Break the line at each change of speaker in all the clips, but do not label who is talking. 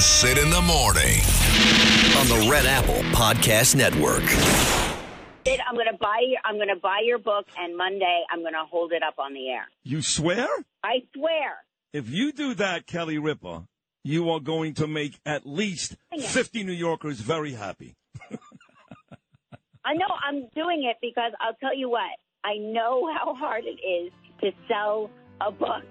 Sid in the morning.
on the Red Apple Podcast Network.
Sid, I'm gonna buy your I'm gonna buy your book, and Monday I'm gonna hold it up on the air.
You swear?
I swear.
If you do that, Kelly Ripa, you are going to make at least 50 New Yorkers very happy.
I know I'm doing it because I'll tell you what. I know how hard it is to sell a book.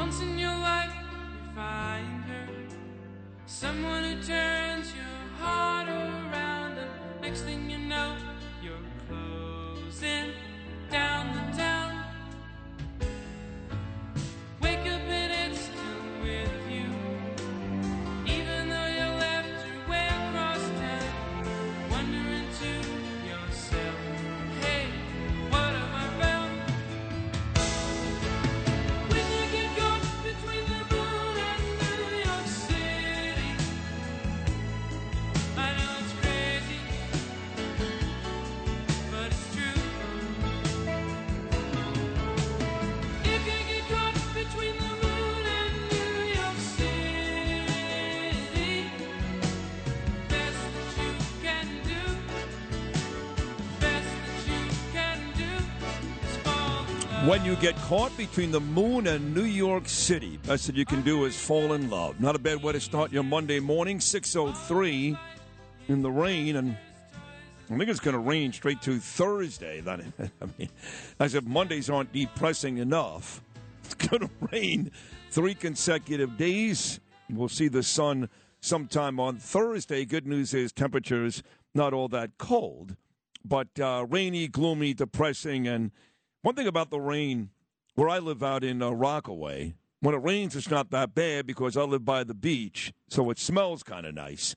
Once in your life, you find her. Someone who turns your heart around, and next thing you know, you're closing down the When you get caught between the moon and New York City, best that you can do is fall in love.
Not a bad way to start your Monday morning, 6.03 in the rain, and I think it's going to rain straight to Thursday. I mean, as if Mondays aren't depressing enough, it's going to rain three consecutive days. We'll see the sun sometime on Thursday. Good news is temperatures not all that cold, but uh, rainy, gloomy, depressing. And one thing about the rain, where I live out in uh, Rockaway, when it rains, it's not that bad because I live by the beach, so it smells kind of nice.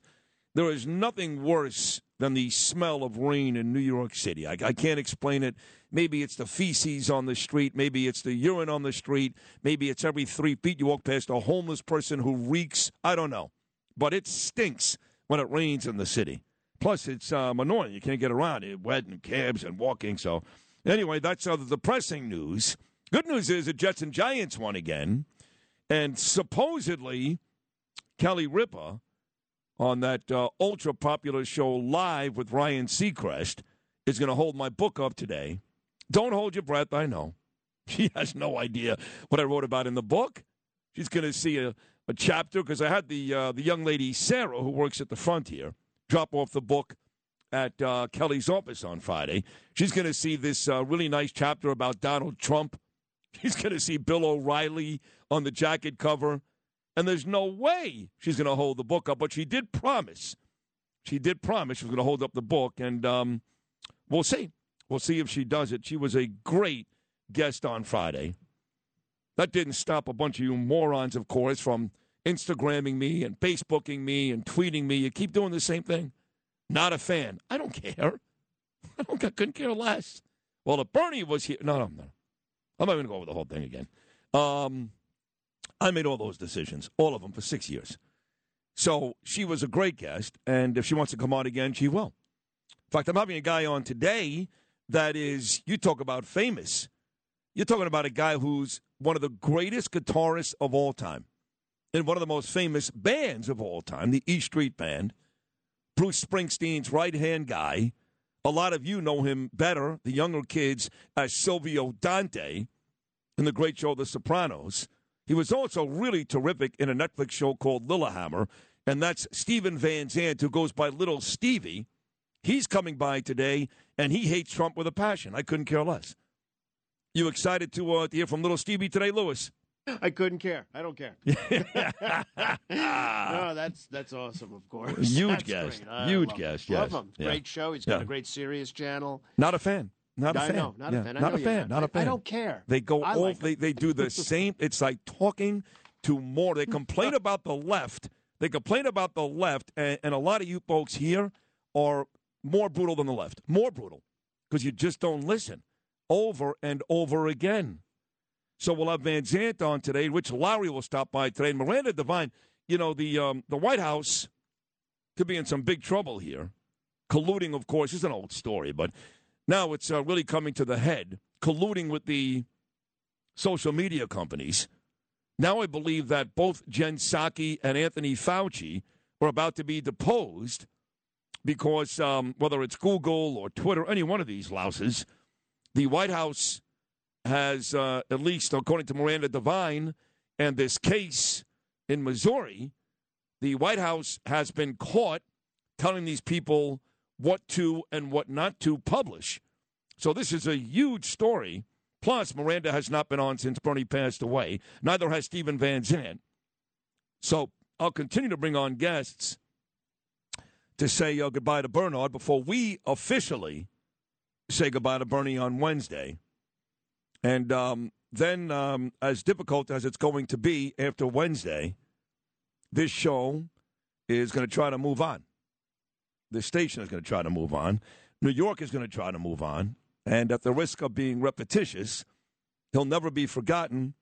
There is nothing worse than the smell of rain in New York City. I, I can't explain it. Maybe it's the feces on the street. Maybe it's the urine on the street. Maybe it's every three feet you walk past a homeless person who reeks. I don't know. But it stinks when it rains in the city. Plus, it's um, annoying. You can't get around. it, wet and cabs and walking. So, anyway, that's uh, the depressing news. Good news is the Jets and Giants won again. And supposedly, Kelly Ripa on that uh, ultra popular show live with Ryan Seacrest is going to hold my book up today. Don't hold your breath. I know. She has no idea what I wrote about in the book. She's going to see a, a chapter because I had the uh, the young lady Sarah who works at the front here drop off the book at uh, Kelly's office on Friday. She's going to see this uh, really nice chapter about Donald Trump. She's going to see Bill O'Reilly on the jacket cover. And there's no way she's going to hold the book up, but she did promise. She did promise she was going to hold up the book, and um, we'll see. We'll see if she does it. She was a great guest on Friday. That didn't stop a bunch of you morons, of course, from Instagramming me and Facebooking me and tweeting me. You keep doing the same thing. Not a fan. I don't care. I don't. I couldn't care less. Well, if Bernie was here, no, no, no. I'm not going to go over the whole thing again. Um, I made all those decisions, all of them, for six years. So she was a great guest, and if she wants to come on again, she will. In fact, I'm having a guy on today that is, you talk about famous. You're talking about a guy who's one of the greatest guitarists of all time in one of the most famous bands of all time, the E Street Band. Bruce Springsteen's right hand guy. A lot of you know him better, the younger kids, as Silvio Dante in the great show The Sopranos. He was also really terrific in a Netflix show called Lilyhammer, and that's Steven Van Zandt, who goes by Little Stevie. He's coming by today, and he hates Trump with a passion. I couldn't care less. You excited to, uh, to hear from Little Stevie today, Lewis?
I couldn't care. I don't care. no, that's that's awesome. Of course,
Huge
That's
guest. Huge guest,
Him. Love
yes.
him.
Yeah.
Great show. He's got
Yeah.
a great Sirius channel.
Not a fan. Not a
I
fan.
know, not
Yeah,
a fan. I
Not a fan.
not.
Not a
I- I
fan.
don't care.
They go
I
all.
like
they they do the same. It's like talking to more. They complain about the left. They complain about the left, and, and a lot of you folks here are more brutal than the left. More brutal because you just don't listen over and over again. So we'll have Van Zandt on today. Rich Lowry will stop by today. And Miranda Devine, you know, the um, the White House could be in some big trouble here. Colluding, of course, is an old story, but now it's uh, really coming to the head. Colluding with the social media companies. Now I believe that both Jen Psaki and Anthony Fauci are about to be deposed because um, whether it's Google or Twitter, any one of these louses, the White House has, uh, at least according to Miranda Devine and this case in Missouri, the White House has been caught telling these people what to and what not to publish. So this is a huge story. Plus, Miranda has not been on since Bernie passed away. Neither has Steven Van Zandt. So I'll continue to bring on guests to say uh, goodbye to Bernard before we officially say goodbye to Bernie on Wednesday. And um, then, um, as difficult as it's going to be after Wednesday, this show is going to try to move on. The station is going to try to move on. New York is going to try to move on. And at the risk of being repetitious, he'll never be forgotten.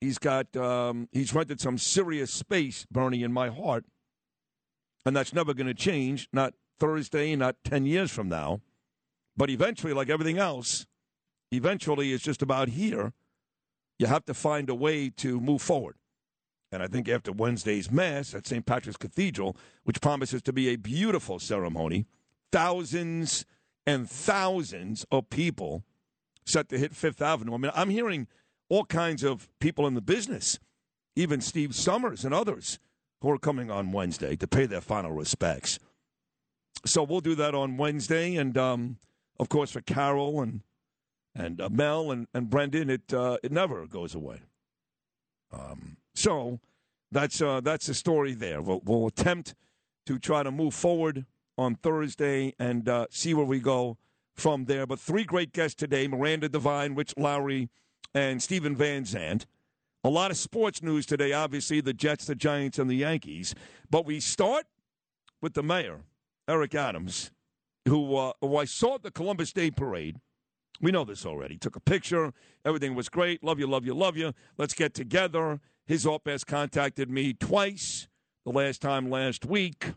He's got um, he's rented some serious space, Bernie, in my heart, and that's never going to change. Not Thursday, not ten years from now, but eventually, like everything else, eventually it's just about here. You have to find a way to move forward. And I think after Wednesday's Mass at St. Patrick's Cathedral, which promises to be a beautiful ceremony, thousands and thousands of people set to hit Fifth Avenue. I mean, I'm hearing all kinds of people in the business, even Steve Summers and others, who are coming on Wednesday to pay their final respects. So we'll do that on Wednesday. And, um, of course, for Carol and and uh, Mel and, and Brendan, it uh, it never goes away. Um, so that's uh, that's the story there. We'll, we'll attempt to try to move forward on Thursday and uh, see where we go from there. But three great guests today: Miranda Devine, Rich Lowry, and Steven Van Zandt. A lot of sports news today. Obviously, the Jets, the Giants, and the Yankees. But we start with the mayor, Eric Adams, who, uh, who I saw at the Columbus Day Parade. We know this already. Took a picture. Everything was great. Love you, love you, love you. Let's get together. His office contacted me twice. The last time last week.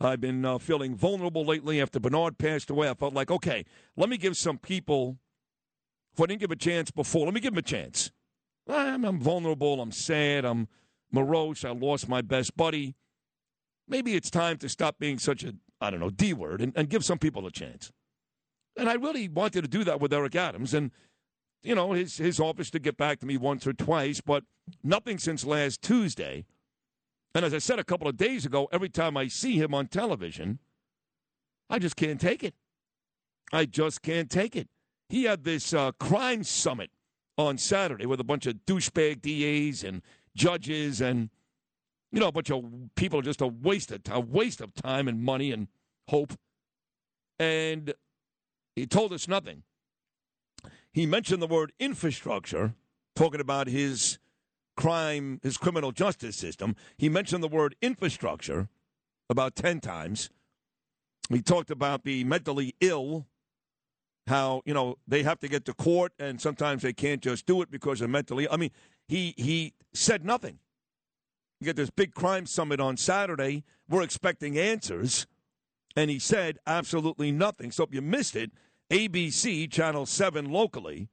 I've been uh, feeling vulnerable lately after Bernard passed away. I felt like, okay, let me give some people who I didn't give a chance before, let me give them a chance. I'm, I'm vulnerable. I'm sad. I'm morose. I lost my best buddy. Maybe it's time to stop being such a, I don't know, D word and, and give some people a chance. And I really wanted to do that with Eric Adams. And, you know, his, his office did get back to me once or twice, but nothing since last Tuesday. And as I said a couple of days ago, every time I see him on television, I just can't take it. I just can't take it. He had this uh, crime summit on Saturday with a bunch of douchebag DAs and judges and, you know, a bunch of people just a waste of, a waste of time and money and hope. And he told us nothing. He mentioned the word infrastructure, talking about his crime, his criminal justice system. He mentioned the word infrastructure about 10 times. He talked about the mentally ill, how, you know, they have to get to court and sometimes they can't just do it because they're mentally I mean, he he said nothing. You get this big crime summit on Saturday. We're expecting answers. And he said absolutely nothing. So if you missed it, ABC, Channel 7 locally,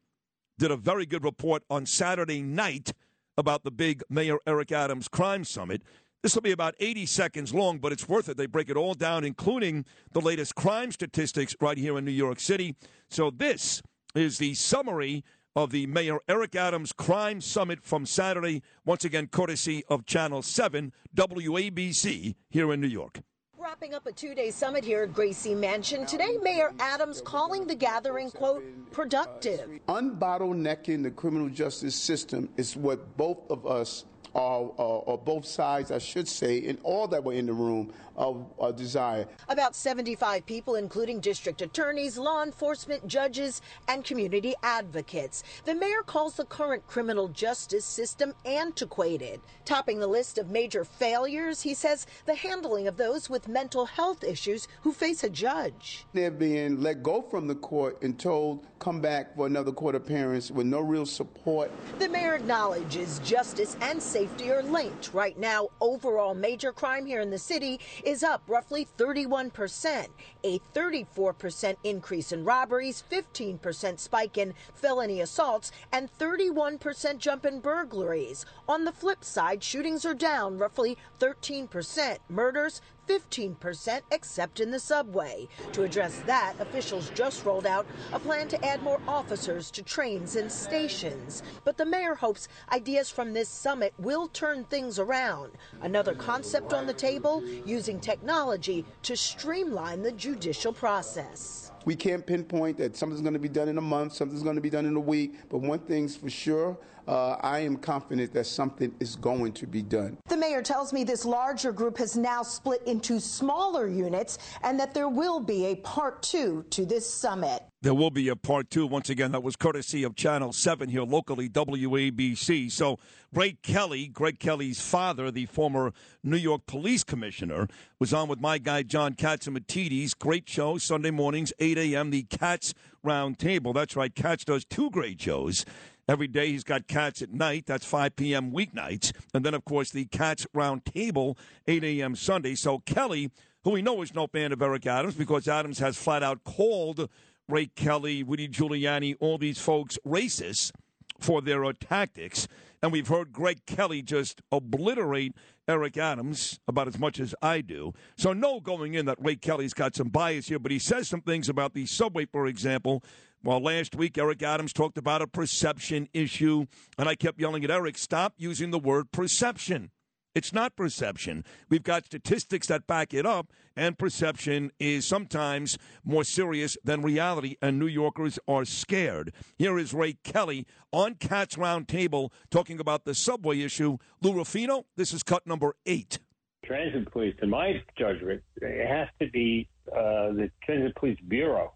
did a very good report on Saturday night about the big Mayor Eric Adams crime summit. This will be about 80 seconds long, but it's worth it. They break it all down, including the latest crime statistics right here in New York City. So, this is the summary of the Mayor Eric Adams Crime Summit from Saturday, once again, courtesy of Channel 7, WABC, here in New York.
Wrapping up a two day summit here at Gracie Mansion, today Mayor Adams calling the gathering, quote, productive.
Unbottlenecking the criminal justice system is what both of us are, or, or both sides, I should say, and all that were in the room, uh, uh, desire.
About 75 people, including district attorneys, law enforcement, judges, and community advocates. The mayor calls the current criminal justice system antiquated. Topping the list of major failures, he says the handling of those with mental health issues who face a judge.
They're being let go from the court and told, come back for another court appearance with no real support.
The mayor acknowledges justice and safety are linked. Right now, overall major crime here in the city is up roughly 31%, a 34% increase in robberies, 15% spike in felony assaults, and 31% jump in burglaries. On the flip side, shootings are down roughly 13%, murders 15% except in the subway. To address that, officials just rolled out a plan to add more officers to trains and stations. But the mayor hopes ideas from this summit will turn things around. Another concept on the table using technology to streamline the judicial process.
We can't pinpoint that something's going to be done in a month, something's going to be done in a week, but one thing's for sure. Uh, I am confident that something is going to be done.
The mayor tells me this larger group has now split into smaller units and that there will be a part two to this summit.
There will be a part two. Once again, that was courtesy of Channel 7 here locally, WABC. So, Ray Kelly, Greg Kelly's father, the former New York police commissioner, was on with my guy, John Catsimatidis. Great show, Sunday mornings, 8 a.m., the Cats Round Table. That's right, Cats does two great shows. Every day he's got Cats at night. That's 5 p.m. weeknights. And then, of course, the Cats Round Table, 8 a.m. Sunday. So, Kelly, who we know is no fan of Eric Adams because Adams has flat out called Ray Kelly, Rudy Giuliani, all these folks racist for their uh, tactics. And we've heard Greg Kelly just obliterate Eric Adams about as much as I do. So, no going in that Ray Kelly's got some bias here, but he says some things about the subway, for example. Well, last week, Eric Adams talked about a perception issue, and I kept yelling at Eric, stop using the word perception. It's not perception. We've got statistics that back it up, and perception is sometimes more serious than reality, and New Yorkers are scared. Here is Ray Kelly on Cats Roundtable talking about the subway issue. Lou Rufino, this is cut number eight.
Transit police, in my judgment, it has to be uh, the Transit Police Bureau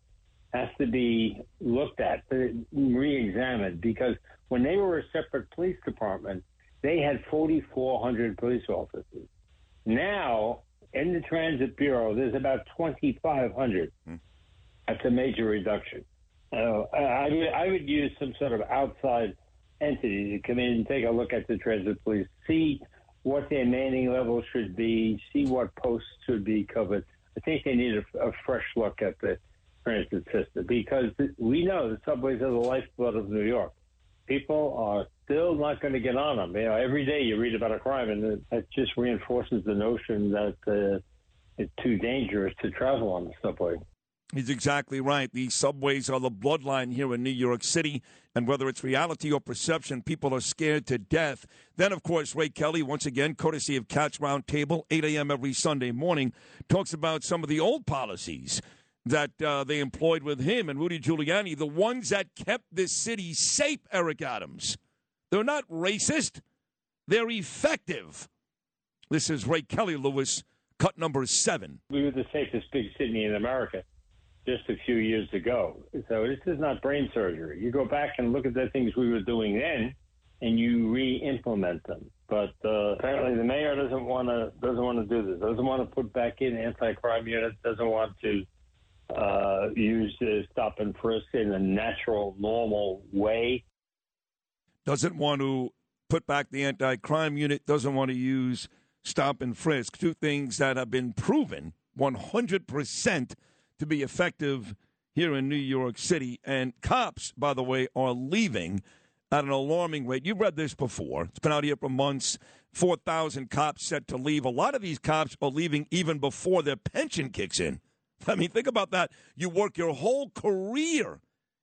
has to be looked at, re-examined, because when they were a separate police department, they had 4,400 police officers. Now, in the Transit Bureau, there's about 2,500. That's a major reduction. Uh, I, would, I would use some sort of outside entity to come in and take a look at the transit police, see what their manning level should be, see what posts should be covered. I think they need a, a fresh look at the transit system because we know the subways are the lifeblood of New York. People are still not going to get on them. You know, every day you read about a crime, and it, it just reinforces the notion that uh, it's too dangerous to travel on the subway.
He's exactly right. The subways are the bloodline here in New York City, and whether it's reality or perception, people are scared to death. Then, of course, Ray Kelly, once again, courtesy of Cats Roundtable, 8 a.m. every Sunday morning, talks about some of the old policies that uh, they employed with him and Rudy Giuliani, the ones that kept this city safe, Eric Adams. They're not racist, they're effective. This is Ray Kelly Lewis, cut number seven.
We were the safest big city in America just a few years ago. So this is not brain surgery. You go back and look at the things we were doing then, and you re-implement them. But uh, apparently, the mayor doesn't want to doesn't want to do this. Doesn't want to put back in anti-crime units. Doesn't want to uh, use uh, stop and frisk in a natural, normal way.
Doesn't want to put back the anti crime unit, doesn't want to use stop and frisk. Two things that have been proven 100% to be effective here in New York City. And cops, by the way, are leaving at an alarming rate. You've read this before, it's been out here for months. 4,000 cops set to leave. A lot of these cops are leaving even before their pension kicks in. I mean, think about that. You work your whole career,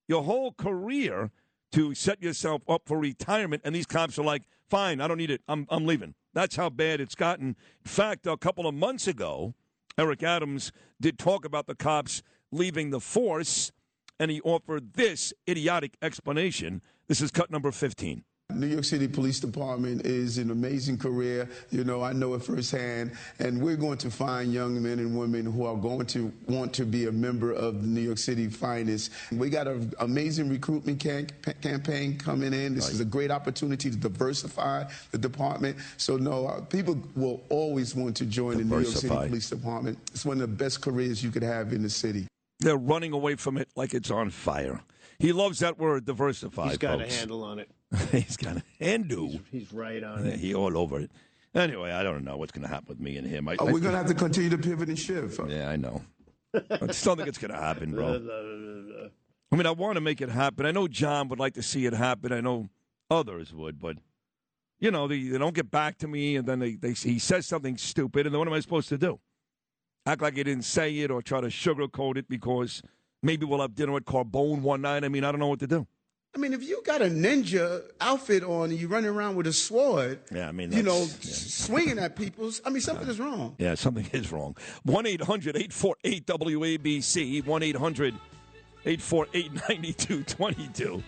your whole career to set yourself up for retirement, and these cops are like, fine, I don't need it. I'm, I'm leaving. That's how bad it's gotten. In fact, a couple of months ago, Eric Adams did talk about the cops leaving the force, and he offered this idiotic explanation. This is cut number 15.
New York City Police Department is an amazing career. You know, I know it firsthand. And we're going to find young men and women who are going to want to be a member of the New York City finest. We got an amazing recruitment cam- campaign coming in. This is a great opportunity to diversify the department. So, no, uh, people will always want to join the New York City Police Department. It's one of the best careers you could have in the city.
They're running away from it like it's on fire. He loves that word, diversify.
He's got
folks.
a handle on it.
He's got a handle.
He's right on
Yeah,
it.
he all over it. Anyway, I don't know what's going to happen with me and him. I,
Oh,
I
we're going to have to continue to pivot and shift.
Yeah, I know. I just don't think it's going to happen, bro. I mean, I want to make it happen. I know John would like to see it happen. I know others would, but you know, they, they don't get back to me, and then they, they he says something stupid, and then what am I supposed to do? Act like he didn't say it or try to sugarcoat it because maybe we'll have dinner at Carbone one night. I mean, I don't know what to do.
I mean, if you got a ninja outfit on and you're running around with a sword,
Yeah, I mean,
you know, s- swinging at people, I mean, something is wrong.
Yeah, something is wrong. 1 800 848 WABC, 1 800 848 9222.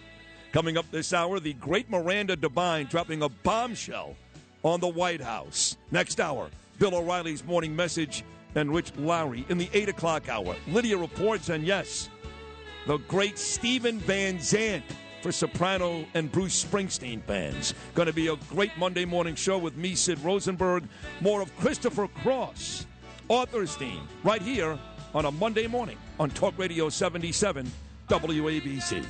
Coming up this hour, the great Miranda Devine dropping a bombshell on the White House. Next hour, Bill O'Reilly's morning message and Rich Lowry in the 8 o'clock hour. Lidia reports, and yes, the great Steven Van Zandt for soprano and Bruce Springsteen fans. Going to be a great Monday morning show with me, Sid Rosenberg. More of Christopher Cross, Arthur's Theme, right here on a Monday morning on Talk Radio 77 WABC.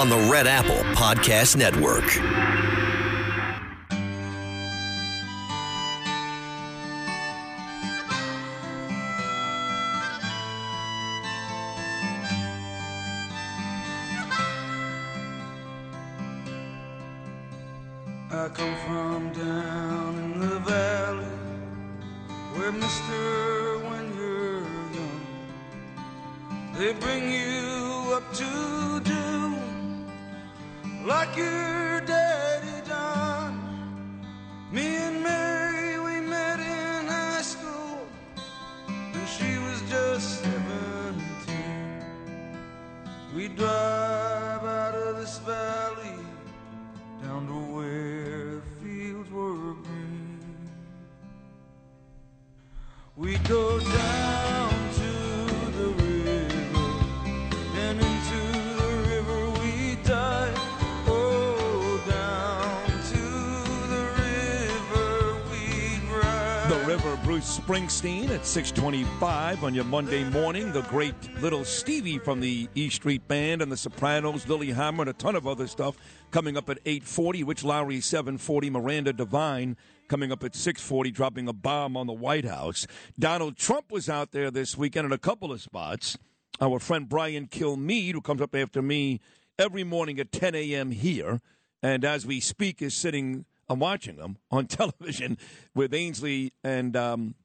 On the Red Apple Podcast Network.
16 at 625 on your Monday morning. The great little Stevie from the E Street Band and the Sopranos, Lilyhammer, and a ton of other stuff coming up at 840. Rich Lowry, 740. Miranda Devine coming up at 640, dropping a bomb on the White House. Donald Trump was out there this weekend in a couple of spots. Our friend Brian Kilmeade, who comes up after me every morning at 10 a.m. here, and as we speak is sitting I'm watching them on television with Ainsley and um,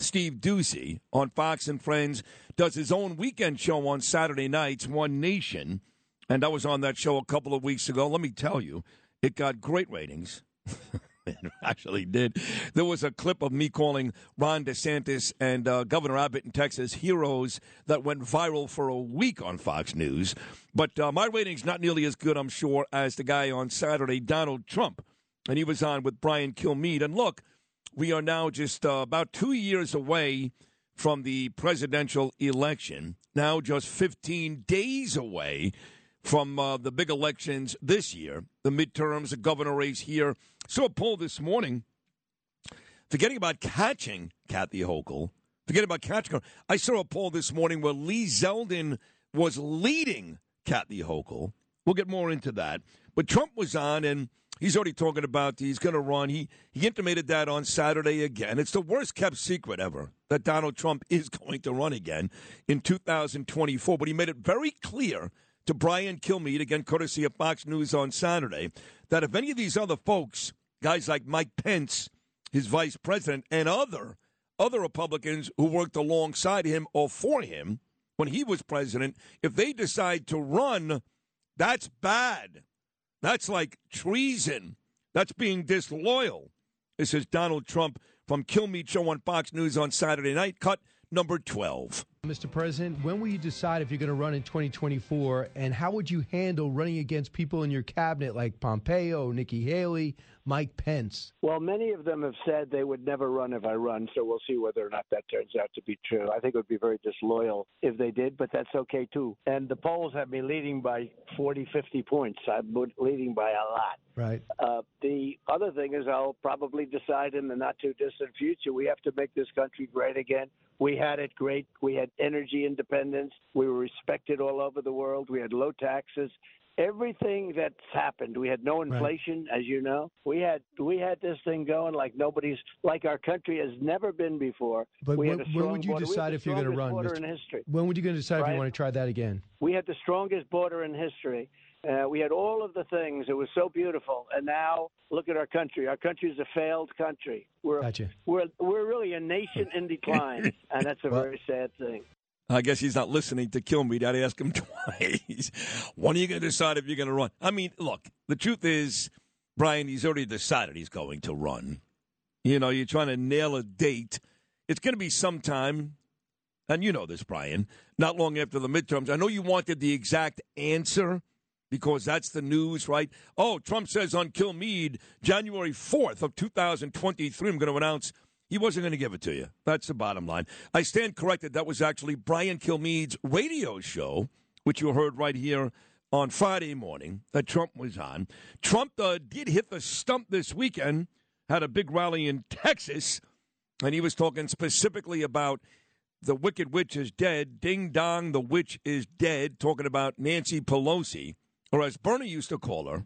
Steve Doocy on Fox and Friends. Does his own weekend show on Saturday nights, One Nation, and I was on that show a couple of weeks ago. Let me tell you, it got great ratings. it actually did. There was a clip of me calling Ron DeSantis and uh, Governor Abbott in Texas heroes that went viral for a week on Fox News. But uh, my rating's not nearly as good, I'm sure, as the guy on Saturday, Donald Trump. And he was on with Brian Kilmeade. And look, we are now just uh, about two years away from the presidential election. Now, just 15 days away from uh, the big elections this year, the midterms, the governor race here. So, a poll this morning, forgetting about catching Kathy Hochul, forgetting about catching her, I saw a poll this morning where Lee Zeldin was leading Kathy Hochul. We'll get more into that. But Trump was on, and he's already talking about he's going to run. He he intimated that on Saturday again. It's the worst kept secret ever that Donald Trump is going to run again in 2024. But he made it very clear to Brian Kilmeade, again, courtesy of Fox News on Saturday, that if any of these other folks, guys like Mike Pence, his vice president, and other other Republicans who worked alongside him or for him when he was president, if they decide to run, that's bad. That's like treason. That's being disloyal. This is Donald Trump from Kilmeade Show on Fox News on Saturday night, cut number 12.
Mr. President, when will you decide if you're going to run in 2024, and how would you handle running against people in your cabinet like Pompeo, Nikki Haley, Mike Pence?
Well, many of them have said they would never run if I run, so we'll see whether or not that turns out to be true. I think it would be very disloyal if they did, but that's okay too. And the polls have me leading by 40, 50 points. I'm leading by a lot.
Right.
Uh, the other thing is, I'll probably decide in the not too distant future we have to make this country great again. We had it great. We had energy independence. We were respected all over the world. We had low taxes. Everything that's happened, we had no inflation, as you know. We had we had this thing going like nobody's like our country has never been before.
But
we
when,
had a
when would you
border.
Decide if you're going to run?
border
Mr.
in history.
When would you going to decide if you want to try that again?
We had the strongest border in history. Uh, we had all of the things. It was so beautiful. And now look at our country. Our country is a failed country. We're
Gotcha.
we're we're really a nation in decline, and that's a very sad thing.
I guess he's not listening to kill Kilmeade. I'd ask him twice. when are you going to decide if you're going to run? I mean, look, the truth is, Brian, he's already decided he's going to run. You know, you're trying to nail a date. It's going to be sometime, and you know this, Brian, not long after the midterms. I know you wanted the exact answer because that's the news, right? Oh, Trump says on Kilmeade, January 4th of 2023, I'm going to announce he wasn't going to give it to you. That's the bottom line. I stand corrected. That was actually Brian Kilmeade's radio show, which you heard right here on Friday morning that Trump was on. Trump uh, did hit the stump this weekend, had a big rally in Texas, and he was talking specifically about the Wicked Witch is dead. Ding dong, the witch is dead. Talking about Nancy Pelosi, or as Bernie used to call her.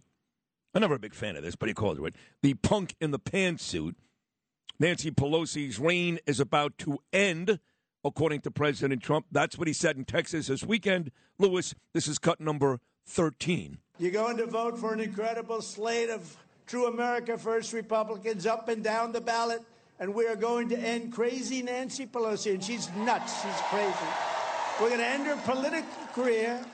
I'm never a big fan of this, but he calls her it the punk in the pantsuit. Nancy Pelosi's reign is about to end, according to President Trump. That's what he said in Texas this weekend. Lewis, this is cut number 13.
You're going to vote for an incredible slate of true America First Republicans up and down the ballot, and we are going to end crazy Nancy Pelosi, and she's nuts. She's crazy. We're going to end her political career.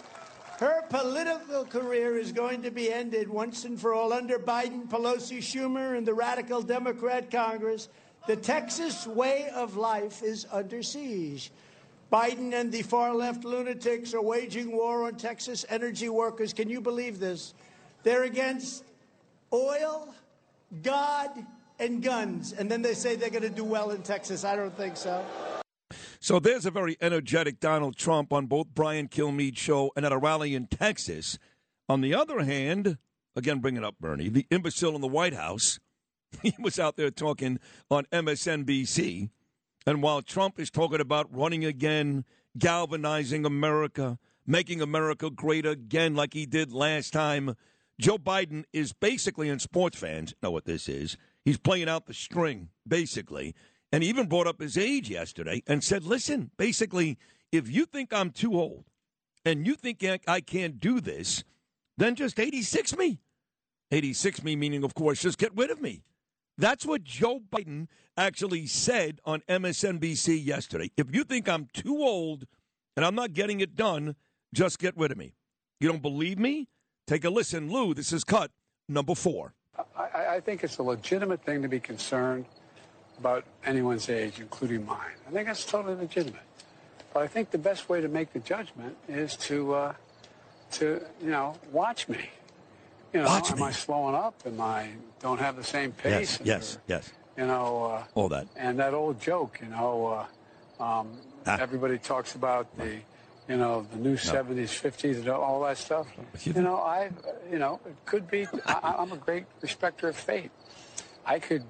Her political career is going to be ended once and for all under Biden, Pelosi, Schumer, and the radical Democrat Congress. The Texas way of life is under siege. Biden and the far left lunatics are waging war on Texas energy workers. Can you believe this? They're against oil, God, and guns. And then they say they're going to do well in Texas. I don't think so.
So there's a very energetic Donald Trump on both Brian Kilmeade show and at a rally in Texas. On the other hand, again, bring it up, Bernie, the imbecile in the White House, he was out there talking on MSNBC. And while Trump is talking about running again, galvanizing America, making America great again like he did last time, Joe Biden is basically, and sports fans know what this is, he's playing out the string, basically. And even brought up his age yesterday and said, listen, basically, if you think I'm too old and you think I- I can't do this, then just 86 me. 86 me, meaning, of course, just get rid of me. That's what Joe Biden actually said on MSNBC yesterday. If you think I'm too old and I'm not getting it done, just get rid of me. You don't believe me? Take a listen. Lou, this is cut number four.
I, I think it's a legitimate thing to be concerned about anyone's age, including mine. I think that's totally legitimate. But I think the best way to make the judgment is to, uh, to you know, watch me. You know,
Watch
am
me.
I slowing up? Am I don't have the same pace?
Yes, yes, yes.
You know, uh,
All that.
and that old joke, you know, uh, um,
Ah.
everybody talks about the, you know, the new 70s, 50s, and all that stuff. You know, I, you know, it could be. I, I'm a great respecter of fate. I could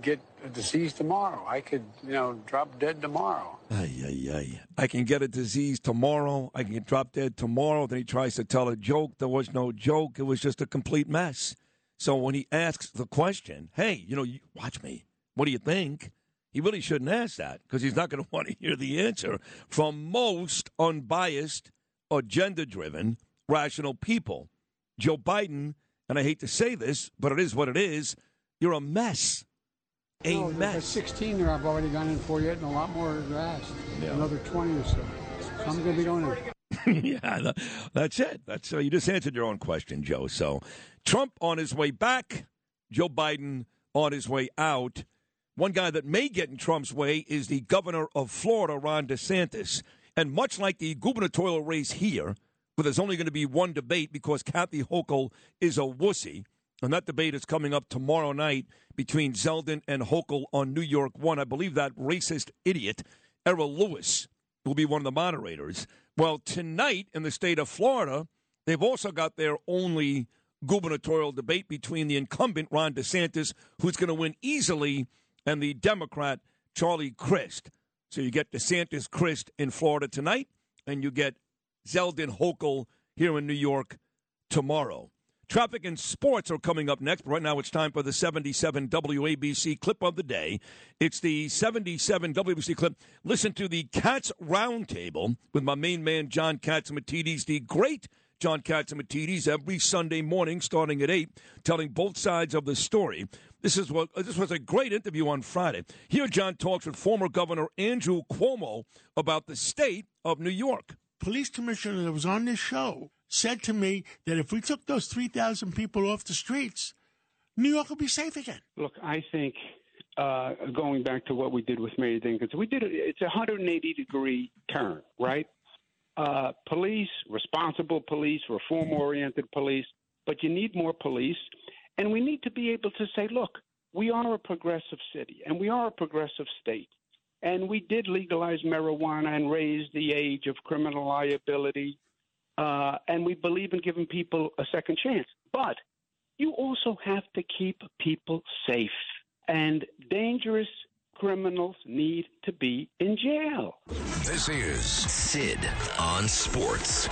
get a disease tomorrow. I could, you know, drop dead tomorrow.
Ay, ay, ay. I can get a disease tomorrow. I can get dropped dead tomorrow. Then he tries to tell a joke. There was no joke. It was just a complete mess. So when he asks the question, hey, you know, you, watch me. What do you think? He really shouldn't ask that because he's not going to want to hear the answer from most unbiased, agenda driven, rational people. Joe Biden, and I hate to say this, but it is what it is, you're a mess. A
No, there's
mess.
16 there I've already gone in for yet, and a lot more are asked. Another 20 or so. So I'm going to be going in.
yeah, tha- that's it. That's uh, you just answered your own question, Joe. So, Trump on his way back, Joe Biden on his way out. One guy that may get in Trump's way is the governor of Florida, Ron DeSantis. And much like the gubernatorial race here, where there's only going to be one debate because Kathy Hochul is a wussy, and that debate is coming up tomorrow night between Zeldin and Hochul on New York One. I believe that racist idiot, Errol Louis, will be one of the moderators. Well, tonight in the state of Florida, they've also got their only gubernatorial debate between the incumbent Ron DeSantis, who's going to win easily, and the Democrat Charlie Crist. So you get DeSantis Crist in Florida tonight, and you get Zeldin Hochul here in New York tomorrow. Traffic and sports are coming up next. But right now, it's time for the 77 WABC clip of the day. It's the 77 WABC clip. Listen to the Cats Roundtable with my main man, John Catsimatidis, the great John Catsimatidis, every Sunday morning starting at 8, telling both sides of the story. This is what this was a great interview on Friday. Here, John talks with former Governor Andrew Cuomo about the state of New York.
police commissioner that was on this show said to me that if we took those 3,000 people off the streets, New York would be safe again.
Look, I think uh, going back to what we did with Mayor Dinkins, we did it. It's a 180 degree turn, right? Uh, police, responsible police, reform oriented police, but you need more police, and we need to be able to say, look, we are a progressive city and we are a progressive state. And we did legalize marijuana and raise the age of criminal liability. Uh, and we believe in giving people a second chance. But you also have to keep people safe. And dangerous criminals need to be in jail.
This is Sid on Sports.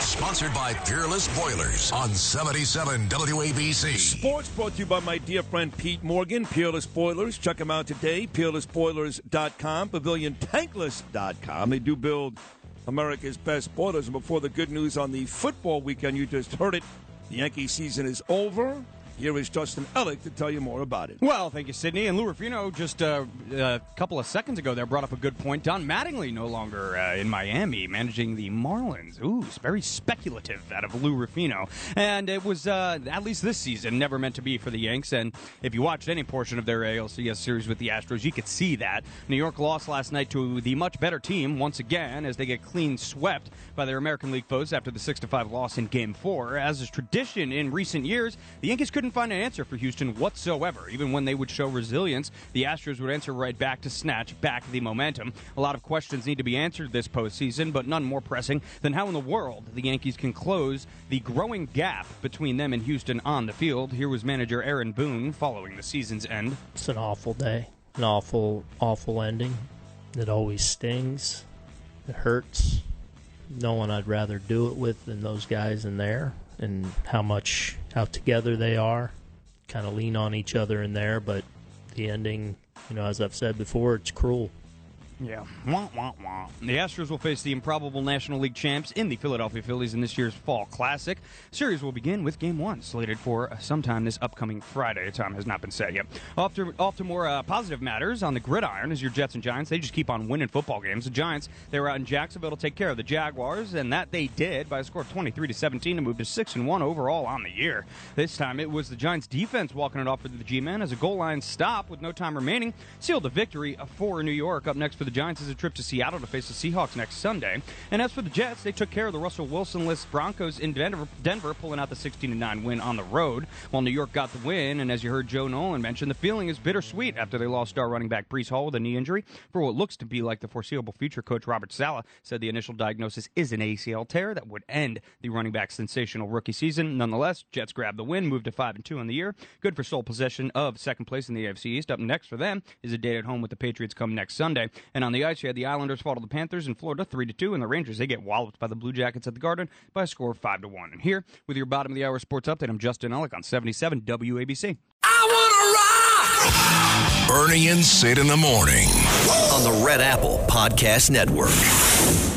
Sponsored by Peerless Boilers on 77 WABC.
Sports brought to you by my dear friend Pete Morgan, Peerless Boilers. Check them out today, peerlessboilers.com, paviliontankless.com. They do build America's best boilers. And before the good news on the football weekend, you just heard it. The Yankee season is over. Here is Justin Ellick to tell you more about it.
Well, thank you, Sydney. And Lou Rufino just uh, a couple of seconds ago there brought up a good point. Don Mattingly no longer uh, in Miami managing the Marlins. Ooh, it's very speculative out of Lou Rufino. And it was, uh, at least this season, never meant to be for the Yanks. And if you watched any portion of their ALCS series with the Astros, you could see that. New York lost last night to the much better team once again as they get clean swept by their American League foes after the 6 5 loss in Game 4. As is tradition in recent years, the Yankees couldn't find an answer for Houston whatsoever. Even when they would show resilience, the Astros would answer right back to snatch back the momentum. A lot of questions need to be answered this postseason, but none more pressing than how in the world the Yankees can close the growing gap between them and Houston on the field. Here was manager Aaron Boone following the season's end.
It's an awful day, an awful, awful ending. It always stings. It hurts. No one I'd rather do it with than those guys in there, and how much, how together they are. Kind of lean on each other in there, but the ending, you know, as I've said before, it's cruel.
Yeah. Wah, wah, wah. The Astros will face the improbable National League champs in the Philadelphia Phillies in this year's Fall Classic. Series will begin with Game 1, slated for sometime this upcoming Friday. Time has not been set yet. Off to, off to more uh, positive matters on the gridiron is your Jets and Giants. They just keep on winning football games. The Giants, they were out in Jacksonville to take care of the Jaguars, and that they did by a score of 23 to 17 to move to 6 and 1 overall on the year. This time it was the Giants defense walking it off for the G-men as a goal line stop with no time remaining sealed the victory for New York. Up next for the Giants is a trip to Seattle to face the Seahawks next Sunday. And as for the Jets, they took care of the Russell Wilson-less Broncos in Denver, Denver pulling out the 16-9 win on the road, while New York got the win. And as you heard Joe Nolan mention, the feeling is bittersweet after they lost star running back Breece Hall with a knee injury. For what looks to be like the foreseeable future, coach Robert Saleh said the initial diagnosis is an ACL tear that would end the running back's sensational rookie season. Nonetheless, Jets grabbed the win, moved to 5 and 2 in the year. Good for sole possession of second place in the AFC East. Up next for them is a date at home with the Patriots come next Sunday. And on the ice, you had the Islanders fall to the Panthers in Florida 3 to 2, and the Rangers they get walloped by the Blue Jackets at the Garden by a score of 5 to 1. And here with your bottom of the hour sports update, I'm Justin Ellick on 77 WABC. I wanna rock.
Bernie and Sid in the morning.
On the Red Apple Podcast Network.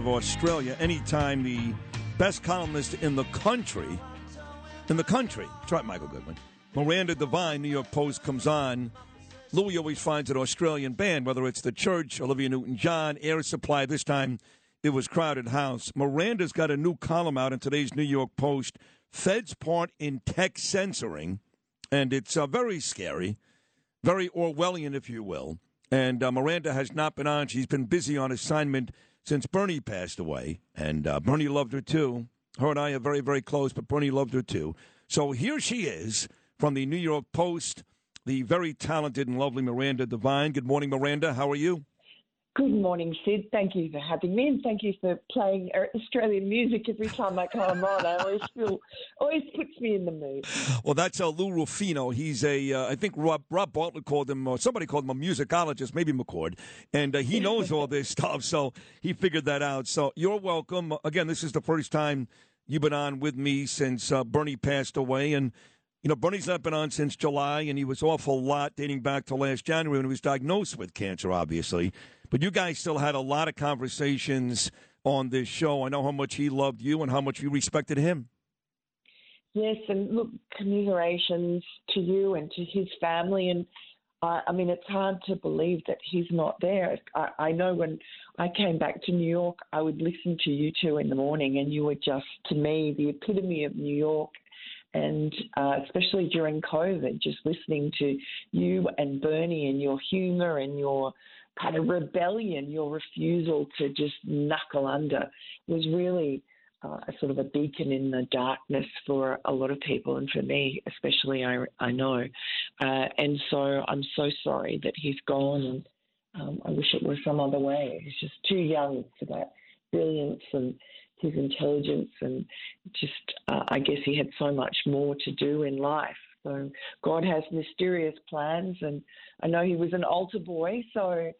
Of
Australia. Anytime the best columnist in the country, in the country, right, Michael Goodwin, Miranda Devine, New York Post, comes on. Louis always finds an Australian band, whether it's The Church, Olivia Newton John, Air Supply. This time it was Crowded House. Miranda's got a new column out in today's New York Post Fed's part in tech censoring, and it's uh, very scary, very Orwellian, if you will. And uh, Miranda has not been on. She's been busy on assignment since Bernie passed away, and uh, Bernie loved her too. Her and I are very, very close, but Bernie loved her too. So here she is from the New York Post, the very talented and lovely Miranda Devine. Good morning, Miranda. How are you?
Good morning, Sid. Thank you for having me, and thank you for playing Australian music every time I come on. I always feel, always puts me in the mood.
Well, that's uh, Lou Rufino. He's a, uh, I think Rob, Rob Bartlett called him, or somebody called him a musicologist, maybe McCord, and uh, he knows all this stuff, so he figured that out. So you're welcome. Again, this is the first time you've been on with me since uh, Bernie passed away, and you know, Bernie's not been on since July, and he was off a lot dating back to last January when he was diagnosed with cancer, obviously. But you guys still had a lot of conversations on this show. I know how much he loved you and how much you respected him.
Yes, and look, commiserations to you and to his family. And uh, I mean, it's hard to believe that he's not there. I, I know when I came back to New York, I would listen to you two in the morning, and you were just, to me, the epitome of New York. And uh, especially during COVID, just listening to you and Bernie and your humor and your kind of rebellion, your refusal to just knuckle under was really uh, a sort of a beacon in the darkness for a lot of people, and for me especially, I, I know. Uh, and so I'm so sorry that he's gone, and um, I wish it was some other way. He's just too young for that brilliance and his intelligence, and just uh, I guess he had so much more to do in life. So God has mysterious plans, and I know he was an altar boy, so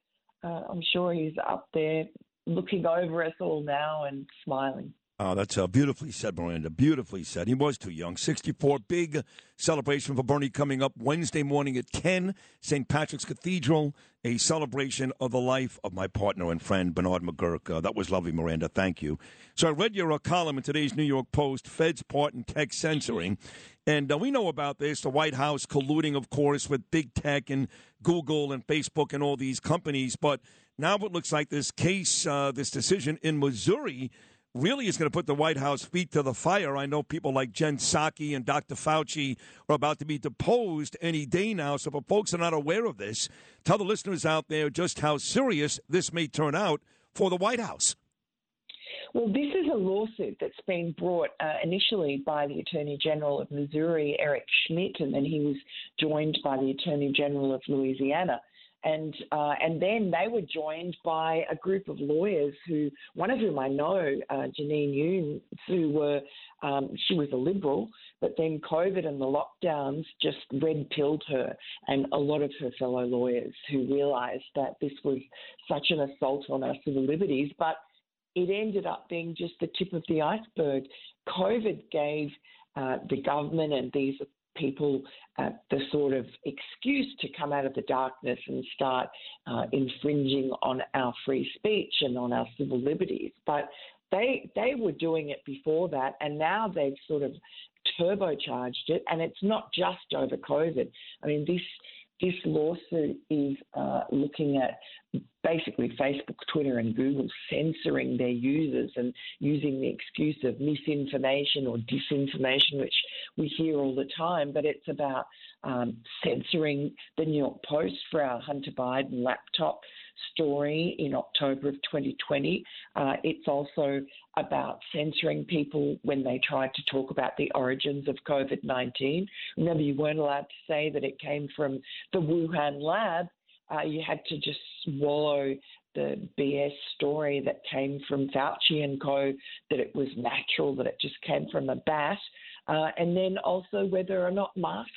uh, I'm sure he's up there looking over us all now and smiling.
Oh, that's uh, beautifully said, Miranda. Beautifully said. He was too young. 64, big celebration for Bernie coming up Wednesday morning at 10, St. Patrick's Cathedral, a celebration of the life of my partner and friend, Bernard McGurk. Uh, that was lovely, Miranda. Thank you. So I read your uh, column in today's New York Post, Fed's part in tech censoring. And uh, we know about this, the White House colluding, of course, with big tech and Google and Facebook and all these companies. But now it looks like this case, uh, this decision in Missouri, really is going to put the White House feet to the fire. I know people like Jen Psaki and Dr. Fauci are about to be deposed any day now. So, for folks are not aware of this, tell the listeners out there just how serious this may turn out for the White House.
Well, this is a lawsuit that's been brought uh, initially by the Attorney General of Missouri, Eric Schmitt, and then he was joined by the Attorney General of Louisiana. And uh, and then they were joined by a group of lawyers who, one of whom I know, uh, Janine Yoon, who were um, she was a liberal, but then COVID and the lockdowns just red pilled her and a lot of her fellow lawyers who realised that this was such an assault on our civil liberties, but it ended up being just the tip of the iceberg. COVID gave uh, the government and these people uh, the sort of excuse to come out of the darkness and start uh, infringing on our free speech and on our civil liberties. But they they were doing it before that, and now they've sort of turbocharged it. And it's not just over COVID. I mean this this lawsuit is uh, looking at basically Facebook, Twitter, and Google censoring their users and using the excuse of misinformation or disinformation, which we hear all the time. But it's about um, censoring the New York Post for our Hunter Biden laptop story in October of 2020. Uh, it's also about censoring people when they tried to talk about the origins of COVID 19. Remember, you weren't allowed to say that it came from the Wuhan lab. Uh, you had to just swallow the BS story that came from Fauci and co, that it was natural, that it just came from a bat, uh, and then also whether or not masks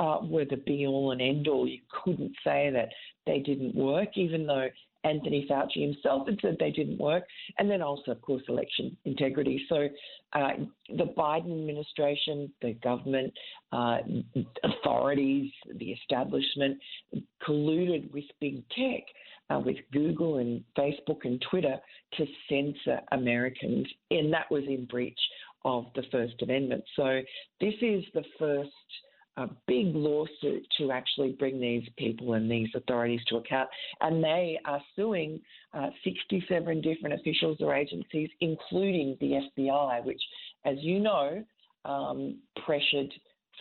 uh, were the be all and end all. You couldn't say that they didn't work, even though Anthony Fauci himself had said they didn't work, and then also, of course, election integrity. So uh, the Biden administration, the government, uh, authorities, the establishment colluded with big tech. Uh, with Google and Facebook and Twitter to censor Americans, and that was in breach of the First Amendment. So, this is the first a big lawsuit to actually bring these people and these authorities to account. And they are suing uh, 67 different officials or agencies, including the FBI, which, as you know, um, pressured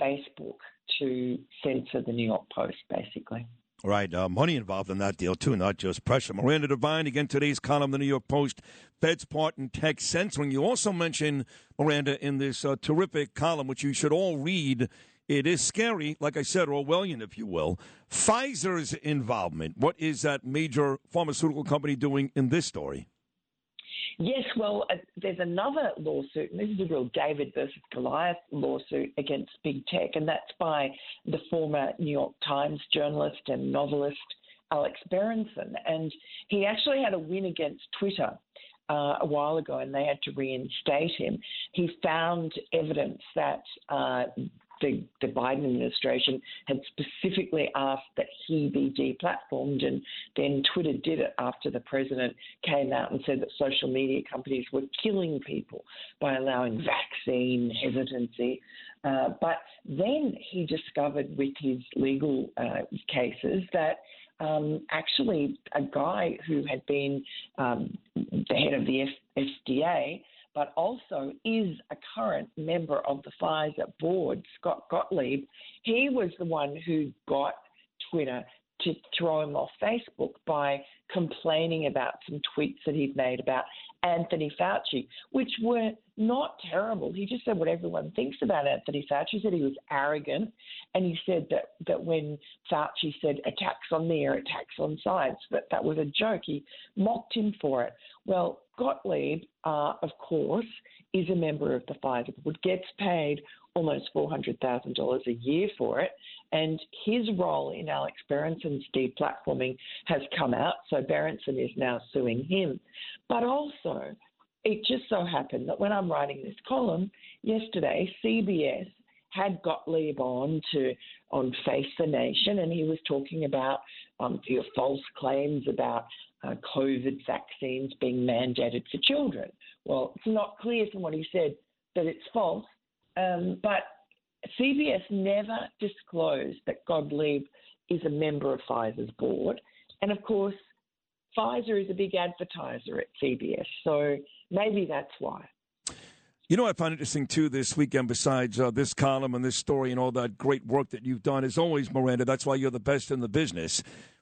Facebook to censor the New York Post, basically.
Right, uh, money involved in that deal too, not just pressure. Miranda Devine, again, today's column, the New York Post, Fed's part in tech censoring. You also mentioned Miranda in this uh, terrific column, which you should all read. It is scary, like I said, Orwellian, if you will. Pfizer's involvement. What is that major pharmaceutical company doing in this story?
Yes, well, uh, there's another lawsuit, and this is a real David versus Goliath lawsuit against big tech, and that's by the former New York Times journalist and novelist Alex Berenson. And he actually had a win against Twitter. Uh, a while ago, and they had to reinstate him. He found evidence that uh, the, the Biden administration had specifically asked that he be deplatformed, and then Twitter did it after the president came out and said that social media companies were killing people by allowing vaccine hesitancy. Uh, but then he discovered with his legal uh, cases that um, actually a guy who had been um, the head of the F- FDA but also is a current member of the Pfizer board, Scott Gottlieb. He was the one who got Twitter to throw him off Facebook by complaining about some tweets that he'd made about Anthony Fauci, which were not terrible. He just said what everyone thinks about Anthony Fauci. He said he was arrogant, and he said that, that when Fauci said attacks on me are attacks on science, that that was a joke. He mocked him for it. Well, Gottlieb, uh, of course, is a member of the Pfizer board, gets paid almost $400,000 a year for it. And his role in Alex Berenson's deplatforming has come out. So Berenson is now suing him. But also, it just so happened that when I'm writing this column yesterday, CBS had Gottlieb on to on Face the Nation, and he was talking about um, your false claims about uh, COVID vaccines being mandated for children. Well, it's not clear from what he said that it's false, um, but CBS never disclosed that Gottlieb is a member of Pfizer's board. And of course, Pfizer is a big advertiser at CBS, so maybe that's why.
You know, I found interesting too this weekend, besides uh, this column and this story and all that great work that you've done, as always, Miranda, that's why you're the best in the business,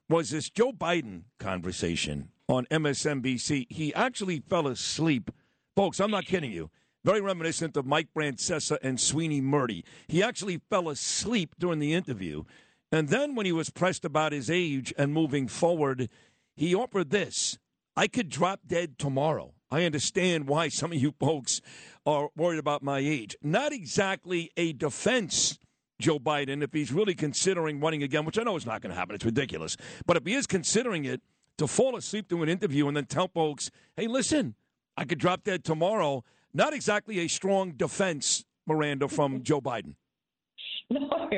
was this Joe Biden conversation on MSNBC. He actually fell asleep. Folks, I'm not kidding you. Very reminiscent of Mike Francesa and Sweeny Murti. He actually fell asleep during the interview. And then when he was pressed about his age and moving forward, he offered this I could drop dead tomorrow. I understand why some of you folks are worried about my age. Not exactly a defense, Joe Biden, if he's really considering running again, which I know is not going to happen. It's ridiculous. But if he is considering it, to fall asleep to an interview and then tell folks, hey, listen, I could drop dead tomorrow, not exactly a strong defense, Miranda, from Joe Biden.
No,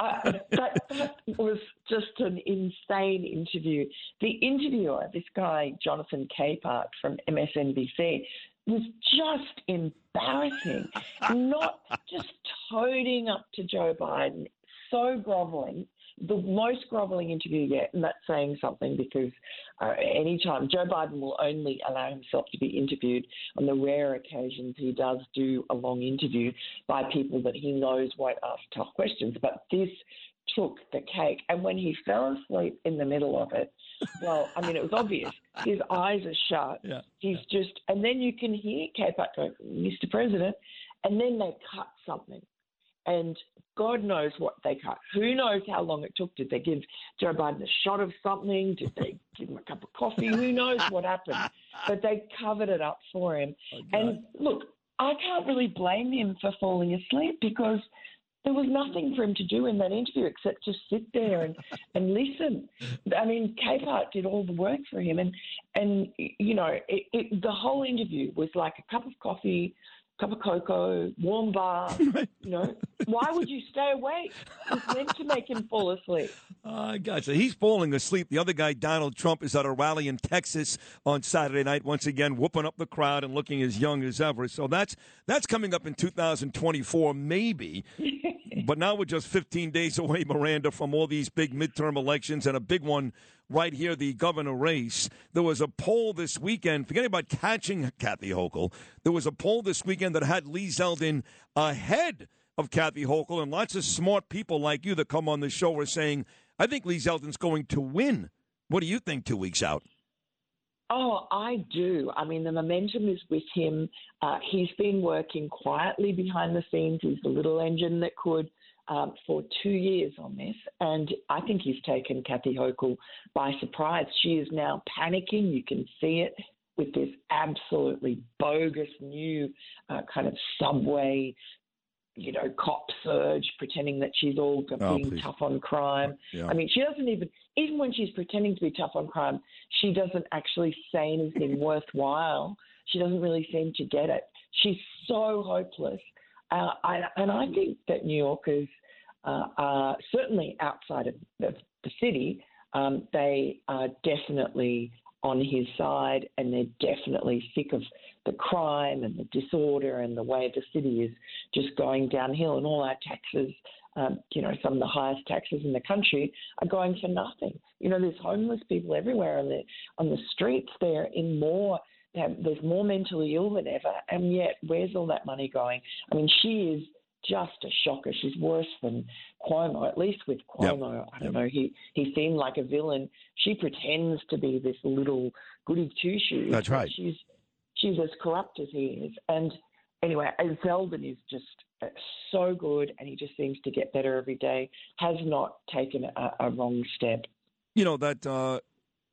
uh, that, that was just an insane interview. The interviewer, this guy, Jonathan Capehart from MSNBC, was just embarrassing. Not just toting up to Joe Biden, so groveling the most groveling interview yet, and that's saying something because uh, anytime Joe Biden will only allow himself to be interviewed on the rare occasions he does do a long interview by people that he knows won't ask tough questions. But this took the cake, and when he fell asleep in the middle of it, well, I mean, it was obvious. His eyes are shut.
Yeah.
He's just, and then you can hear Capehart go, Mr. President, and then they cut something And God knows what they cut. Who knows how long it took? Did they give Joe Biden a shot of something? Did they give him a cup of coffee? Who knows what happened? But they covered it up for him. Oh, and look, I can't really blame him for falling asleep because there was nothing for him to do in that interview except just sit there and, and listen. I mean, Capehart did all the work for him, and and you know, it, it, the whole interview was like a cup of coffee, cup of cocoa, warm bath. You know, why would you stay awake? It's meant to make him fall asleep.
I ah, gotcha. He's falling asleep. The other guy, Donald Trump, is at a rally in Texas on Saturday night, once again whooping up the crowd and looking as young as ever. So that's that's coming up in 2024, maybe. but now we're just 15 days away, Miranda, from all these big midterm elections and a big one right here, the governor race. There was a poll this weekend, forgetting about catching Kathy Hochul, there was a poll this weekend that had Lee Zeldin ahead of Kathy Hochul, and lots of smart people like you that come on the show are saying, I think Lee Zeldin's going to win. What do you think two weeks out?
Oh, I do. I mean, the momentum is with him. Uh, he's been working quietly behind the scenes. He's the little engine that could um, for two years on this, and I think he's taken Kathy Hochul by surprise. She is now panicking. You can see it with this absolutely bogus new uh, kind of subway you know, cop surge, pretending that she's all
Oh,
being
please.
tough on crime.
Yeah.
I mean, she doesn't even, even when she's pretending to be tough on crime, she doesn't actually say anything worthwhile. She doesn't really seem to get it. She's so hopeless. Uh, I, and I think that New Yorkers uh, are certainly outside of the, the city, um, they are definitely on his side and they're definitely sick of the crime and the disorder and the way the city is just going downhill and all our taxes, um, you know, some of the highest taxes in the country are going for nothing. You know, there's homeless people everywhere on the on the streets. They're in more. There's more mentally ill than ever, and yet where's all that money going? I mean, she is just a shocker. She's worse than Cuomo. At least with Cuomo, I don't know. He he seemed like a villain. She pretends to be this little goody two shoes.
That's right.
She's she's as corrupt as he is. And anyway, and Zeldin is just uh, so good, and he just seems to get better every day. Has not taken a, a wrong step.
You know, that uh,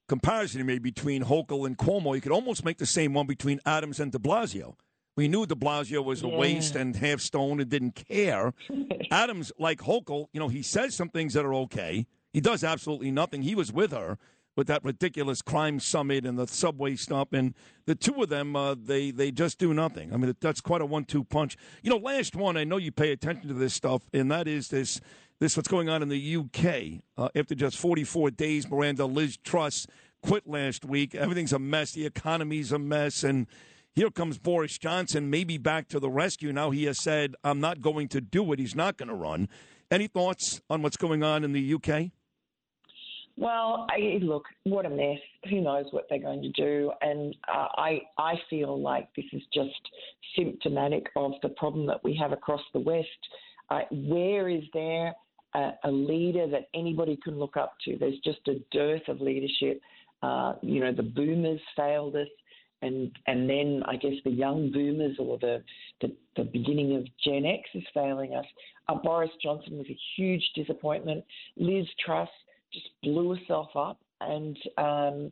comparison you made between Hochul and Cuomo, you could almost make the same one between Adams and de Blasio. We knew de Blasio was a
Yeah.
waste and half stone and didn't care. Adams, like Hochul, you know, he says some things that are okay. He does absolutely nothing. He was with her with that ridiculous crime summit and the subway stop, and the two of them, uh, they they just do nothing. I mean, that's quite a one-two punch. You know, last one, I know you pay attention to this stuff, and that is this this what's going on in the UK. Uh, after just 44 days, Miranda Liz Truss quit last week. Everything's a mess. The economy's a mess, and here comes Boris Johnson, maybe back to the rescue. Now he has said, "I'm not going to do it. He's not going to run." Any thoughts on what's going on in the UK?
Well, I, look, what a mess. Who knows what they're going to do? And uh, I, I feel like this is just symptomatic of the problem that we have across the West. Uh, where is there a, a leader that anybody can look up to? There's just a dearth of leadership. Uh, you know, the boomers failed us. And, and then I guess the young boomers or the, the, the beginning of Gen X is failing us. Uh, Boris Johnson was a huge disappointment. Liz Truss just blew herself up, and um,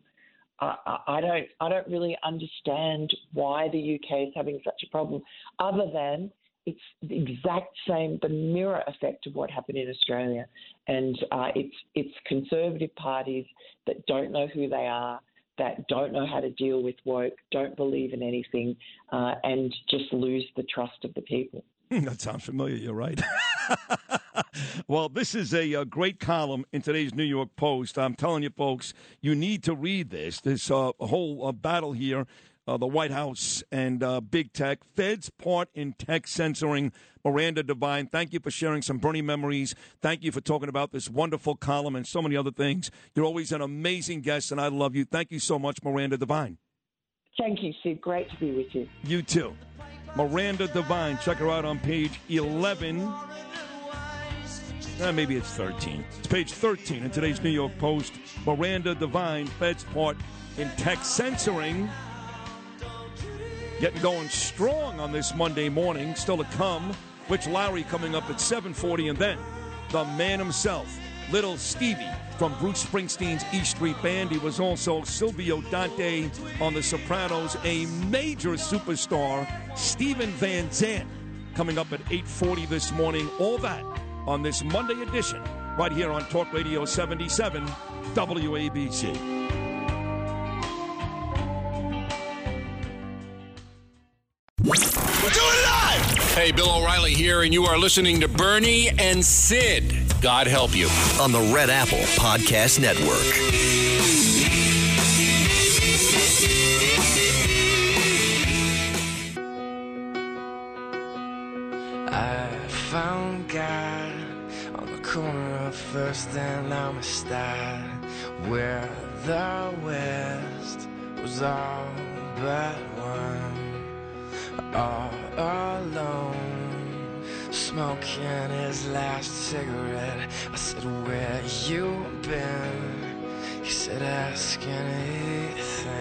I, I- don't I don't really understand why the UK is having such a problem, other than it's the exact same the mirror effect of what happened in Australia, and uh, it's it's conservative parties that don't know who they are. That don't know how to deal with woke, don't believe in anything, uh, and just lose the trust of the people.
that sounds familiar. You're right. well, this is a, uh great column in today's New York Post. I'm telling you, folks, you need to read this. This uh, whole uh, battle here, uh, the White House and uh, big tech, Fed's part in tech censoring. Miranda Devine, thank you for sharing some Bernie memories. Thank you for talking about this wonderful column and so many other things. You're always an amazing guest, and I love you. Thank you so much, Miranda Devine.
Thank you, Sid. Great to be with you.
You too. Miranda Devine. Check her out on page 11. Uh, maybe it's 13. It's page 13 in today's New York Post. Miranda Devine, Fed's part in tech censoring. Getting going strong on this Monday morning. Still to come. Rich Lowry coming up at 7:40, and then the man himself, Little Stevie from Bruce Springsteen's E Street Band. He was also Silvio Dante on The Sopranos, a major superstar, Steven Van Zandt, coming up at 8:40 this morning. All that on this Monday edition, right here on Talk Radio 77 WABC.
Hey, Bill O'Reilly here, and you are listening to Bernie and Sid. God help you.
On the Red Apple Podcast Network.
I found God on the corner of First and Amistad, where the West was all but one, all alone, smoking his last cigarette. I said, Where you been? He said, Ask anything.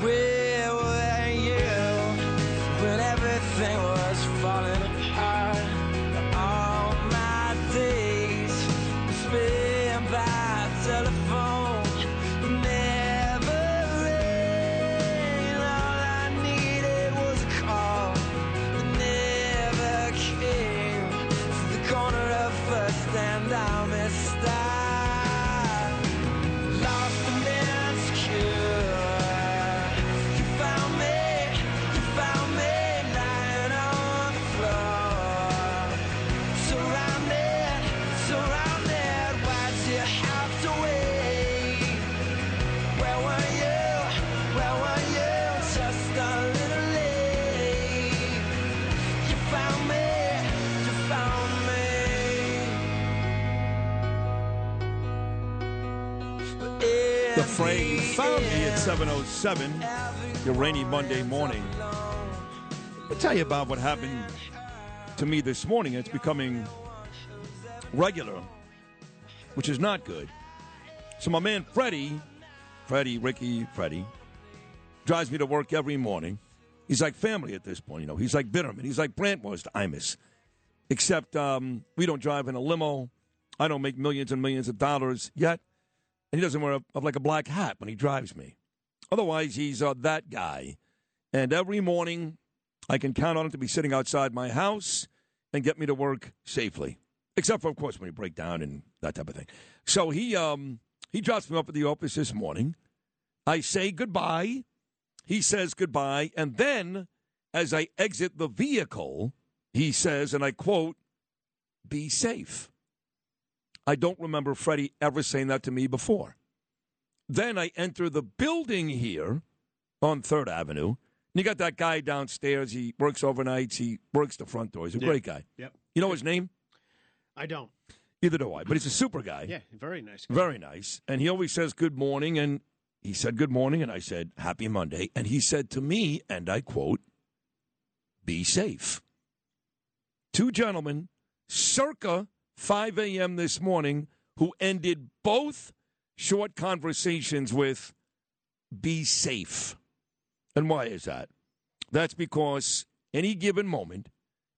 Where were you? when everything was
707, your rainy Monday morning. I'll tell you about what happened to me this morning. It's becoming regular, which is not good. So my man Freddie, Freddie, Ricky, Freddie, drives me to work every morning. He's like family at this point, you know. He's like Bitterman. He's like Brant was to Imus. Except um, we don't drive in a limo. I don't make millions and millions of dollars yet. And he doesn't wear a, like a black hat when he drives me. Otherwise, he's uh, that guy. And every morning, I can count on him to be sitting outside my house and get me to work safely. Except for, of course, when you break down and that type of thing. So he um, he drops me off at the office this morning. I say goodbye. He says goodbye. And then, as I exit the vehicle, he says, and I quote, be safe. I don't remember Freddie ever saying that to me before. Then I enter the building here on Third Avenue. And you got that guy downstairs. He works overnights. He works the front door. He's a
Yeah.
great guy.
Yep.
You know his name?
I don't.
Either do I. But he's a super guy.
Yeah, very nice. guy.
Very nice. And he always says good morning. And he said good morning. And I said happy Monday. And he said to me, and I quote, be safe. Two gentlemen, circa 5 a.m. this morning, who ended both short conversations with be safe. And why is that? That's because any given moment,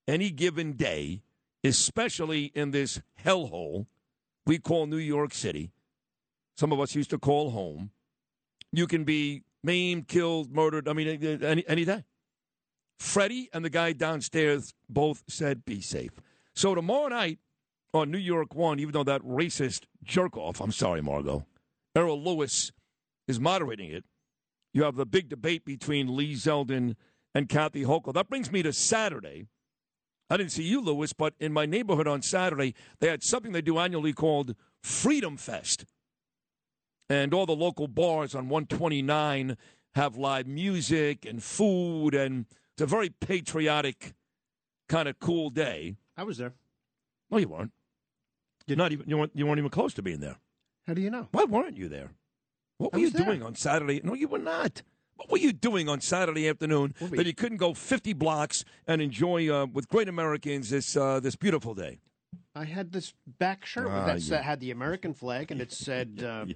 any given day, especially in this hellhole we call New York City, some of us used to call home, you can be maimed, killed, murdered, I mean, uh, uh, any, any day. Freddie and the guy downstairs both said be safe. So tomorrow night on New York One, even though that racist jerk off, I'm sorry, Margot, Errol Louis is moderating it, you have the big debate between Lee Zeldin and Kathy Hochul. That brings me to Saturday. I didn't see you, Lewis, but in my neighborhood on Saturday, they had something they do annually called Freedom Fest. And all the local bars on 129 have live music and food, and it's a very patriotic, kind of cool day.
I was there.
No, you weren't. You're not even. You weren't, you weren't even close to being there.
How do you know?
Why weren't you there? What
I
were you
there.
doing on Saturday? No, you were not. What were you doing on Saturday afternoon
were
that
you-
couldn't go 50 blocks and enjoy uh, with great Americans this uh, this beautiful day?
I had this back shirt
Ah,
that sa- had the American flag and it said uh,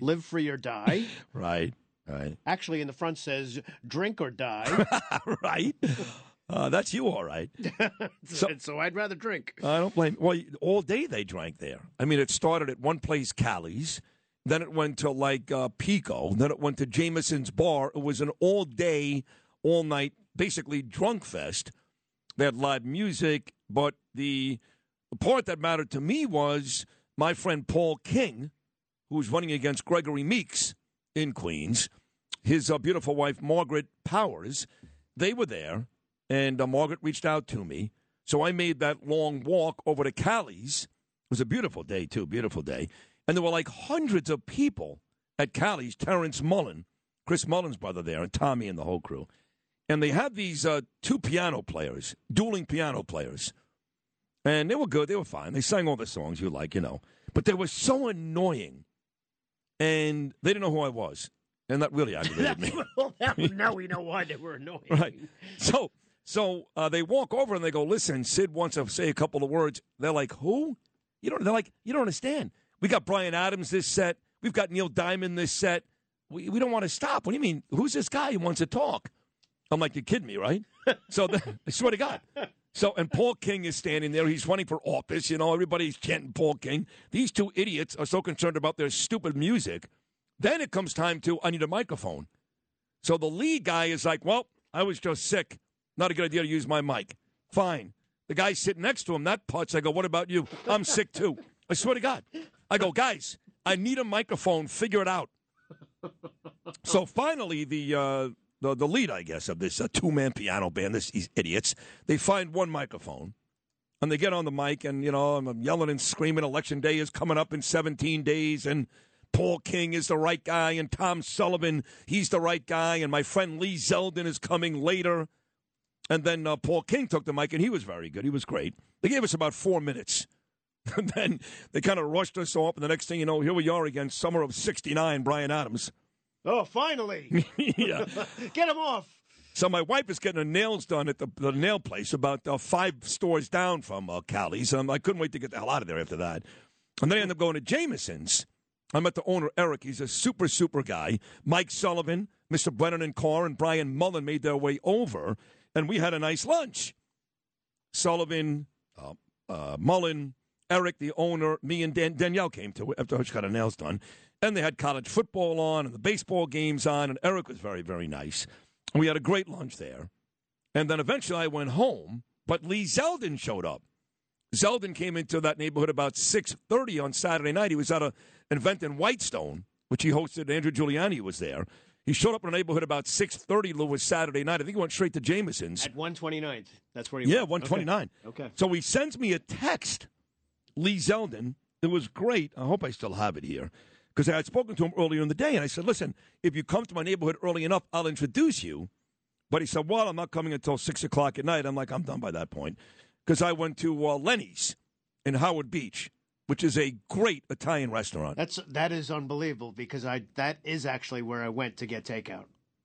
"Live free or die."
Right, right,
Actually, in the front says "Drink or die."
right. Uh, that's you, all right.
so, so I'd rather drink.
I don't blame. Well, all day they drank there. I mean, it started at one place, Callie's. Then it went to like uh, Pico. Then it went to Jameson's Bar. It was an all day, all night, basically drunk fest. They had live music, but the, the part that mattered to me was my friend Paul King, who was running against Gregory Meeks in Queens, his uh, beautiful wife Margaret Powers. They were there, and uh, Margaret reached out to me. So I made that long walk over to Callie's. It was a beautiful day, too, beautiful day. And there were like hundreds of people at Callie's. Terrence Mullen, Chris Mullen's brother there, and Tommy and the whole crew. And they had these uh, two piano players, dueling piano players. And they were good. They were fine. They sang all the songs you like, you know. But they were so annoying. And they didn't know who I was. And that really aggravated me.
well, now, now we know why they were annoying.
Right. So so uh, they walk over and they go, "Listen, Sid wants to say a couple of words." They're like, "Who?" You don't. They're like, "You don't understand. We got Bryan Adams this set. We've got Neil Diamond this set. We we don't want to stop. What do you mean? Who's this guy who wants to talk?" I'm like, "You're kidding me, right?" so the, I swear to God. So and Paul King is standing there. He's running for office. You know, everybody's chanting Paul King. These two idiots are so concerned about their stupid music. Then it comes time to I need a microphone. So the lead guy is like, "Well, I was just sick. Not a good idea to use my mic. Fine." The guy sitting next to him, that putz. I go, "What about you? I'm sick too." I swear to God. I go, "Guys, I need a microphone. Figure it out." So finally, the uh, the the lead, I guess, of this uh, two man piano band, this these idiots, they find one microphone. And they get on the mic, and you know, I'm yelling and screaming. Election day is coming up in 17 days, and Paul King is the right guy, and Tom Sullivan, he's the right guy, and my friend Lee Zeldin is coming later. And then uh, Paul King took the mic, and he was very good. He was great. They gave us about four minutes. And then they kind of rushed us off, and the next thing you know, here we are again, summer of 69, Bryan Adams.
Oh, finally.
yeah.
Get him off.
So my wife is getting her nails done at the, the nail place about uh, five stores down from uh, Callie's. Um, I couldn't wait to get the hell out of there after that. And then I ended up going to Jameson's. I met the owner, Eric. He's a super, super guy. Mike Sullivan, Mr. Brennan and Carr, and Brian Mullen made their way over, and we had a nice lunch. Sullivan, uh, uh, Mullen, Eric, the owner, me and Dan- Danielle came to after she got her nails done. And they had college football on and the baseball games on, and Eric was very, very nice. We had a great lunch there. And then eventually I went home, but Lee Zeldin showed up. Zeldin came into that neighborhood about 6.30 on Saturday night. He was at an event in Whitestone, which he hosted. Andrew Giuliani was there. He showed up in the neighborhood about 6.30, Lewis, Saturday night. I think he went straight to Jameson's.
At 129th. That's where he
Yeah,
was.
129.
Okay. okay.
So he sends me a text, Lee Zeldin. It was great. I hope I still have it here. Because I had spoken to him earlier in the day, and I said, listen, if you come to my neighborhood early enough, I'll introduce you. But he said, well, I'm not coming until 6 o'clock at night. I'm like, I'm done by that point. Because I went to uh, Lenny's in Howard Beach, which is a great Italian restaurant.
That's that is unbelievable because I that is actually where I went to get takeout.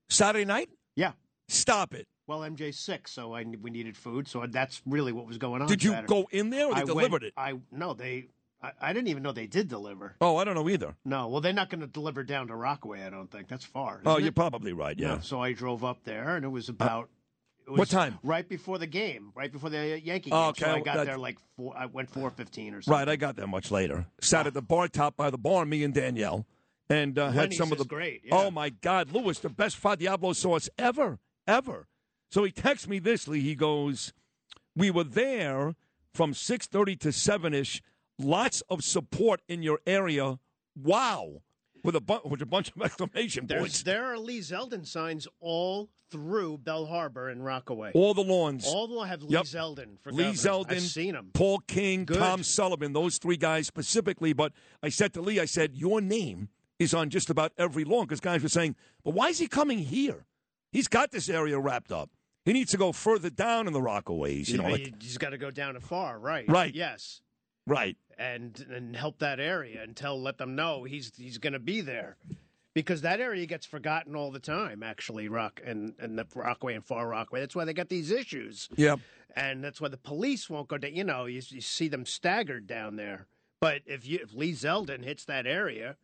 Saturday night?
Yeah.
Stop it.
Well, MJ's sick, so I we needed food, so that's really what was going on.
Did you
Saturday.
go in there or they
I
delivered
went-
it?
I no, they. I, I didn't even know they did deliver.
Oh, I don't know either.
No, well, they're not going to deliver down to Rockaway. I don't think that's far.
Oh, you're
it?
probably right, yeah. Uh,
No, so I drove up there, and it was about. it
what time?
Right before the game, right before the Yankee
Oh,
game. So
okay,
I got there like four. I went four fifteen or something.
Right, I got there much later. Sat at the bar top by the bar, me and Danielle, and uh, had some of the.
great, yeah.
Oh my God, Lewis, the best Fra Diavolo sauce ever, ever. So he texts me this. Lee. He goes, "We were there from six thirty to seven ish. Lots of support in your area. Wow!" With a bu- with a bunch of exclamation
There's,
points.
there are Lee Zeldin signs all through Belle Harbor and Rockaway.
All the lawns.
All of them have Lee
Yep.
Zeldin for
Lee
governor.
Zeldin,
I've seen him.
Paul King,
Good.
Tom Sullivan, those three guys specifically. But I said to Lee, I said, your name is on just about every lawn because guys were saying, but why is he coming here? He's got this area wrapped up. He needs to go further down in the Rockaways. You know, like,
he's got to go down and far, right?
Right.
Yes.
Right.
and and help that area and tell let them know he's he's going to be there. Because that area gets forgotten all the time actually rock and and the rockaway and far rockaway. That's why they got these issues.
Yep.
and that's why the police won't go down you know you, you see them staggered down there. But if you if lee zeldin hits that area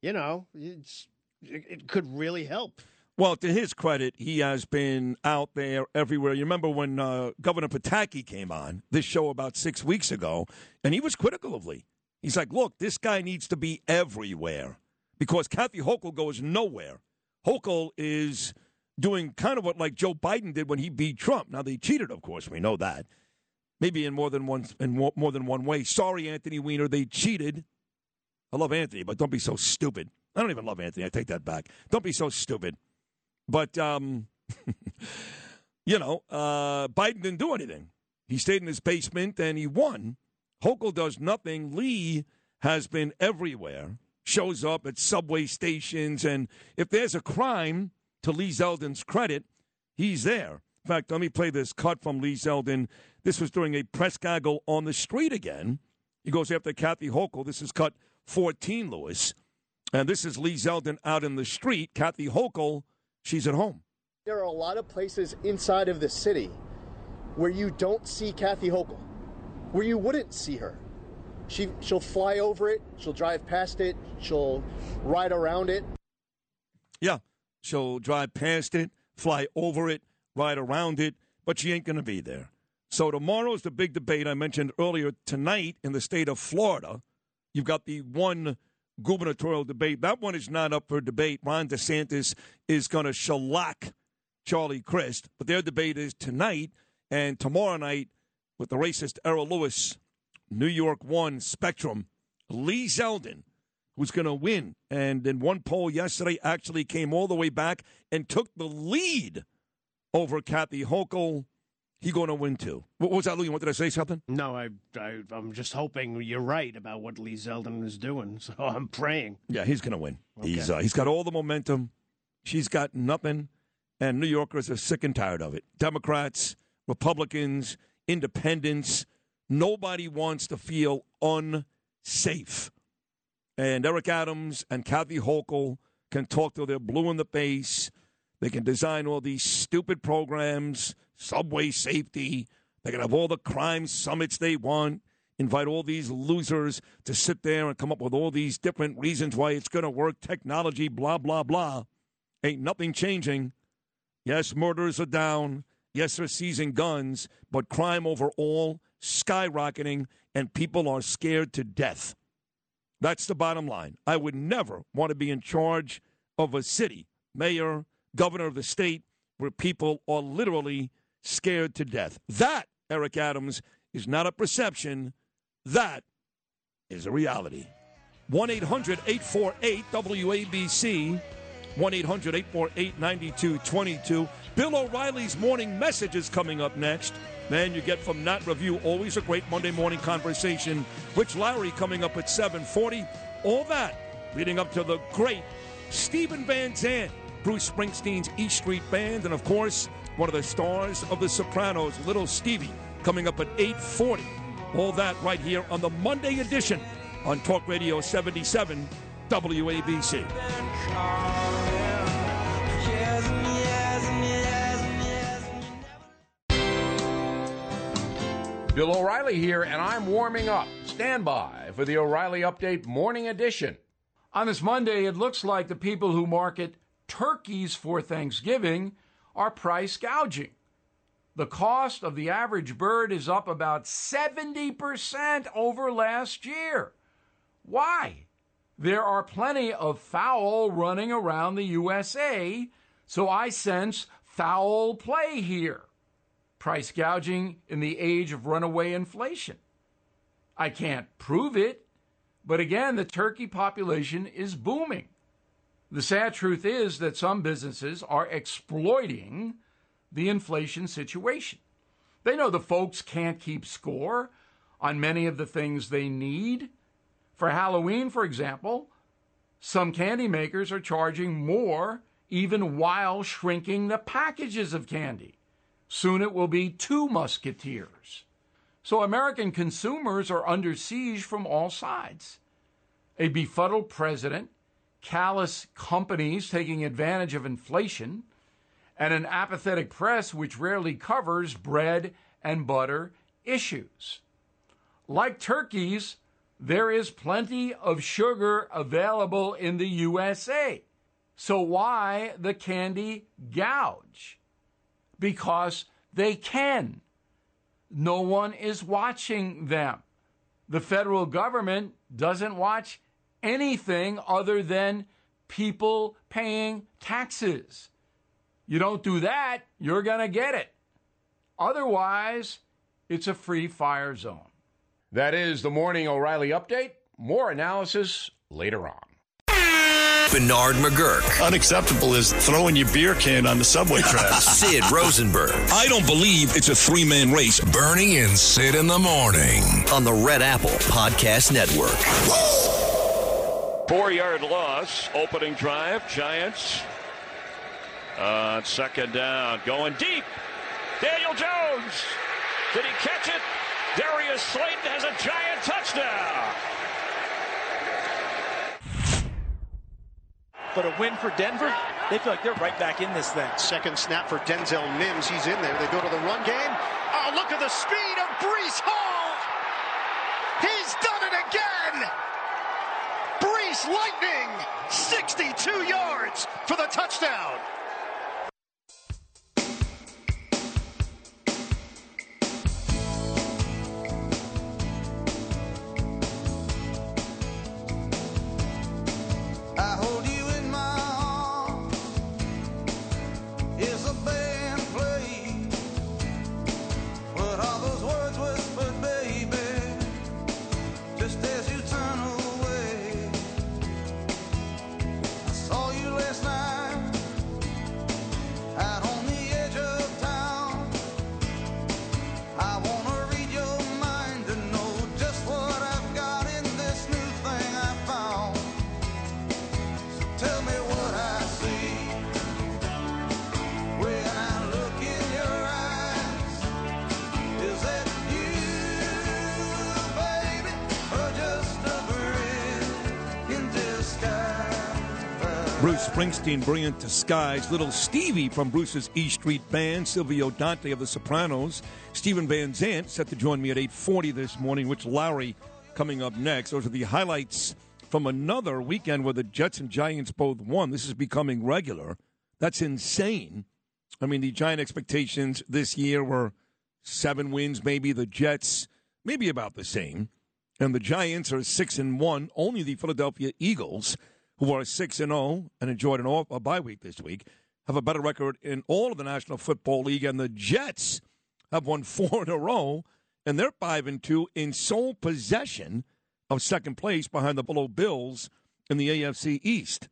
you know it's, it, it could really help
Well, to his credit, he has been out there everywhere. You remember when uh, Governor Pataki came on this show about six weeks ago, and he was critical of Lee. He's like, look, this guy needs to be everywhere because Kathy Hochul goes nowhere. Hochul is doing kind of what like Joe Biden did when he beat Trump. Now they cheated, of course, we know that. Maybe in more than one in more, more than one way. Sorry, Anthony Weiner, they cheated. I love Anthony, but don't be so stupid. I don't even love Anthony. I take that back. Don't be so stupid. But um, you know, uh, Biden didn't do anything. He stayed in his basement and he won. Hochul does nothing. Lee has been everywhere. Shows up at subway stations, and if there's a crime, to Lee Zeldin's credit, he's there. In fact, let me play this cut from Lee Zeldin. This was during a press gaggle on the street again. He goes after Kathy Hochul. This is cut 14, Lewis. And this is Lee Zeldin out in the street. Kathy Hochul, she's at home.
There are a lot of places inside of the city where you don't see Kathy Hochul, where you wouldn't see her. She she'll fly over it, she'll drive past it, she'll ride around it.
Yeah, she'll drive past it, fly over it, ride around it, but she ain't going to be there. So tomorrow is the big debate I mentioned earlier. Tonight in the state of Florida, you've got the one gubernatorial debate. That one is not up for debate. Ron DeSantis is going to shellac Charlie Crist, but their debate is tonight and tomorrow night with the racist Errol Louis, New York One Spectrum, Lee Zeldin, who's going to win. And in one poll yesterday, actually came all the way back and took the lead over Kathy Hochul. He going to win too. What was that, Lee? What did I say? Something?
No, I, I I'm just hoping you're right about what Lee Zeldin is doing. So I'm praying.
Yeah, he's going to win. He's uh, he's got all the momentum. She's got nothing, and New Yorkers are sick and tired of it. Democrats, Republicans, Independents, nobody wants to feel unsafe. And Eric Adams and Kathy Hochul can talk till they're blue in the face. They can design all these stupid programs, subway safety. They can have all the crime summits they want, invite all these losers to sit there and come up with all these different reasons why it's going to work, technology, blah, blah, blah. Ain't nothing changing. Yes, murders are down. Yes, they're seizing guns, but crime overall skyrocketing, and people are scared to death. That's the bottom line. I would never want to be in charge of a city, mayor, governor of the state, where people are literally scared to death. That, Eric Adams, is not a perception. That is a reality. 1 800 848 WABC. 1 800 848 9222. Bill O'Reilly's morning message is coming up next. Then you get from Not Review, always a great Monday morning conversation. Rich Lowry coming up at 740. All that leading up to the great Steven Van Zandt, Bruce Springsteen's East Street Band, and of course, one of the stars of The Sopranos, Little Stevie, coming up at 840. All that right here on the Monday edition on Talk Radio 77 WABC.
Bill O'Reilly here, and I'm warming up. Stand by for the O'Reilly Update Morning Edition. On this Monday, it looks like the people who market turkeys for Thanksgiving are price gouging. The cost of the average bird is up about 70% over last year. Why? There are plenty of fowl running around the USA, so I sense foul play here price gouging in the age of runaway inflation. I can't prove it, but again, the turkey population is booming. The sad truth is that some businesses are exploiting the inflation situation. They know the folks can't keep score on many of the things they need. For Halloween, for example, some candy makers are charging more even while shrinking the packages of candy. Soon it will be two musketeers. So American consumers are under siege from all sides. A befuddled president, callous companies taking advantage of inflation, and an apathetic press which rarely covers bread and butter issues. Like turkeys, there is plenty of sugar available in the USA. So why the candy gouge? Because they can. No one is watching them. The federal government doesn't watch anything other than people paying taxes. You don't do that, you're going to get it. Otherwise, it's a free fire zone. That is the Morning O'Reilly update. More analysis later on.
Bernard McGurk.
Unacceptable is throwing your beer can on the subway tracks.
Sid Rosenberg.
I don't believe it's a three man race.
Bernie and Sid in the morning on the Red Apple Podcast Network.
Four yard loss, opening drive. Giants on second down, going deep. Daniel Jones. Did he catch it? Darius Slayton has a giant touchdown.
But a win for Denver, they feel like they're right back in this thing.
Second snap for Denzel Mims. He's in there. They go to the run game. Oh, look at the speed of Breece Hall. He's done it again. Breece Lightning, 62 yards for the touchdown.
Springsteen, Brilliant Skies. Little Stevie from Bruce's E Street Band. Silvio Dante of The Sopranos. Steven Van Zandt set to join me at 8.40 this morning. Rich Lowry coming up next. Those are the highlights from another weekend where the Jets and Giants both won. This is becoming regular. That's insane. I mean, the Giant expectations this year were seven wins, maybe. The Jets, maybe about the same. And the Giants are six and one. Only the Philadelphia Eagles, who are six and zero and enjoyed an off a bye week this week, have a better record in all of the National Football League. And the Jets have won four in a row, and they're five and two in sole possession of second place behind the Buffalo Bills in the AFC East.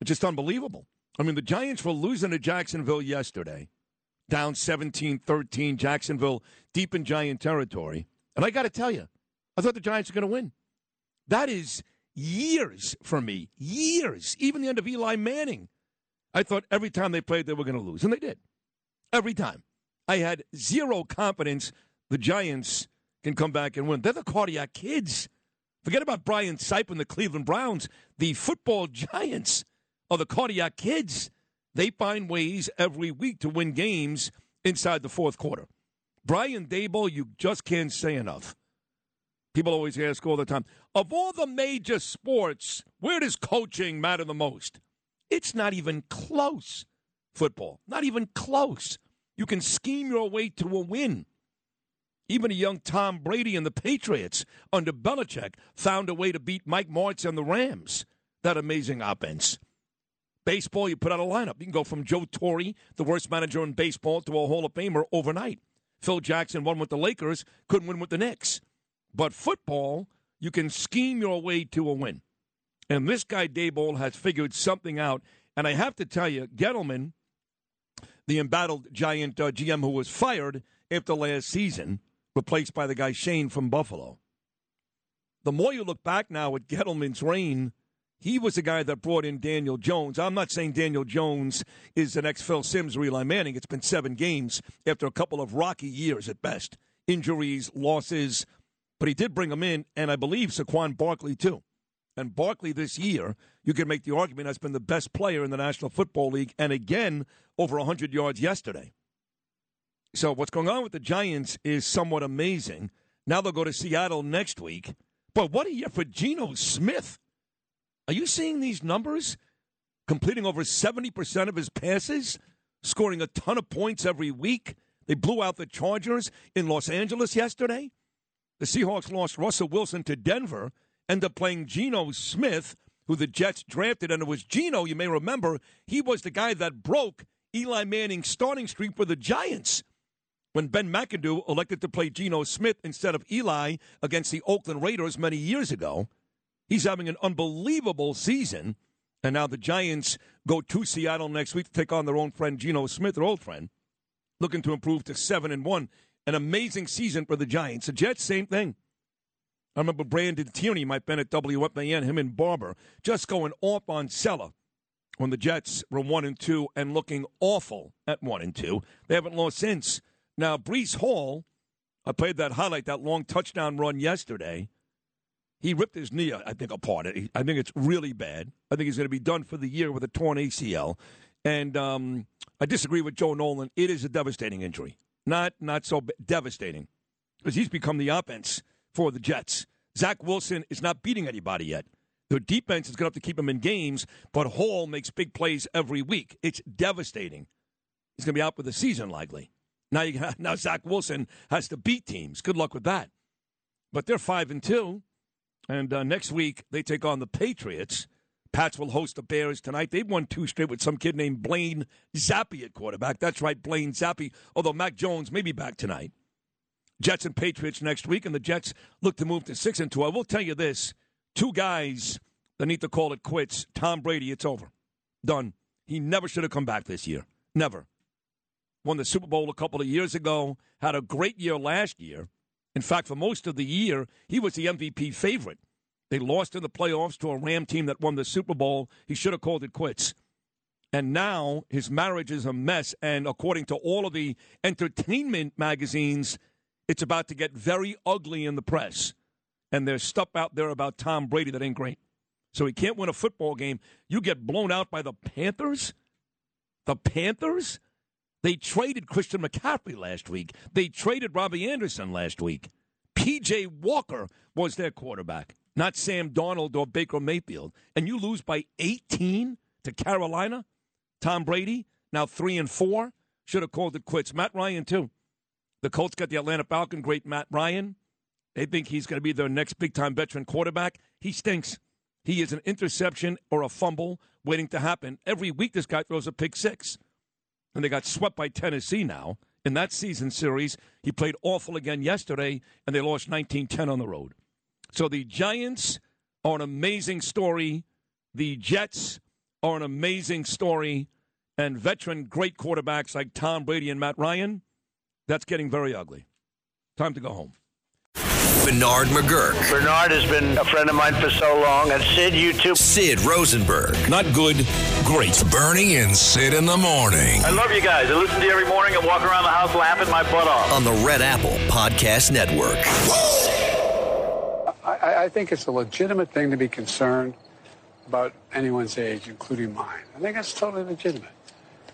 It's just unbelievable. I mean, the Giants were losing to Jacksonville yesterday, down 17 13. Jacksonville deep in Giant territory. And I got to tell you, I thought the Giants were going to win. That is years for me. Years. Even the end of Eli Manning. I thought every time they played, they were going to lose. And they did. Every time. I had zero confidence the Giants can come back and win. They're the cardiac kids. Forget about Brian Sipe and the Cleveland Browns. The football giants are the cardiac kids. They find ways every week to win games inside the fourth quarter. Brian Daboll, you just can't say enough. People always ask all the time, of all the major sports, where does coaching matter the most? It's not even close. Football, not even close. You can scheme your way to a win. Even a young Tom Brady and the Patriots under Belichick found a way to beat Mike Martz and the Rams. That amazing offense. Baseball, you put out a lineup. You can go from Joe Torre, the worst manager in baseball, to a Hall of Famer overnight. Phil Jackson won with the Lakers, couldn't win with the Knicks. But football, you can scheme your way to a win. And this guy, Daboll, has figured something out. And I have to tell you, Gettleman, the embattled Giant uh, GM who was fired after last season, replaced by the guy Schoen from Buffalo. The more you look back now at Gettleman's reign, he was the guy that brought in Daniel Jones. I'm not saying Daniel Jones is the next Phil Simms or Eli Manning. It's been seven games after a couple of rocky years at best. Injuries, losses, but he did bring him in, and I believe Saquon Barkley too. And Barkley this year, you can make the argument has been the best player in the National Football League, and again over 100 yards yesterday. So what's going on with the Giants is somewhat amazing. Now they'll go to Seattle next week. But what a year for Geno Smith. Are you seeing these numbers? completing over 70% of his passes, scoring a ton of points every week. They blew out the Chargers in Los Angeles yesterday. The Seahawks lost Russell Wilson to Denver, ended up playing Geno Smith, who the Jets drafted. And it was Geno, you may remember, he was the guy that broke Eli Manning's starting streak for the Giants when Ben McAdoo elected to play Geno Smith instead of Eli against the Oakland Raiders many years ago. He's having an unbelievable season. And now the Giants go to Seattle next week to take on their own friend Geno Smith, their old friend, looking to improve to seven and one. An amazing season for the Giants. The Jets, same thing. I remember Brandon Tierney might have been at WFAN, him and Barber, just going off on Saleh when the Jets were one and two and looking awful at one and two. They haven't lost since. Now, Breece Hall, I played that highlight, that long touchdown run yesterday. He ripped his knee, I think, apart. I think it's really bad. I think he's going to be done for the year with a torn ACL. And um, I disagree with Joe Nolan. It is a devastating injury. Not not so devastating because he's become the offense for the Jets. Zach Wilson is not beating anybody yet. The defense is going to have to keep him in games, but Hall makes big plays every week. It's devastating. He's going to be out for the season, likely. Now, you, now Zach Wilson has to beat teams. Good luck with that. But they're five and two, and uh, next week they take on the Patriots. Pats will host the Bears tonight. They've won two straight with some kid named Blaine Zappe at quarterback. That's right, Blaine Zappe. Although Mac Jones may be back tonight. Jets and Patriots next week, and the Jets look to move to six and two. I will tell you this: two guys that need to call it quits. Tom Brady, it's over, done. He never should have come back this year. Never. Won the Super Bowl a couple of years ago. Had a great year last year. In fact, for most of the year, he was the MVP favorite. They lost in the playoffs to a Ram team that won the Super Bowl. He should have called it quits. And now his marriage is a mess. And according to all of the entertainment magazines, it's about to get very ugly in the press. And there's stuff out there about Tom Brady that ain't great. So he can't win a football game. You get blown out by the Panthers? The Panthers? They traded Christian McCaffrey last week. They traded Robbie Anderson last week. PJ Walker was their quarterback not Sam Darnold or Baker Mayfield, and you lose by 18 to Carolina, Tom Brady, now 3 and 4, should have called it quits. Matt Ryan, too. The Colts got the Atlanta Falcon, great Matt Ryan. They think he's going to be their next big time veteran quarterback. He stinks. He is an interception or a fumble waiting to happen. Every week, this guy throws a pick six. And they got swept by Tennessee now in that season series. He played awful again yesterday, and they lost 19 10 on the road. So the Giants are an amazing story. The Jets are an amazing story. And veteran great quarterbacks like Tom Brady and Matt Ryan, that's getting very ugly. Time to go home.
Bernard McGuirk.
Bernard has been a friend of mine for so long. And Sid, you too.
Sid Rosenberg.
Not good, great.
Bernie and Sid in the morning.
I love you guys. I listen to you every morning and walk around the house laughing my butt off.
On the Red Apple Podcast Network.
I, I think it's a legitimate thing to be concerned about anyone's age, including mine. I think that's totally legitimate.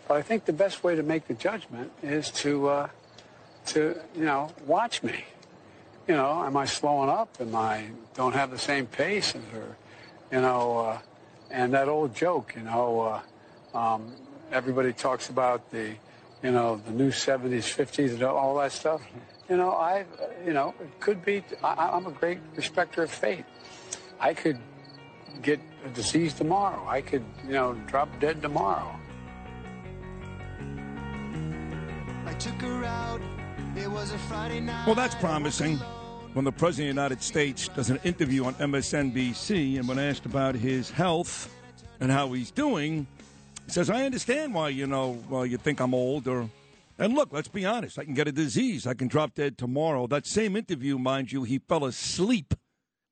But I think the best way to make the judgment is to, uh, to you know, watch me. You know, am I slowing up? Am I don't have the same pace her? You know, uh, and that old joke, you know, uh, um, everybody talks about the, you know, the new 70s, 50s, and all that stuff. You know, I, uh, you know, it could be. I, I'm a great respecter of fate. I could get a disease tomorrow. I could, you know, drop dead tomorrow.
I took her out. It was a Friday night.
Well, that's promising. When the President of the United States does an interview on MSNBC and when asked about his health and how he's doing, he says, I understand why, you know, well, you think I'm old or. And look, let's be honest. I can get a disease. I can drop dead tomorrow. That same interview, mind you, he fell asleep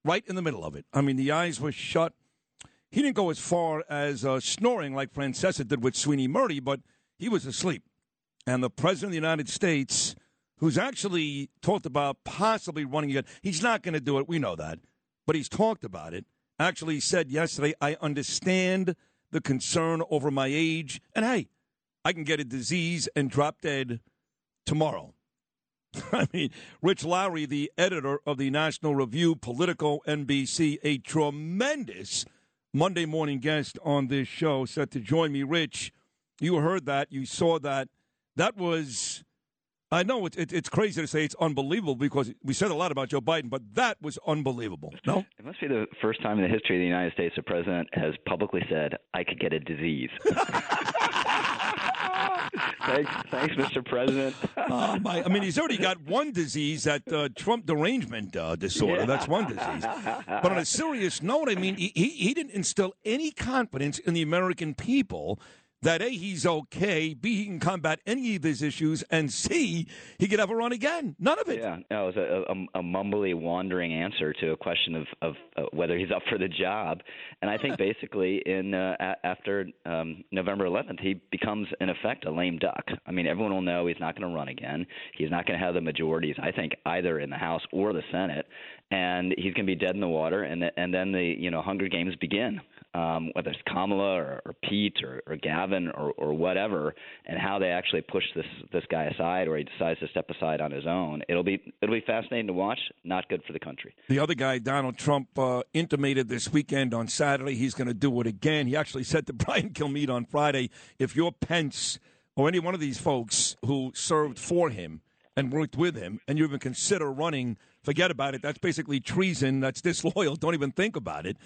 right in the middle of it. I mean, the eyes were shut. He didn't go as far as uh, snoring like Francesa did with Sweeny Murti, but he was asleep. And the President of the United States, who's actually talked about possibly running again, he's not going to do it. We know that. But he's talked about it. Actually said yesterday, I understand the concern over my age. And hey, I can get a disease and drop dead tomorrow. I mean, Rich Lowry, the editor of the National Review, Politico, NBC, a tremendous Monday morning guest on this show, set to join me. Rich, you heard that, you saw that. That was, I know it, it, it's crazy to say it's unbelievable because we said a lot about Joe Biden, but that was unbelievable. No?
It must be the first time in the history of the United States a president has publicly said, I could get a disease. thanks, thanks, Mr. President.
Oh, my, I mean, he's already got one disease, that uh, Trump derangement uh, disorder.
Yeah.
That's one disease. But on a serious note, I mean, he he didn't instill any confidence in the American people that A, he's okay, B, he can combat any of his issues, and C, he could ever run again. None of it.
Yeah, no, it was a, a, a mumbly, wandering answer to a question of, of uh, whether he's up for the job. And I think basically, in uh, a- after um, November 11th, he becomes in effect a lame duck. I mean, everyone will know he's not going to run again. He's not going to have the majorities. I think either in the House or the Senate, and he's going to be dead in the water. And th- and then the you know Hunger Games begin. Um, whether it's Kamala or, or Pete or, or Gavin or, or whatever, and how they actually push this this guy aside, or he decides to step aside on his own. It'll be it'll be fascinating to watch. Not good for the country.
The other guy, Donald Trump, uh, intimated this weekend on Saturday he's going to do it again. He actually said to Brian Kilmeade on Friday, if you're Pence or any one of these folks who served for him and worked with him, and you even consider running, forget about it. That's basically treason. That's disloyal. Don't even think about it.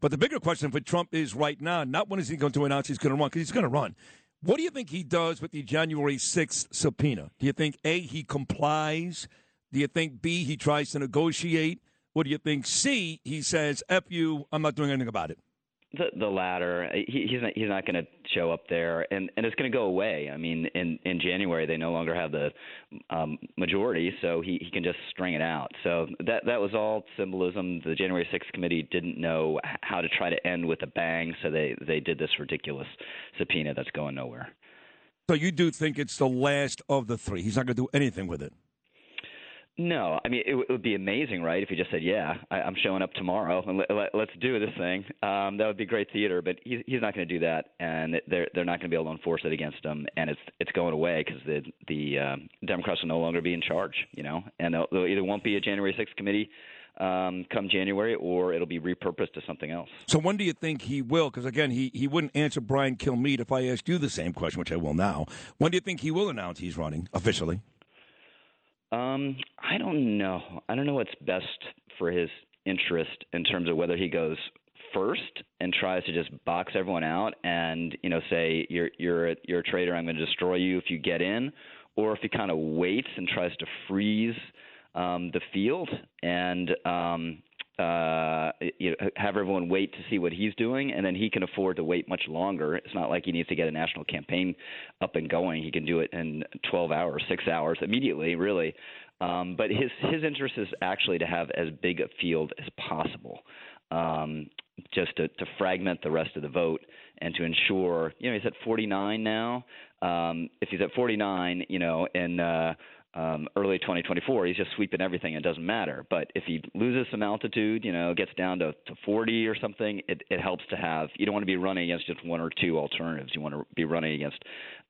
But the bigger question for Trump is right now, not when is he going to announce he's going to run, because he's going to run. What do you think he does with the January 6th subpoena? Do you think, A, he complies? Do you think, B, he tries to negotiate? What do you think, C, he says, F you, I'm not doing anything about it?
The, the latter. He, he's not. He's not going to show up there, and and it's going to go away. I mean, in in January they no longer have the um, majority, so he he can just string it out. So that that was all symbolism. The January 6th committee didn't know how to try to end with a bang, so they they did this ridiculous subpoena that's going nowhere.
So you do think it's the last of the three? He's not going to do anything with it.
No, I mean it, it would be amazing, right? If he just said, "Yeah, I, I'm showing up tomorrow, and let, let's do this thing." Um, that would be great theater, but he's he's not going to do that, and they're they're not going to be able to enforce it against him, and it's it's going away because the the um, Democrats will no longer be in charge, you know, and they'll, they'll either won't be a January 6th committee um, come January, or it'll be repurposed to something else.
So when do you think he will? Because again, he, he wouldn't answer Brian Kilmeade if I asked you the same question, which I will now. When do you think he will announce he's running officially?
Um, I don't know. I don't know what's best for his interest in terms of whether he goes first and tries to just box everyone out and you know say you're you're a, you're a traitor. I'm going to destroy you if you get in, or if he kind of waits and tries to freeze um, the field and um, uh, you know, have everyone wait to see what he's doing, and then he can afford to wait much longer. It's not like he needs to get a national campaign up and going. He can do it in 12 hours, six hours immediately, really. Um, but his his interest is actually to have as big a field as possible, um, just to, to fragment the rest of the vote and to ensure. You know, he's at 49 now. Um, if he's at 49, you know, and uh, um, early 2024, he's just sweeping everything. And it doesn't matter. But if he loses some altitude, you know, gets down to, to 40 or something, it, it helps to have. You don't want to be running against just one or two alternatives. You want to be running against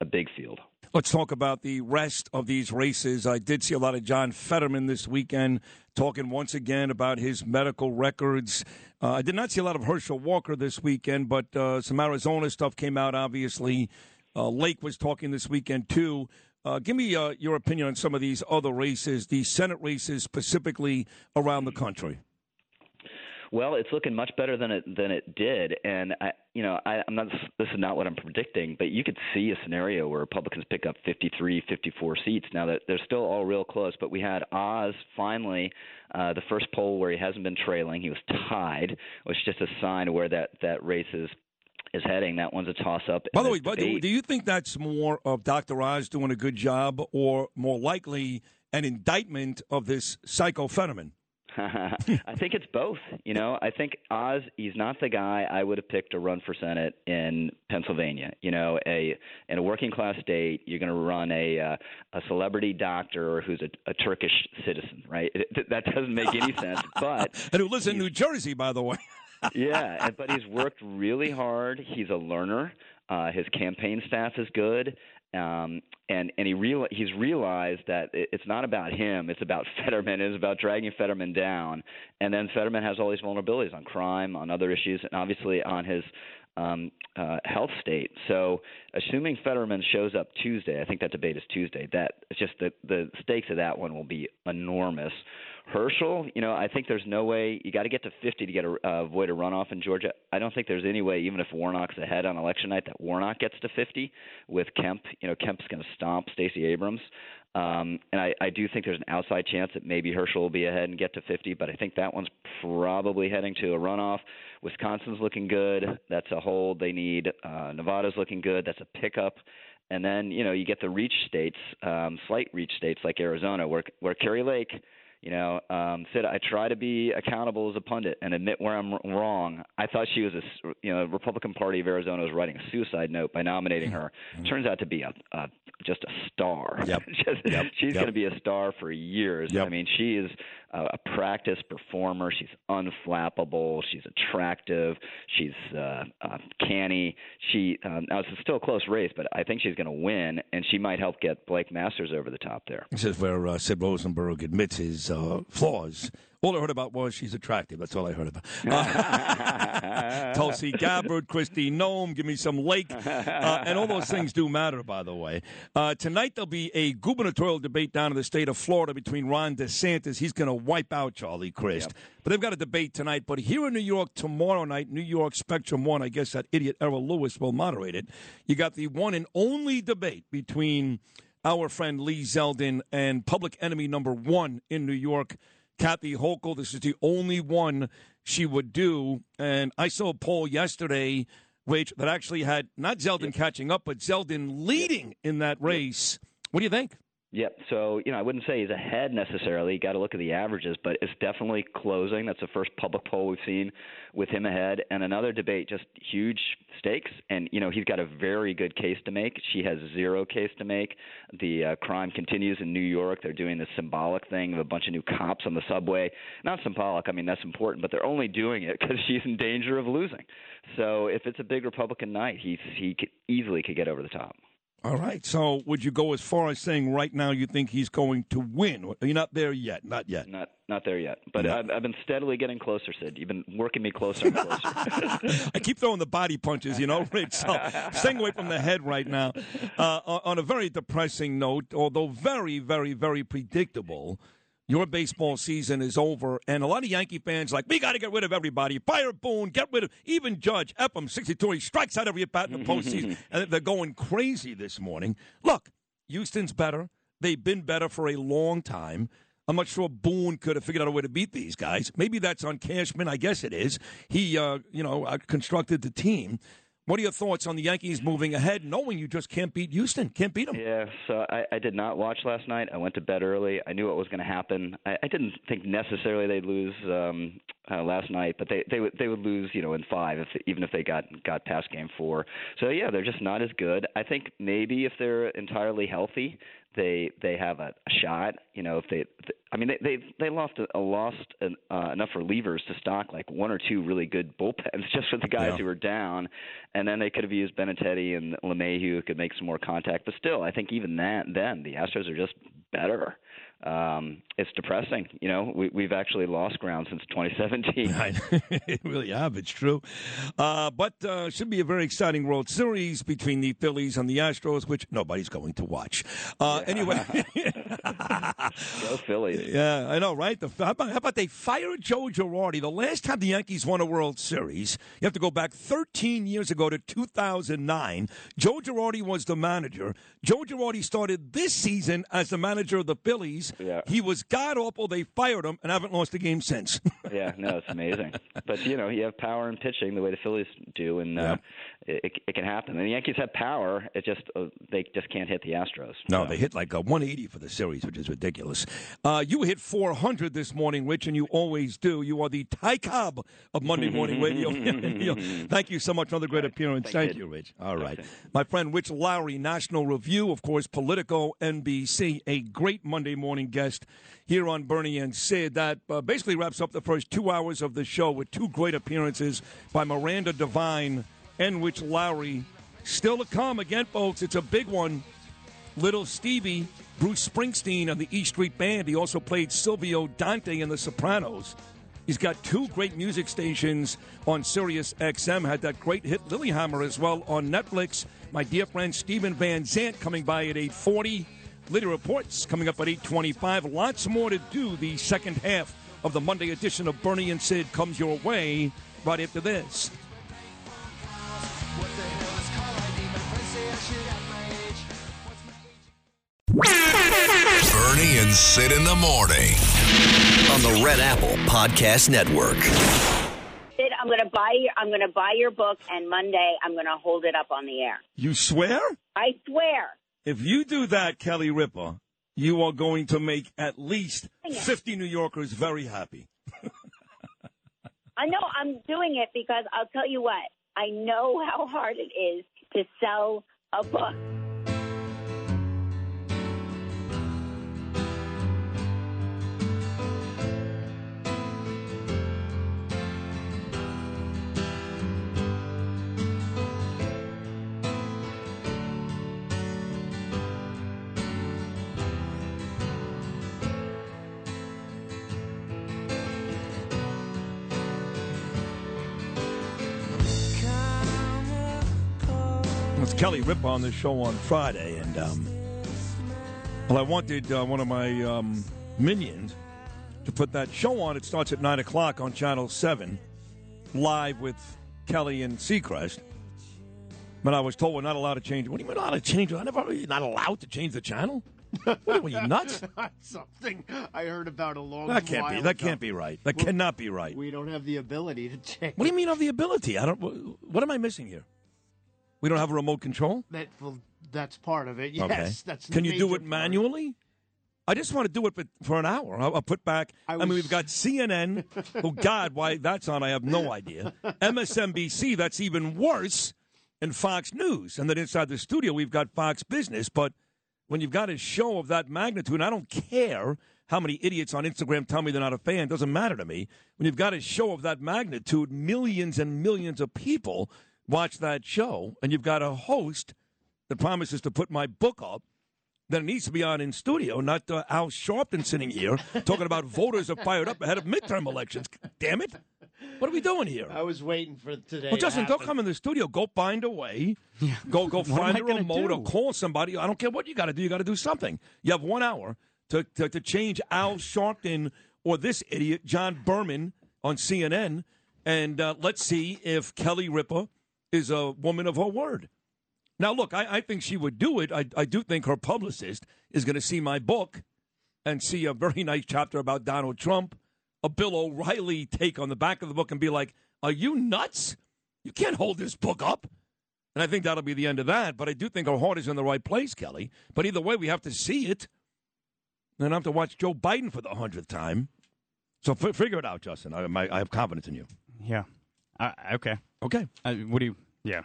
a big field.
Let's talk about the rest of these races. I did see a lot of John Fetterman this weekend talking once again about his medical records. Uh, I did not see a lot of Herschel Walker this weekend, but uh, some Arizona stuff came out, obviously. Uh, Lake was talking this weekend, too. Uh, give me uh, your opinion on some of these other races, the Senate races specifically around the country.
Well, it's looking much better than it than it did, and I, you know, I, I'm not. This is not what I'm predicting, but you could see a scenario where Republicans pick up 53, 54 seats. Now that they're still all real close, but we had Oz finally, uh, the first poll where he hasn't been trailing. He was tied, which is just a sign of where that that race is is heading. That one's a toss up.
By the way, do, do you think that's more of Dr. Oz doing a good job or more likely an indictment of this psycho?
I think it's both. You know, I think Oz, he's not the guy I would have picked to run for Senate in Pennsylvania. You know, a in a working class state, you're going to run a uh, a celebrity doctor who's a, a Turkish citizen, right? It, that doesn't make any sense. But
and who lives in New Jersey, by the way.
Yeah, but he's worked really hard. He's a learner. Uh, his campaign staff is good, um, and and he real he's realized that it, it's not about him. It's about Fetterman. It's about dragging Fetterman down. And then Fetterman has all these vulnerabilities on crime, on other issues, and obviously on his um, uh, health state. So, assuming Fetterman shows up Tuesday, I think that debate is Tuesday. That just the the stakes of that one will be enormous. Herschel, you know, I think there's no way you got to get to 50 to get a uh, avoid a runoff in Georgia. I don't think there's any way, even if Warnock's ahead on election night, that Warnock gets to 50 with Kemp. You know, Kemp's going to stomp Stacey Abrams. Um, and I, I do think there's an outside chance that maybe Herschel will be ahead and get to 50, but I think that one's probably heading to a runoff. Wisconsin's looking good. That's a hold they need. Uh, Nevada's looking good. That's a pickup. And then you know you get the reach states, um, slight reach states like Arizona, where where Kari Lake you know, um, Sid, I try to be accountable as a pundit and admit where I'm wrong. I thought she was a, s- you know, Republican Party of Arizona was writing a suicide note by nominating her. Turns out to be a, a just a star.
Yep.
Just-
Yep.
She's
Yep.
going to be a star for years. I mean, she is a, a practice performer. She's unflappable. She's attractive. She's uh, uh, canny. She um, now it's still a close race, but I think she's going to win, and she might help get Blake Masters over the top there.
This is where uh, Sid Rosenberg admits his uh, flaws. All I heard about was she's attractive. That's all I heard about. Uh, Tulsi Gabbard, Kristi Noem, give me some Lake. Uh, and all those things do matter, by the way. Uh, tonight there'll be a gubernatorial debate down in the state of Florida between Ron DeSantis. He's going to wipe out Charlie Crist. But they've got a debate tonight. But here in New York tomorrow night, New York Spectrum 1, I guess that idiot Errol Louis will moderate it. You got the one and only debate between our friend Lee Zeldin and public enemy number one in New York, Kathy Hochul. This is the only one she would do. And I saw a poll yesterday, which that actually had not Zeldin catching up, but Zeldin leading in that race. What do you think?
Yep. So, you know, I wouldn't say he's ahead necessarily. You got to look at the averages, but it's definitely closing. That's the first public poll we've seen with him ahead. And another debate, just huge stakes. And, you know, he's got a very good case to make. She has zero case to make. The uh, crime continues in New York. They're doing this symbolic thing of a bunch of new cops on the subway. Not symbolic. I mean, that's important, but they're only doing it because she's in danger of losing. So if it's a big Republican night, he's, he could, easily could get over the top.
All right. So would you go as far as saying right now you think he's going to win? Are You're not there yet. Not yet.
Not not there yet, but
No.
I've, I've been steadily getting closer, Sid. You've been working me closer and closer.
I keep throwing the body punches, you know, Rich. So staying away from the head right now. Uh, on on a very depressing note, although very, very, very predictable, your baseball season is over, and a lot of Yankee fans like we got to get rid of everybody. Fire Boone, get rid of even Judge Ephraim, sixty-two. He strikes out every at bat in the postseason, and they're going crazy this morning. Look, Houston's better. They've been better for a long time. I'm not sure Boone could have figured out a way to beat these guys. Maybe that's on Cashman. I guess it is. He, uh, you know, uh, constructed the team. What are your thoughts on the Yankees moving ahead, knowing you just can't beat Houston? Can't beat them.
Yeah, so I, I did not watch last night. I went to bed early. I knew what was going to happen. I, I didn't think necessarily they'd lose um, uh, last night, but they they would they would lose, you know, in five, if even if they got got past game four. So yeah, they're just not as good. I think maybe if they're entirely healthy, they they have a, shot. You know, if they, I mean, they they they lost a, lost an, uh, enough relievers to stock like one or two really good bullpens just for the guys
Yeah.
who were down, and then they could have used Benintendi and LeMahieu who could make some more contact. But still, I think even that then the Astros are just better. Um, it's depressing. You know, we, we've actually lost ground since 2017.
it really have. It's true. Uh, but uh, should be a very exciting World Series between the Phillies and the Astros, which nobody's going to watch. Uh, Anyway,
Go Phillies.
yeah, I know, right? The, how, about, how about they fired Joe Girardi? The last time the Yankees won a World Series, you have to go back 13 years ago to 2009. Joe Girardi was the manager. Joe Girardi started this season as the manager of the Phillies.
Yeah.
He was god awful. They fired him and haven't lost a game since.
yeah, no, it's amazing. But you know, you have power in pitching the way the Phillies do, and uh, it, it can happen. And the Yankees have power. It just uh, they just can't hit the Astros.
No, they hit like a 180 for the series, which is ridiculous. Uh, you hit 400 this morning, Rich, and you always do. You are the Ty Cobb of Monday Morning Radio. Thank you so much. Another great appearance. Thank you, Rich. All right. My friend Rich Lowry, National Review, of course, Politico, NBC. A great Monday morning. Returning guest here on Bernie and Sid. That uh, basically wraps up the first two hours of the show with two great appearances by Miranda Devine and Rich Lowry. Still to come again, folks. It's a big one. Little Stevie, Bruce Springsteen of the E Street Band. He also played Silvio Dante in The Sopranos. He's got two great music stations on Sirius XM. Had that great hit Lilyhammer as well on Netflix. My dear friend Steven Van Zandt coming by at 840. Lidia Reports coming up at 825. Lots more to do. The second half of the Monday edition of Bernie and Sid comes your way right after this.
Bernie and Sid in the morning on the Red Apple Podcast Network.
Sid, I'm gonna buy your I'm gonna buy your book, and Monday I'm gonna hold it up on the air.
You swear?
I swear.
If you do that, Kelly Ripa, you are going to make at least 50 New Yorkers very happy.
I know I'm doing it because I'll tell you what. I know how hard it is to sell a book.
Kelly Ripa on the show on Friday, and um, well, I wanted uh, one of my um, minions to put that show on. It starts at nine o'clock on Channel Seven, live with Kelly and Seacrest. But I was told we're not allowed to change. What do you mean not allowed to change? I never. You're not allowed to change the channel. What are you nuts?
Something I heard about a long time
That can't be. That
ago.
can't be right. That
Well,
cannot be right.
We don't have the ability to change.
What do you mean of the ability? I don't. What am I missing here? We don't have a remote control.
That well, that's part of it. Yes,
okay.
that's.
Can you do it manually? I just want to do it for, for an hour. I'll, I'll put back. I, mean, we've got CNN. oh God, why that's on? I have no idea. MSNBC. That's even worse. And Fox News. And then inside the studio, we've got Fox Business. But when you've got a show of that magnitude, and I don't care how many idiots on Instagram tell me they're not a fan. Doesn't matter to me. When you've got a show of that magnitude, millions and millions of people watch that show, and you've got a host that promises to put my book up, then it needs to be on in studio, not uh, Al Sharpton sitting here talking about voters are fired up ahead of midterm elections. Damn it! What are we doing here?
I was waiting for today.
Well,
to
Justin, don't come in the studio. Go find a way. Yeah. Go
go
find
I
a
gonna
remote or call somebody. I don't care what you got to do. You got to do something. You have one hour to, to, to change Al Sharpton or this idiot, John Berman, on CNN. And uh, let's see if Kelly Ripa is a woman of her word. Now, look, I, I think she would do it. I, I do think her publicist is going to see my book and see a very nice chapter about Donald Trump, a Bill O'Reilly take on the back of the book and be like, Are you nuts? You can't hold this book up. And I think that'll be the end of that. But I do think her heart is in the right place, Kelly. But either way, we have to see it. And I have to watch Joe Biden for the hundredth time. So f- figure it out, Justin. I, my, I have confidence in you.
Yeah. Uh, okay.
Okay.
Uh, what do you? Yeah.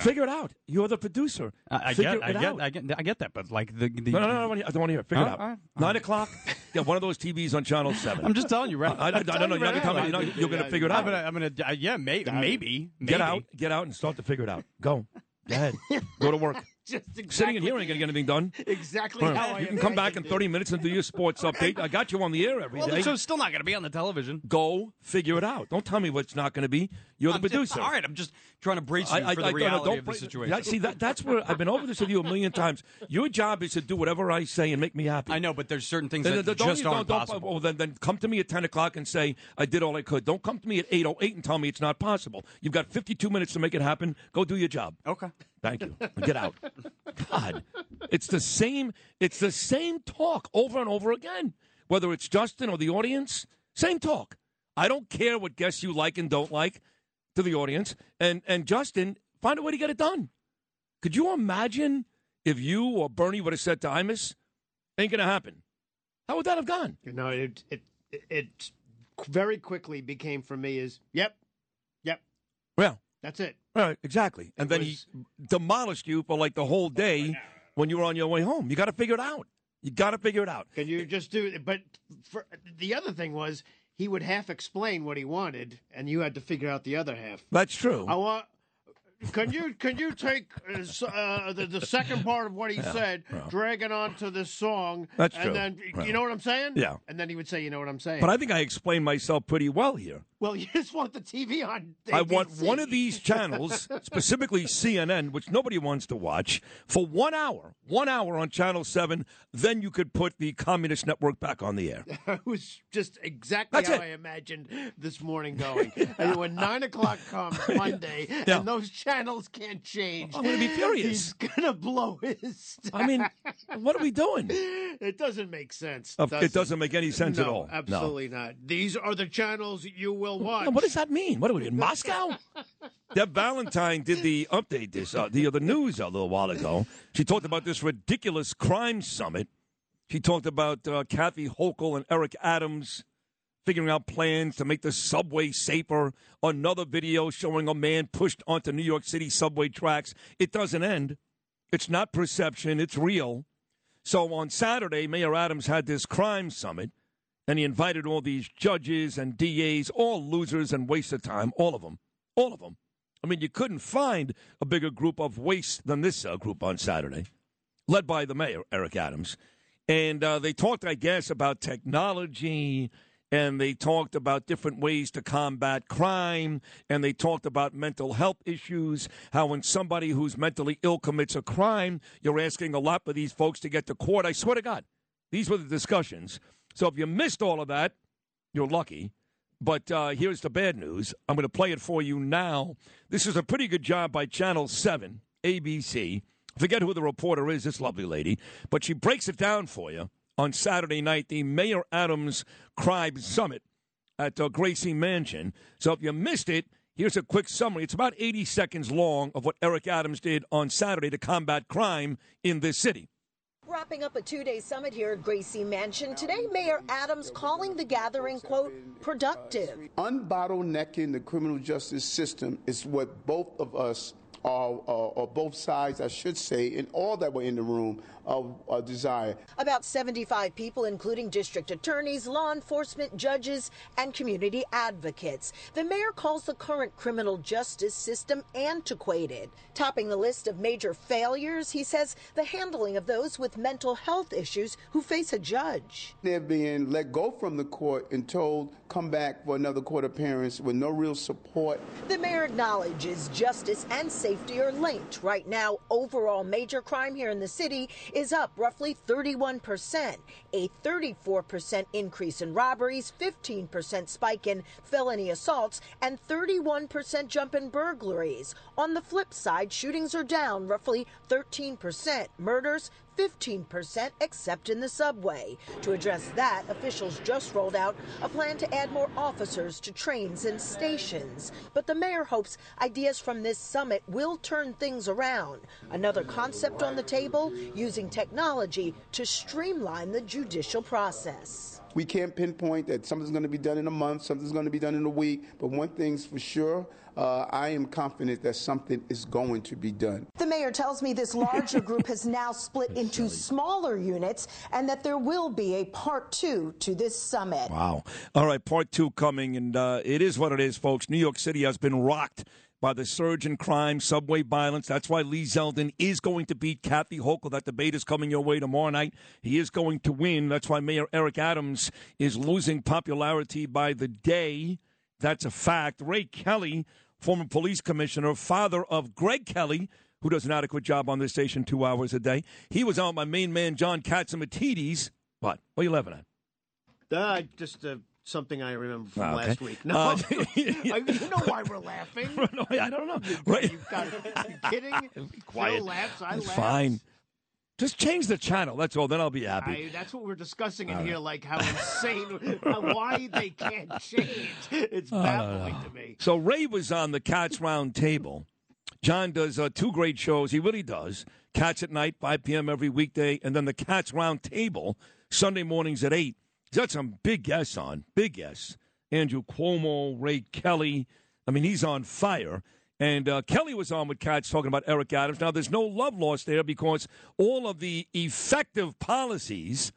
Figure it out. You're the producer.
I, I get, I
it
get,
out.
I get, I get that, but like the, the
No, no, no, I don't wanna- I don't want to hear it. Figure it out.
Right.
Nine o'clock. yeah, one of those TVs on Channel Seven.
I'm just telling you, right?
I, I, I don't know. You're not gonna tell. You're, not, you're going to figure it out.
I'm gonna uh, yeah, may, maybe, maybe.
Get out. Get out and start to figure it out. Go. Go ahead. Go to work.
Just
Sitting in here ain't going to get anything done.
Exactly
All right.
how
You can come back in 30 minutes and do your sports update. I got you on the air every day.
Well, the show's still not going to be on the television.
Go figure it out. Don't tell me what's not going to be. You're the
I'm just-
producer.
all right, I'm just trying to brace you for the
no, no,
reality
don't
of the situation.
Yeah, see, that, that's where I've been over this with you a million times. Your job is to do whatever I say and make me happy.
I know, but there's certain things
Then-
that
then don't
just
you-
aren't
don't- don't-
possible.
Well, then, then come to me at 10 o'clock and say, I did all I could. Don't come to me at 8.08 and tell me it's not possible. You've got 52 minutes to make it happen. Go do your job.
Okay.
Thank you. Get out. God, it's the same. It's the same talk over and over again. Whether it's Justin or the audience, same talk. I don't care what guests you like and don't like to the audience. And and Justin, find a way to get it done. Could you imagine if you or Bernie would have said to Imus, "Ain't gonna happen"? How would that have gone?
You know, it it it, it very quickly became for me is yep, yep.
Well,
that's it.
Right, exactly. And then he demolished you for like the whole day when you were on your way home. You got to figure it out. You got to figure it out.
Can you just do it? But for, the other thing was he would half explain what he wanted, and you had to figure out the other half.
That's true.
I want. Can you can you take uh, uh, the, the second part of what he
Yeah,
said,
yeah.
drag it onto this song,
That's
and
true.
then
Right.
you know what I'm saying?
Yeah.
And then he would say, "You know what I'm saying?"
But I think I explained myself pretty well here.
well, you just want the TV on.
I want one of these channels, specifically CNN, which nobody wants to watch, for one hour, one hour on Channel 7. Then you could put the Communist Network back on the air.
It was just exactly
That's
how
it.
I imagined this morning going. and when nine o'clock comes Monday,
Yeah.
and those channels can't change,
I'm gonna be furious.
He's gonna blow his.
I mean, what are we doing?
It doesn't make sense.
Of-
does
it doesn't make any sense
no,
at all. No.
Absolutely not. These are the channels you will watch.
Now, what does that mean? What are we in Moscow? Deb Valentine did the update this uh, the other news a little while ago. She talked about this ridiculous crime summit. She talked about uh, Kathy Hochul and Eric Adams figuring out plans to make the subway safer. Another video showing a man pushed onto New York City subway tracks. It doesn't end. It's not perception. It's real. So on Saturday, Mayor Adams had this crime summit, and he invited all these judges and DAs, all losers and waste of time, all of them, all of them. I mean, you couldn't find a bigger group of waste than this uh, group on Saturday, led by the mayor, Eric Adams. And uh, they talked, I guess, about technology, and they talked about different ways to combat crime, and they talked about mental health issues. How when somebody who's mentally ill commits a crime, you're asking a lot for these folks to get to court. I swear to God, these were the discussions. So if you missed all of that, you're lucky. But uh, here's the bad news. I'm going to play it for you now. This is a pretty good job by Channel 7, ABC. Forget who the reporter is, this lovely lady. But she breaks it down for you on Saturday night, the Mayor Adams Crime Summit at uh, Gracie Mansion. So if you missed it, here's a quick summary. It's about 80 seconds long of what Eric Adams did on Saturday to combat crime in this city.
Wrapping up a two day summit here at Gracie Mansion, today Mayor Adams calling the gathering, quote, productive.
Unbottlenecking the criminal justice system is what both of us are, uh, or both sides, I should say, and all that were in the room, uh, uh, desire.
About 75 people, including district attorneys, law enforcement, judges, and community advocates. The mayor calls the current criminal justice system antiquated. Topping the list of major failures, he says the handling of those with mental health issues who face a judge.
They're being let go from the court and told, come back for another court appearance with no real support.
The mayor acknowledges justice and safety are linked. Right now, overall major crime here in the city is up roughly 31%, a 34% increase in robberies, 15% spike in felony assaults, and 31% jump in burglaries. On the flip side, shootings are down roughly 13%, murders 15% except in the subway. To address that, officials just rolled out a plan to add more officers to trains and stations. But the mayor hopes ideas from this summit will turn things around. Another concept on the table using technology to streamline the judicial process.
We can't pinpoint that something's going to be done in a month, something's going to be done in a week, but one thing's for sure, uh, I am confident that something is going to be done.
The mayor tells me this larger group has now split into smaller units and that there will be a part two to this summit.
Wow. All right, part two coming, and uh, it is what it is, folks. New York City has been rocked by the surge in crime, subway violence. That's why Lee Zeldin is going to beat Kathy Hochul. That debate is coming your way tomorrow night. He is going to win. That's why Mayor Eric Adams is losing popularity by the day. That's a fact. Ray Kelly, former police commissioner, father of Greg Kelly, who does an adequate job on this station two hours a day. He was on my main man, John Catsimatidis. What? What are you laughing at?
Uh, just uh, something I remember from
Ah, okay.
last week. No,
Uh,
I you know why we're laughing.
no, I don't know. Right.
You got, you kidding?
quiet.
Phil laughs. I laugh.
fine. Just change the channel. That's all. Then I'll be happy.
I, that's what we're discussing in
All right.
here, like how insane, why they can't change. It's
Oh,
baffling
no.
to me.
So Ray was on the Cats Roundtable. John does uh, two great shows. He really does. Cats at night, 5 p.m. every weekday, and then the Cats Roundtable Sunday mornings at 8. He's got some big guests on, big guests. Andrew Cuomo, Ray Kelly. I mean, he's on fire. And uh, Kelly was on with Katz talking about Eric Adams. Now, there's no love lost there because all of the effective policies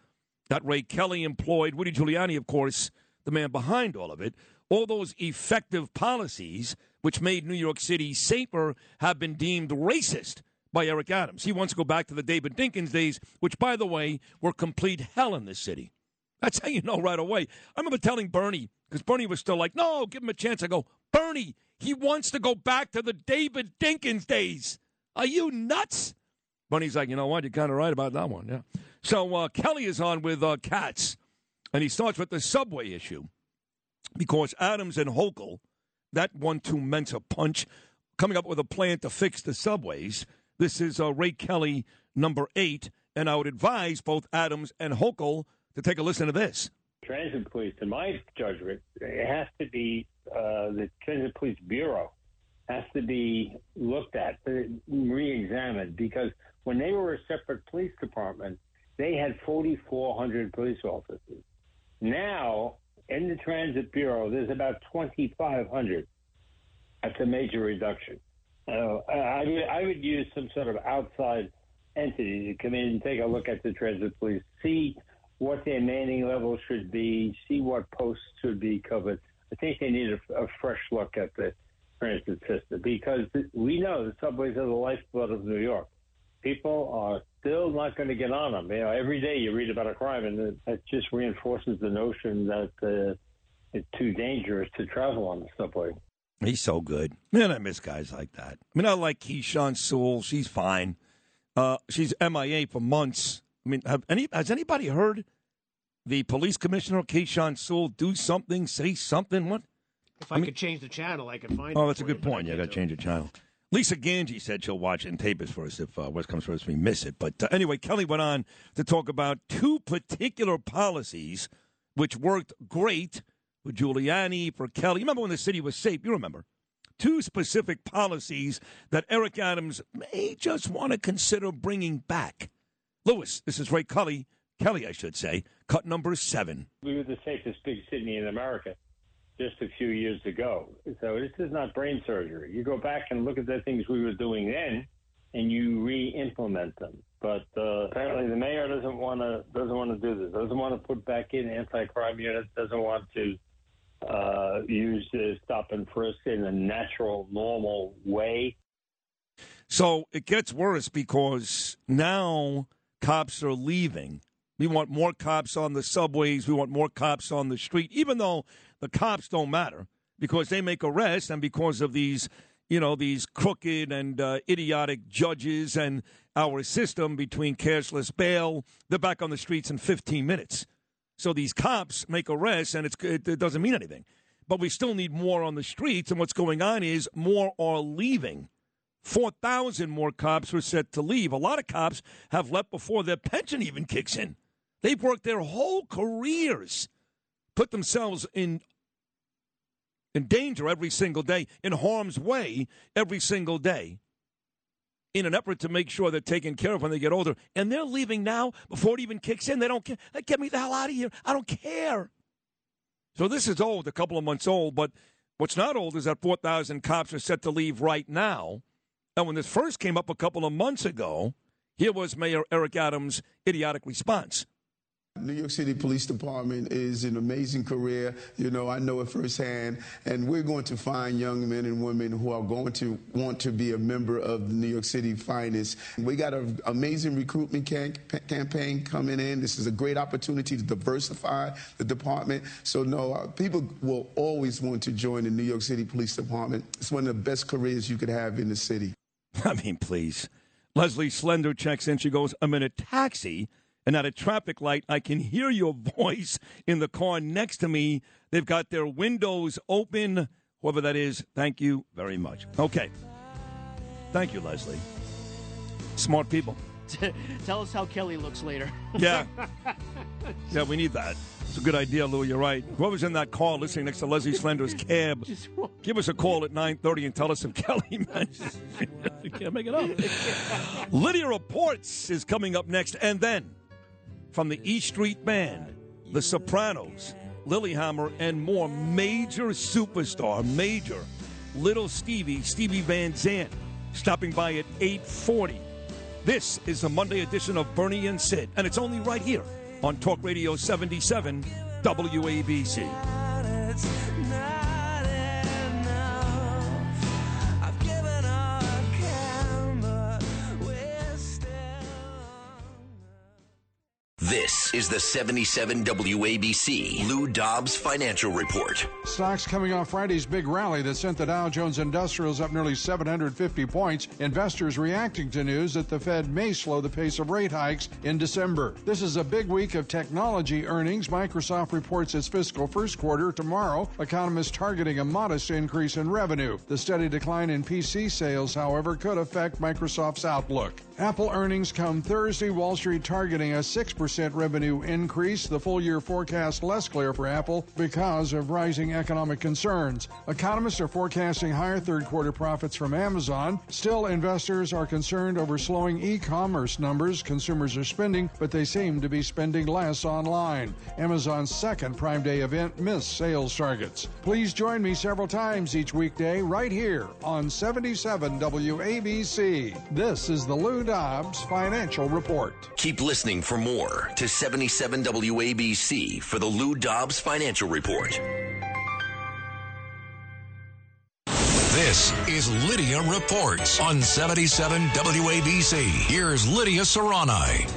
that Ray Kelly employed, Rudy Giuliani, of course, the man behind all of it, all those effective policies which made New York City safer have been deemed racist by Eric Adams. He wants to go back to the David Dinkins days, which, by the way, were complete hell in this city. That's how you know right away. I remember telling Bernie, because Bernie was still like, no, give him a chance. I go, Bernie, he wants to go back to the David Dinkins days. Are you nuts? Bernie's like, you know what? You're kind of right about that one. Yeah. So uh, Kelly is on with uh, Katz, and he starts with the subway issue because Adams and Hochul, that one-two Mensa punch, coming up with a plan to fix the subways. This is uh, Ray Kelly, number eight, and I would advise both Adams and Hochul to take a listen to this.
Transit police, in my judgment, it has to be uh, the Transit Police Bureau has to be looked at, re-examined, because when they were a separate police department, they had 4,400 police officers. Now, in the Transit Bureau, there's about 2,500. That's a major reduction. Uh, I, would, I would use some sort of outside entity to come in and take a look at the transit police, see what their manning level should be, see what posts should be covered. I think they need a, a fresh look at the transit system because we know the subways are the lifeblood of New York. People are still not going to get on them. You know, every day you read about a crime, and it just reinforces the notion that uh, it's too dangerous to travel on the subway.
He's so good. Man, I miss guys like that. I mean, I like Keechant Sewell. She's fine. Uh, she's MIA for months. I mean, have any has anybody heard the police commissioner Keechant Sewell do something, say something? What?
If I, could change the channel, I could find.
Oh, that's a good
you, I
point. You
can't
got to change the channel. Lisa Ganji said she'll watch it and tape it for us if uh, West comes first. We miss it. But uh, anyway, Kelly went on to talk about two particular policies which worked great for Giuliani, for Kelly. You remember when the city was safe? You remember. Two specific policies that Eric Adams may just want to consider bringing back. Lewis, this is Ray Kelly, Kelly, I should say, cut number seven.
We were the safest big city in America just a few years ago. So this is not brain surgery. You go back and look at the things we were doing then, and you re-implement them. But uh, apparently, the mayor doesn't want to doesn't want to do this. Doesn't want to put back in anti-crime units. Doesn't want to uh, use the stop and frisk in a natural, normal way.
So it gets worse because now cops are leaving. We want more cops on the subways. We want more cops on the street, even though the cops don't matter because they make arrests and because of these, you know, these crooked and uh, idiotic judges and our system between cashless bail. They're back on the streets in 15 minutes. So these cops make arrests and it, it doesn't mean anything. But we still need more on the streets. And what's going on is more are leaving. 4,000 more cops were set to leave. A lot of cops have left before their pension even kicks in. They've worked their whole careers, put themselves in in danger every single day, in harm's way every single day, in an effort to make sure they're taken care of when they get older. And they're leaving now before it even kicks in. They don't care. Get me the hell out of here. I don't care. So this is old, a couple of months old, but what's not old is that 4,000 cops are set to leave right now. And when this first came up a couple of months ago, here was Mayor Eric Adams' idiotic response.
New York City Police Department is an amazing career. You know, I know it firsthand. And we're going to find young men and women who are going to want to be a member of the New York City finest. We got an amazing recruitment cam- campaign coming in. This is a great opportunity to diversify the department. So, no, uh, people will always want to join the New York City Police Department. It's one of the best careers you could have in the city.
I mean, please. Leslie Slender checks in. She goes, I'm in a taxi and at a traffic light. I can hear your voice in the car next to me. They've got their windows open. Whoever that is, thank you very much. Okay. Thank you, Leslie. Smart people.
Tell us how Kelly looks later.
Yeah. Yeah, we need that. It's a good idea, Lou. You're right. Whoever's in that car listening next to Leslie Slender's cab, give us a call at 9.30 and tell us if Kelly mentions You can't make it up. Lidia Reports is coming up next. And then, from the E Street Band, The Sopranos, Lilyhammer, and more major superstar, major Little Stevie, Stevie Van Zandt, stopping by at 840. This is the Monday edition of Bernie and Sid, and it's only right here on Talk Radio 77 WABC.
This is the 77 WABC Lou Dobbs Financial Report.
Stocks coming off Friday's big rally that sent the Dow Jones Industrials up nearly 750 points. Investors reacting to news that the Fed may slow the pace of rate hikes in December. This is a big week of technology earnings. Microsoft reports its fiscal first quarter tomorrow. Economists targeting a modest increase in revenue. The steady decline in PC sales, however, could affect Microsoft's outlook. Apple earnings come Thursday. Wall Street targeting a 6% revenue increase. The full year forecast less clear for Apple because of rising economic concerns. Economists are forecasting higher third quarter profits from Amazon. Still, investors are concerned over slowing e commerce numbers. Consumers are spending, but they seem to be spending less online. Amazon's second Prime Day event missed sales targets. Please join me several times each weekday right here on 77 WABC. This is the Lou Dobbs Financial Report.
Keep listening for more to 77 WABC for the Lou Dobbs Financial Report.
This is Lidia Reports on 77 WABC. Here's Lydia Serrani.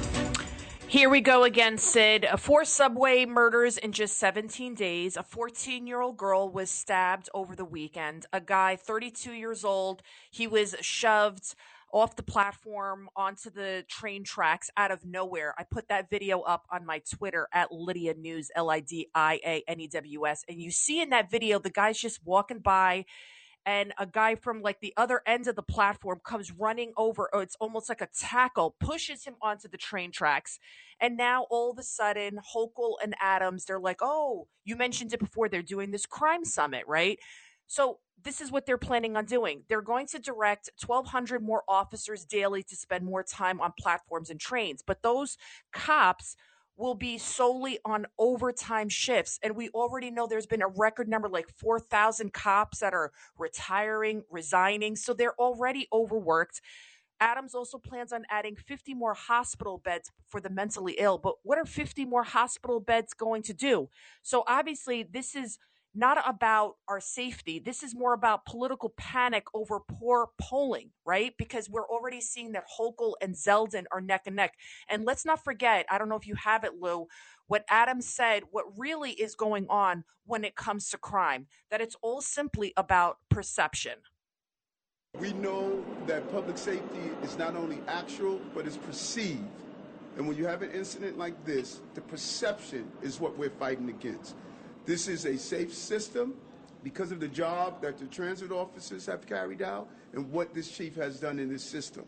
Here we go again, Sid. Four subway murders in just 17 days. A 14 year old girl was stabbed over the weekend. A guy, 32 years old, he was shoved off the platform onto the train tracks out of nowhere. I put that video up on my Twitter at Lidia News, L I D I A N E W S. And you see in that video, the guy's just walking by and a guy from like the other end of the platform comes running over. Oh, it's almost like a tackle, pushes him onto the train tracks. And now all of a sudden, Hochul and Adams, they're like, oh, you mentioned it before. They're doing this crime summit, right? So this is what they're planning on doing. They're going to direct 1,200 more officers daily to spend more time on platforms and trains. But those cops will be solely on overtime shifts. And we already know there's been a record number, like 4,000 cops that are retiring, resigning. So they're already overworked. Adams also plans on adding 50 more hospital beds for the mentally ill. But what are 50 more hospital beds going to do? So obviously, this is not about our safety. This is more about political panic over poor polling, right? Because we're already seeing that Hochul and Zeldin are neck and neck. And let's not forget, I don't know if you have it, Lou, what Adam said, what really is going on when it comes to crime, that it's all simply about perception.
We know that public safety is not only actual, but it's perceived. And when you have an incident like this, the perception is what we're fighting against. This is a safe system because of the job that the transit officers have carried out and what this chief has done in this system.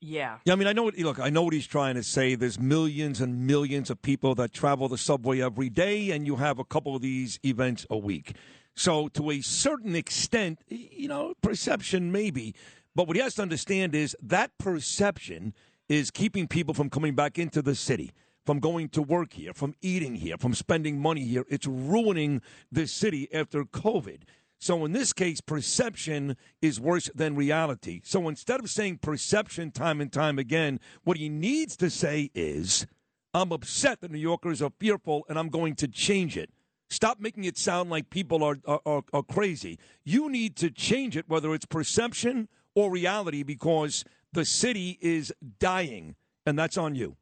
Yeah.
Yeah, I mean, I know what. Look, I know what he's trying to say. There's millions and millions of people that travel the subway every day, and you have a couple of these events a week. So, to a certain extent, you know, perception maybe, but what he has to understand is that perception is keeping people from coming back into the city, from going to work here, from eating here, from spending money here. It's ruining the city after COVID. So in this case, perception is worse than reality. So instead of saying perception time and time again, what he needs to say is, I'm upset that New Yorkers are fearful and I'm going to change it. Stop making it sound like people are, are, are, are crazy. You need to change it, whether it's perception or reality, because the city is dying, and that's on you.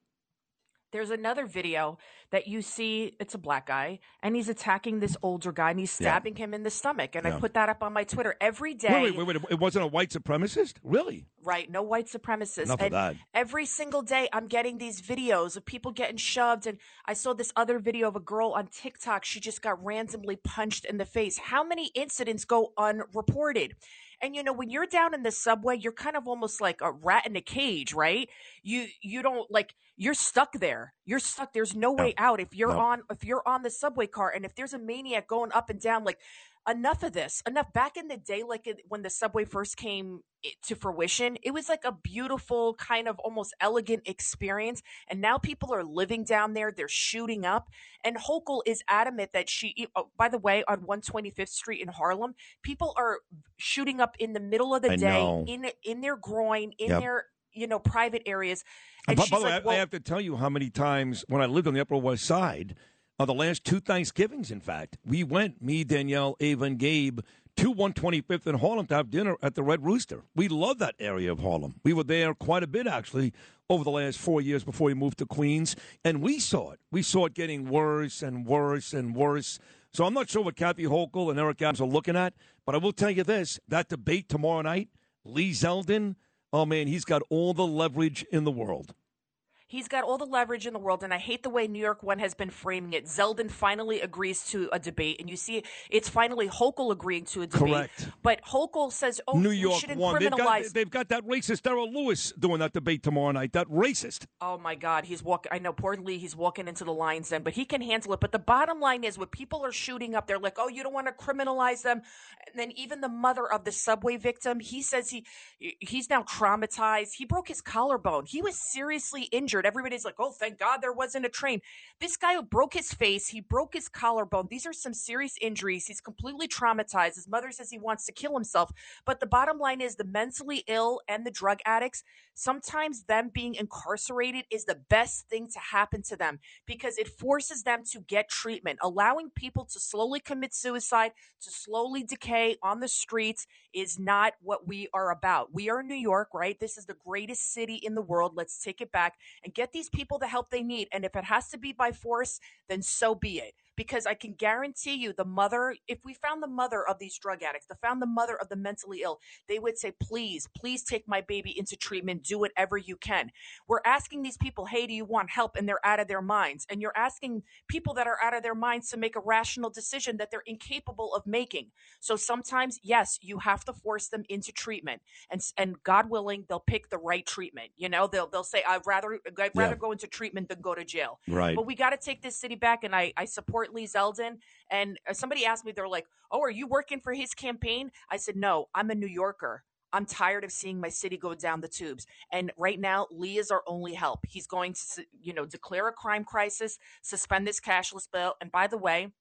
There's another video that you see. It's a black guy, and he's attacking this older guy, and he's
Yeah.
stabbing him in the stomach. And
Yeah.
I put that up on my Twitter every day.
Wait, wait, wait, wait. It wasn't a white supremacist? Really?
Right, no white supremacist.
Enough of that.
every single day I'm getting these videos of people getting shoved and I saw this other video of a girl on TikTok, she just got randomly punched in the face. How many incidents go unreported? And you know, when you're down in the subway, you're kind of almost like a rat in a cage, right? You you don't like you're stuck there. You're stuck. There's no way out if you're
No.
on if you're on the subway car and if there's a maniac going up and down like enough of this. Enough. Back in the day, like it- when the subway first came to fruition, it was like a beautiful, kind of almost elegant experience. And now people are living down there. They're shooting up. And Hochul is adamant that she, oh, by the way, on 125th Street in Harlem, people are shooting up in the middle of the
I
day,
know.
in in their groin, in
Yep.
their you know private areas.
And by,
she's
by the way,
like, well,
I have to tell you how many times when I lived on the Upper West Side, on the last two Thanksgivings, in fact, we went, me, Danielle, Ava, and Gabe, to 125th in Harlem to have dinner at the Red Rooster. We love that area of Harlem. We were there quite a bit, actually, over the last four years before we moved to Queens, and we saw it. We saw it getting worse and worse and worse. So I'm not sure what Kathy Hochul and Eric Adams are looking at, but I will tell you this that debate tomorrow night, Lee Zeldin, oh man, he's got all the leverage in the world.
He's got all the leverage in the world, and I hate the way New York One has been framing it. Zeldin finally agrees to a debate, and you see it's finally Hochul agreeing to a debate.
Correct.
But Hochul says, "Oh,
New York
shouldn't
won. They've
criminalize."
got, they've got that racist Errol Louis doing that debate tomorrow night. That racist.
Oh my God, he's walking. I know, poor Lee, he's walking into the lines then, but he can handle it. But the bottom line is, what people are shooting up, they're like, "Oh, you don't want to criminalize them." And then even the mother of the subway victim, he says he he's now traumatized. He broke his collarbone. He was seriously injured. Everybody's like, "Oh, thank God there wasn't a train." This guy broke his face. He broke his collarbone. These are some serious injuries. He's completely traumatized. His mother says he wants to kill himself. But the bottom line is, the mentally ill and the drug addicts sometimes them being incarcerated is the best thing to happen to them because it forces them to get treatment. Allowing people to slowly commit suicide, to slowly decay on the streets is not what we are about. We are in New York, right? This is the greatest city in the world. Let's take it back and get these people the help they need. And if it has to be by force, then so be it because I can guarantee you the mother, if we found the mother of these drug addicts, the found the mother of the mentally ill, they would say, please, please take my baby into treatment, do whatever you can. We're asking these people, hey, do you want help? And they're out of their minds. And you're asking people that are out of their minds to make a rational decision that they're incapable of making. So sometimes, yes, you have to force them into treatment. And and God willing, they'll pick the right treatment. You know, they'll they'll say, I'd rather I'd rather
Yeah.
go into treatment than go to jail.
Right.
But we got to take this city back, and I, I support Lee Zeldin. And uh, somebody asked me, they're like, "Oh, are you working for his campaign?" I said, "No, I'm a New Yorker. I'm tired of seeing my city go down the tubes. And right now, Lee is our only help. He's going to, you know, declare a crime crisis, suspend this cashless bill. And by the way."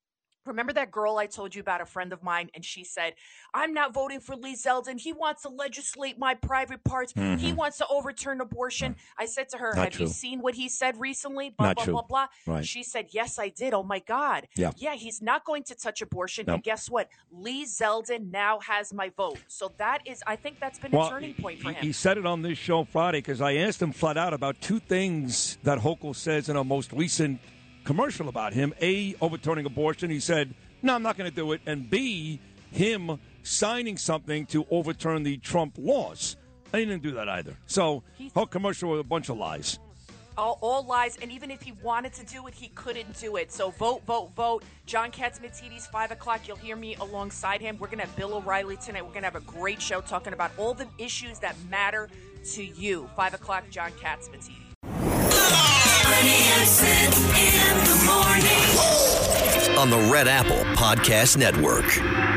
Remember that girl I told you about, a friend of mine, and she said, I'm not voting for Lee Zeldin. He wants to legislate my private parts. He
Mhm.
wants to overturn abortion. I said to her,
Not
Have you seen what he said recently? Blah,
Not
blah,
true.
blah, blah.
Right.
She said, Yes, I did. Oh my God.
Yeah.
Yeah, he's not going to touch abortion.
No.
And guess what? Lee Zeldin now has my vote. So that is, I think that's been a turning point for him.
he said it on this show Friday because I asked him flat out about two things that Hochul says in a most recent commercial about him. A, overturning abortion. He said, no, I'm not going to do it. And B, him signing something to overturn the Trump laws. And he didn't do that either. So, whole commercial with a bunch of lies.
all, all lies. And even if he wanted to do it, he couldn't do it. So vote, vote, vote. John Catsimatidis, 5 o'clock. You'll hear me alongside him. We're going to have Bill O'Reilly tonight. We're going to have a great show talking about all the issues that matter to you. 5 o'clock, John Catsimatidis.
On the Red Apple Podcast Network.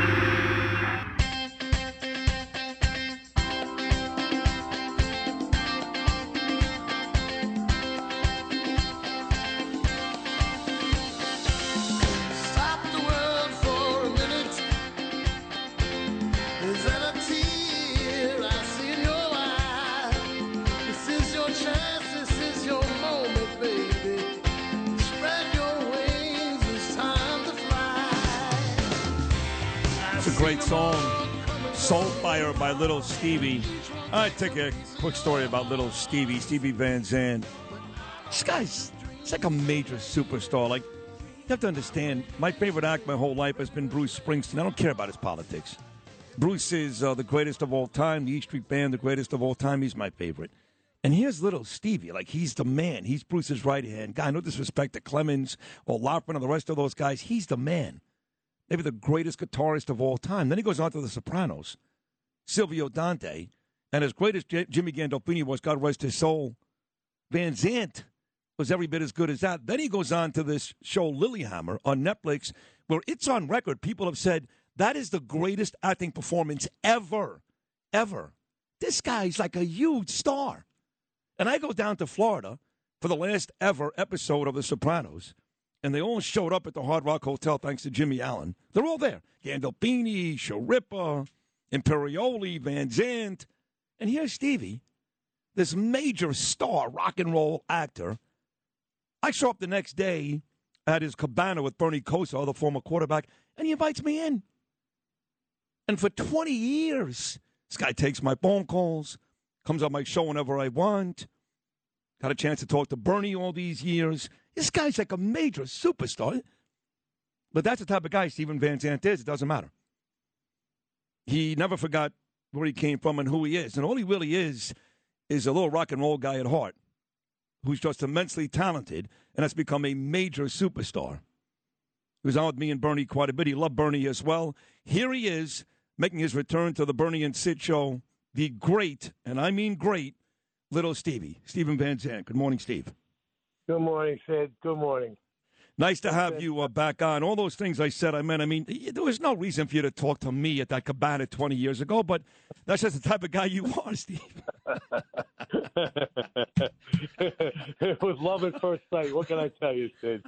Little Stevie. I take a quick story about Little Stevie, Stevie Van Zandt. This guy's it's like a major superstar. Like you have to understand, my favorite act my whole life has been Bruce Springsteen. I don't care about his politics. Bruce is uh, the greatest of all time. The E Street Band, the greatest of all time. He's my favorite. And here's little Stevie. Like, he's the man. He's Bruce's right hand guy. No disrespect to Clemons or Lofgren or the rest of those guys. He's the man. Maybe the greatest guitarist of all time. Then he goes on to the Sopranos. Silvio Dante. And as great as J- Jimmy Gandolfini was, God rest his soul, Van Zandt was every bit as good as that. Then he goes on to this show, Lilyhammer, on Netflix, where it's on record. People have said That is the greatest acting performance ever, ever. This guy's like a huge star. And I go down to Florida for the last ever episode of The Sopranos, and they all showed up at the Hard Rock Hotel thanks to Jimmy Allen. They're all there. Gandolfini, Schirripa, Imperioli, Van Zandt. And here's Stevie, this major star rock and roll actor. I show up the next day at his cabana with Bernie Kosar, the former quarterback, and he invites me in. And for 20 years, this guy takes my phone calls, comes on my show whenever I want. Got a chance to talk to Bernie all these years. This guy's like a major superstar. But that's the type of guy Stephen Van Zandt is. It doesn't matter. He never forgot where he came from and who he is. And all he really is is a little rock and roll guy at heart who's just immensely talented and has become a major superstar. He was on with me and Bernie quite a bit. He loved Bernie as well. Here he is making his return to the Bernie and Sid show. The great, and I mean great, little Stevie, Stephen Van Zandt. Good morning, Steve.
Good morning, Sid. Good morning.
Nice to have you uh, back on. All those things I said, I meant. I mean, there was no reason for you to talk to me at that cabana 20 years ago, but that's just the type of guy you are, Steve.
it was love at first sight. What can I tell you, Steve?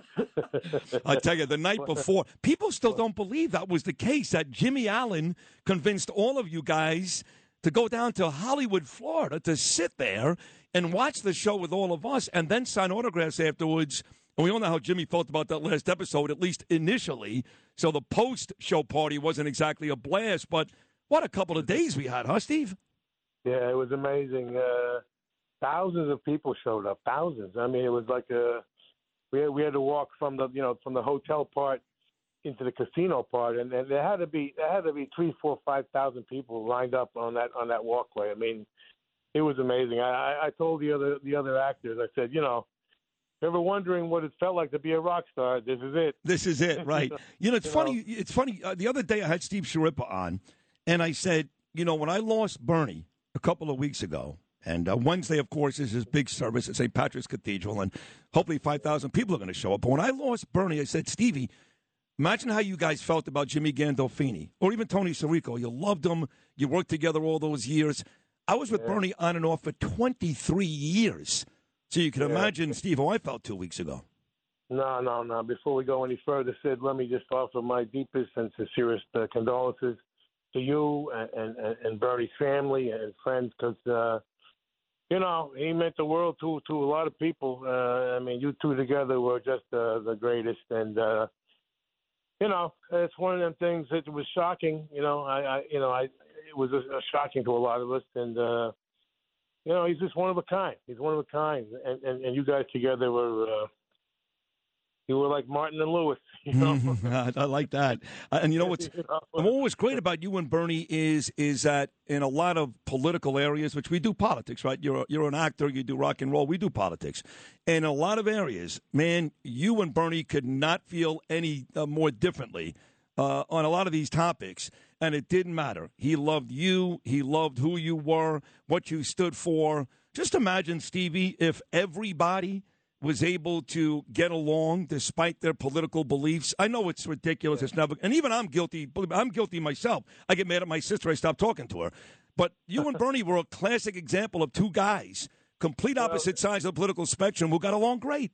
I tell you, the night before, people still don't believe that was the case, that Jimmy Allen convinced all of you guys to go down to Hollywood, Florida, to sit there and watch the show with all of us and then sign autographs afterwards. And we all know how Jimmy felt about that last episode, at least initially. So the post show party wasn't exactly a blast, but what a couple of days we had, huh, Steve?
Yeah, it was amazing. Uh, thousands of people showed up. Thousands. I mean, it was like a we had, we had to walk from the you know from the hotel part into the casino part, and, and there had to be there had to be three, four, five thousand people lined up on that on that walkway. I mean, it was amazing. I, I- told the other the other actors, I said, you know, ever wondering what it felt like to be a rock star, this is it.
This is it, right? You know, it's
You
funny. It's funny. Uh, the other day, I had Steve Schirripa on, and I said, you know, when I lost Bernie a couple of weeks ago, and uh, Wednesday, of course, is his big service at St. Patrick's Cathedral, and hopefully five thousand people are going to show up. But when I lost Bernie, I said, Stevie, imagine how you guys felt about Jimmy Gandolfini or even Tony Sirico. You loved him. You worked together all those years. I was with Bernie on and off for twenty three years, so you can
Yeah.
imagine, Steve, how I felt two weeks ago.
No, no, no. Before we go any further, Sid, let me just offer my deepest and sincerest uh, condolences to you and, and, and Bernie's family and friends because, uh, you know, he meant the world to to a lot of people. Uh, I mean, you two together were just uh, the greatest. And, uh, you know, it's one of them things that was shocking. You know, I, I you know, I it was uh shocking to a lot of us. And, uh, you know, he's just one of a kind. He's one of a kind. And, and, and you guys together were. Uh, you were like Martin and Lewis. You know?
I I like that. Uh, And you know what's and what was great about you and Bernie is is that in a lot of political areas, which we do politics, right? You're you're an actor, you do rock and roll, we do politics. In a lot of areas, man, you and Bernie could not feel any uh, more differently uh, on a lot of these topics, and it didn't matter. He loved you. He loved who you were, what you stood for. Just imagine, Stevie, if everybody was able to get along despite their political beliefs. I know it's ridiculous. It's never, and even I'm guilty. I'm guilty myself. I get mad at my sister. I stop talking to her. But you and Bernie were a classic example of two guys, complete opposite sides of the political spectrum, who got along great.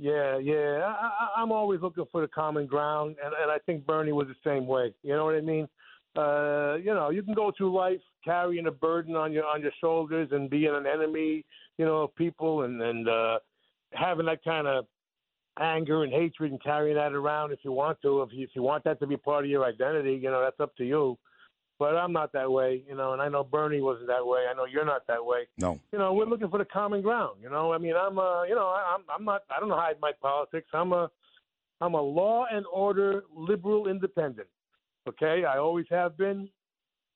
Yeah, yeah. I, I'm always looking for the common ground, and, and I think Bernie was the same way. You know what I mean? Uh, you know, you can go through life carrying a burden on your on your shoulders and being an enemy, you know, of people, and and uh, having that kind of anger and hatred and carrying that around if you want to. If you, if you want that to be part of your identity, you know, that's up to you. But I'm not that way, you know, and I know Bernie wasn't that way. I know you're not that way.
No.
You know, we're looking for the common ground. You know, I mean, I'm, uh, you know, I- I'm, I'm not, I don't hide my politics. I'm a, I'm a law and order liberal independent. Okay, I always have been.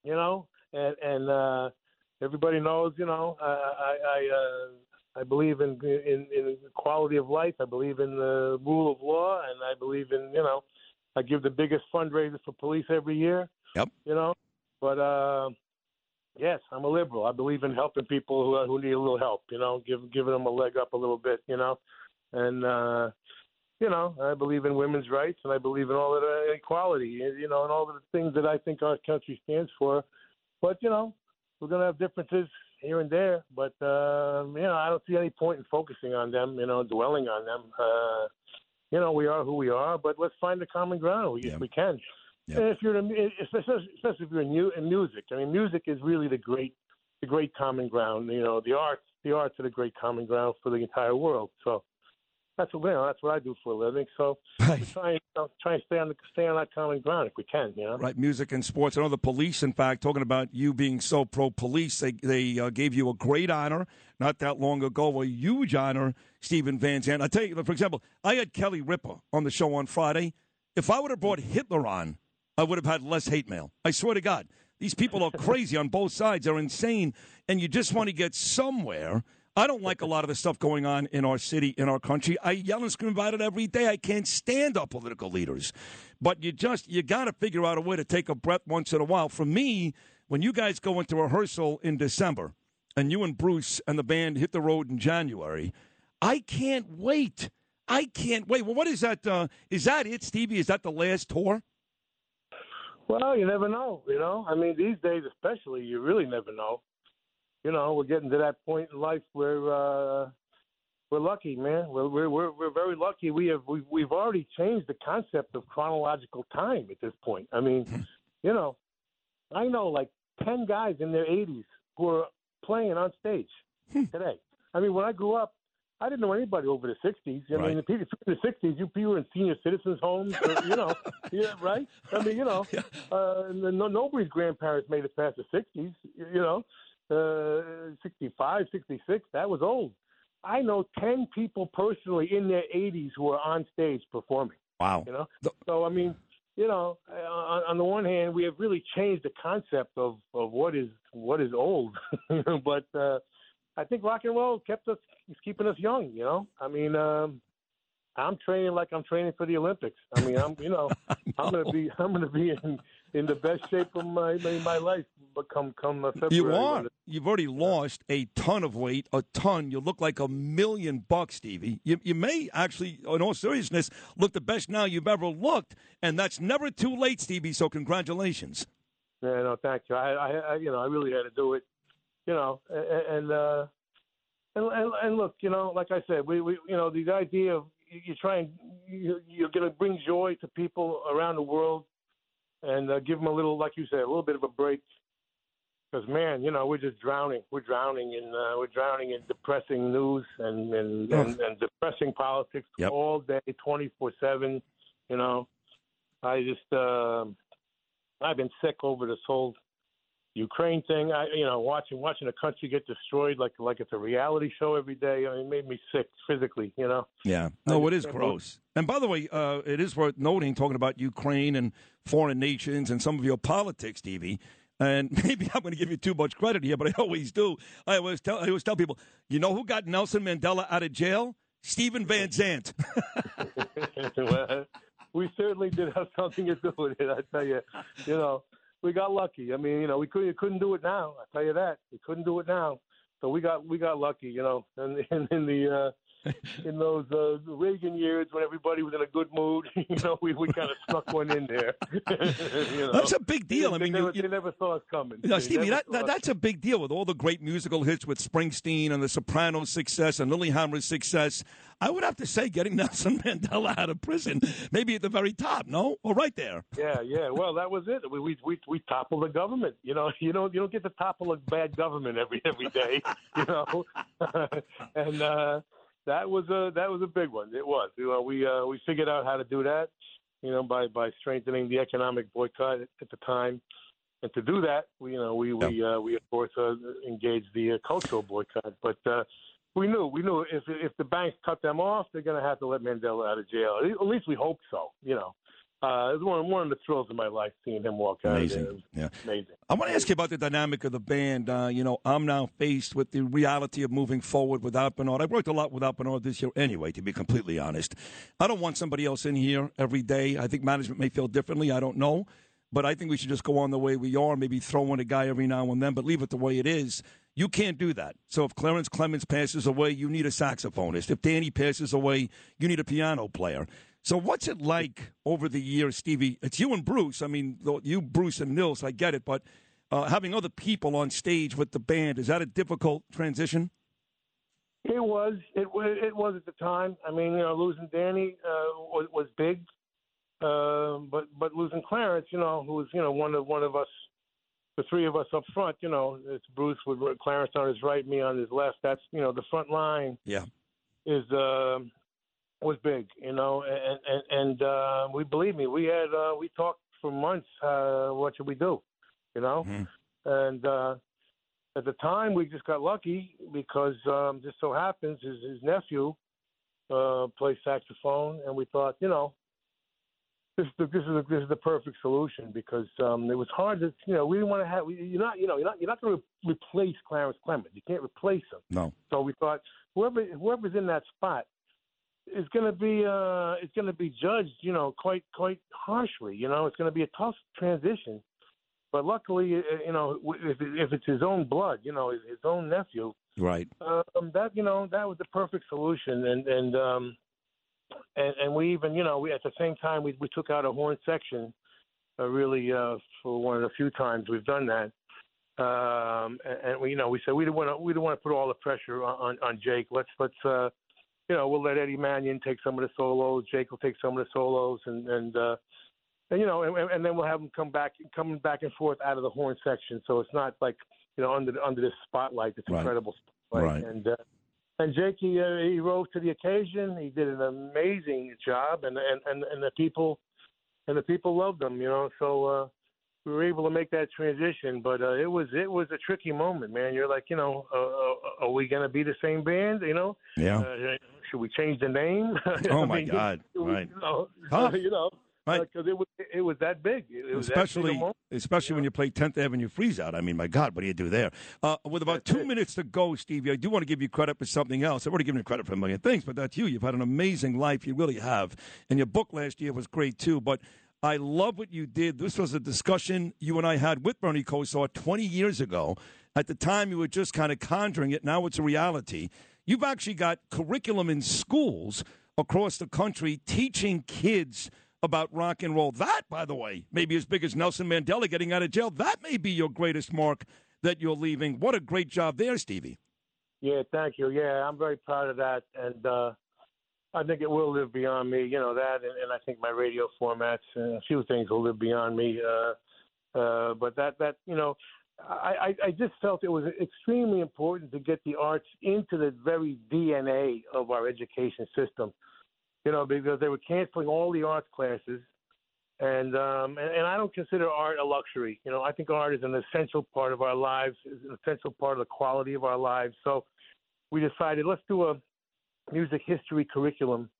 You know, and and uh, everybody knows. You know, I, I, I, uh, I believe in, in in quality of life. I believe in the rule of law, and I believe in, you know, I give the biggest fundraiser for police every year.
Yep.
You know, but uh, yes, I'm a liberal. I believe in helping people who who need a little help. You know, give giving them a leg up a little bit. You know, and uh, you know, I believe in women's rights and I believe in all of the equality, you know, and all of the things that I think our country stands for. But you know, we're going to have differences here and there. But um, you know, I don't see any point in focusing on them. You know, dwelling on them. Uh, you know, we are who we are, but let's find a common ground if we can. And if you're, in, especially especially if you're in, mu- in music. I mean, music is really the great, the great common ground. You know, the arts, the arts are the great common ground for the entire world. So that's what you know, that's what I do for a living. So we try and you know, try and stay on the, stay on that common ground if we can. You know.
Right, music and sports. I know the police, in fact, talking about you being so pro police, they they uh, gave you a great honor not that long ago, a huge honor, Stephen Van Zandt. I tell you, for example, I had Kelly Ripa on the show on Friday. If I would have brought Hitler on, I would have had less hate mail. I swear to God, these people are crazy on both sides. They're insane, and you just want to get somewhere. I don't like a lot of the stuff going on in our city, in our country. I yell and scream about it every day. I can't stand our political leaders. But you just you got to figure out a way to take a breath once in a while. For me, when you guys go into rehearsal in December and you and Bruce and the band hit the road in January, I can't wait. I can't wait. Well, what is that? Uh, is that it, Stevie? Is that the last tour?
Well, you never know. You know, I mean, these days especially, you really never know. You know, we're getting to that point in life where uh, we're lucky, man. We're, we're we're we're very lucky. We have we've we've already changed the concept of chronological time at this point. I mean, you know, I know like ten guys in their 80s who are playing on stage today. I mean, when I grew up, I didn't know anybody over the 60s. I mean, the people in the 60s, you, you were in senior citizens' homes, or, you know, yeah, right? I mean, you know, uh, no, nobody's grandparents made it past the 60s, you know, uh, 65, 66, that was old. I know 10 people personally in their 80s who are on stage performing.
Wow.
You know? So, I mean, you know, uh, on, on the one hand, we have really changed the concept of, of what is what is old, but uh, I think rock and roll kept us, is keeping us young. You know, I mean, um, I'm training like I'm training for the Olympics. I mean, I'm you know, I'm gonna be I'm gonna be in, in the best shape of my my, my life. But come come uh, February,
You are. You've already lost a ton of weight, a ton. You look like a million bucks, Stevie. You, you may actually, in all seriousness, look the best now you've ever looked, and that's never too late, Stevie. So congratulations.
Yeah, no, thank you. I, I, I you know, I really had to do it. You know, and and, uh, and and and look, you know, like I said, we, we you know, the idea of you, try and you, you're going to bring joy to people around the world, and uh, give them a little, like you said, a little bit of a break. Because man, you know, we're just drowning. We're drowning in uh, we're drowning in depressing news and and, and, and depressing politics all day, twenty four seven. You know, I just uh, I've been sick over this whole Ukraine thing. I you know watching watching a country get destroyed like like it's a reality show every day. I mean, it made me sick physically. You know.
Yeah. No, it is gross. And by the way, uh, it is worth noting, talking about Ukraine and foreign nations and some of your politics, Stevie. And maybe I'm going to give you too much credit here, but I always do. I always tell, I always tell people, you know who got Nelson Mandela out of jail? Stephen Van Zandt.
well, we certainly did have something to do with it. I tell you, you know, we got lucky. I mean, you know, we couldn't couldn't do it now. I tell you that we couldn't do it now. So we got we got lucky, you know, and in, in the uh, in those uh, Reagan years when everybody was in a good mood, you know, we, we kind of stuck one in there. you know?
That's a big deal.
They,
I mean,
they
you-
never, they never saw us coming. They
Stevie, that, that, that's a big deal with all the great musical hits with Springsteen and the Sopranos' success and Lilyhammer's success. I would have to say, getting Nelson Mandela out of prison, maybe at the very top, no? Or right there.
Yeah, yeah. Well, that was it. We we we, we toppled the government. You know, you don't you don't get to topple a bad government every every day. You know, and uh, that was a that was a big one. It was. You know, we uh, we figured out how to do that. You know, by by strengthening the economic boycott at, at the time. And to do that, we you know we we uh, we of course uh, engaged the uh, cultural boycott, but uh, we knew we knew if if the banks cut them off, they're going to have to let Mandela out of jail. At least we hope so. You know, uh, it was one one of the thrills of my life seeing him walk out.
Amazing. Yeah.
amazing.
I want to ask you about the dynamic of the band. Uh, you know, I'm now faced with the reality of moving forward without Bernard. I've worked a lot without Bernard this year anyway, to be completely honest. I don't want somebody else in here every day. I think management may feel differently. I don't know. But I think we should just go on the way we are, maybe throw in a guy every now and then, but leave it the way it is. You can't do that. So if Clarence Clemons passes away, you need a saxophonist. If Danny passes away, you need a piano player. So what's it like over the years, Stevie? It's you and Bruce. I mean, you, Bruce, and Nils. I get it, but uh, having other people on stage with the band is that a difficult transition?
It was. It was. It was at the time. I mean, you know, losing Danny uh, was, was big, uh, but but losing Clarence, you know, who was you know one of one of us, the three of us up front. You know, it's Bruce with Clarence on his right, me on his left. That's you know the front line
Yeah.
is uh, was big. You know, and and, and uh, we believe me, we had uh, we talked for months. Uh, what should we do? You know, and. uh at the time, we just got lucky because um, just so happens his, his nephew uh, plays saxophone, and we thought, you know, this is the, this is the, this is the perfect solution because um, it was hard to, you know, we didn't want to have. You're not, you know, you're not you're not going to replace Clarence Clement. You can't replace him.
No.
So we thought whoever whoever's in that spot is going to be uh, it's going to be judged, you know, quite quite harshly. You know, it's going to be a tough transition. But luckily, uh, you know, if, if it's his own blood, you know, his, his own nephew,
Right.
um, that you know that was the perfect solution, and and um, and, and we even you know we at the same time we we took out a horn section, uh, really uh, for one of the few times we've done that, um, and, and we you know we said we don't want to we don't want to put all the pressure on, on on Jake. Let's let's uh, you know we'll let Eddie Manion take some of the solos, Jake will take some of the solos, and and uh, and you know, and, and then we'll have them come back, coming back and forth out of the horn section, so it's not like you know under under this spotlight, It's
Right.
incredible spotlight.
Right.
And uh, and Jake, he uh, he rose to the occasion. He did an amazing job, and and and, and the people and the people loved him. You know, so uh, we were able to make that transition. But uh, it was it was a tricky moment, man. You're like, you know, uh, uh, are we going to be the same band? You know,
Yeah.
Uh, should we change the name?
Oh, my
mean,
God.
you
Right.
know,
Tough.
you know,
Right.
because it was it was that big. It was that big
especially especially when you play 10th Avenue Freeze Out. I mean, my God, what do you do there? Uh, with about two minutes to go, Stevie, I do want to give you credit for something else. I've already given you credit for a million things, but that's you. You've had an amazing life. You really have. And your book last year was great, too. But I love what you did. This was a discussion you and I had with Bernie Kosar 20 years ago. At the time, you were just kind of conjuring it. Now it's a reality. You've actually got curriculum in schools across the country teaching kids about rock and roll. That, by the way, may be as big as Nelson Mandela getting out of jail. That may be your greatest mark that you're leaving. What a great job there, Stevie.
Yeah, thank you. Yeah, I'm very proud of that, and uh, I think it will live beyond me. You know that, and, and I think my radio formats and a few things will live beyond me. Uh, uh, but that that you know, I, I just felt it was extremely important to get the arts into the very DNA of our education system. You know, because they were canceling all the arts classes. And, um, and and I don't consider art a luxury. You know, I think art is an essential part of our lives, is an essential part of the quality of our lives. So we decided let's do a music history curriculum,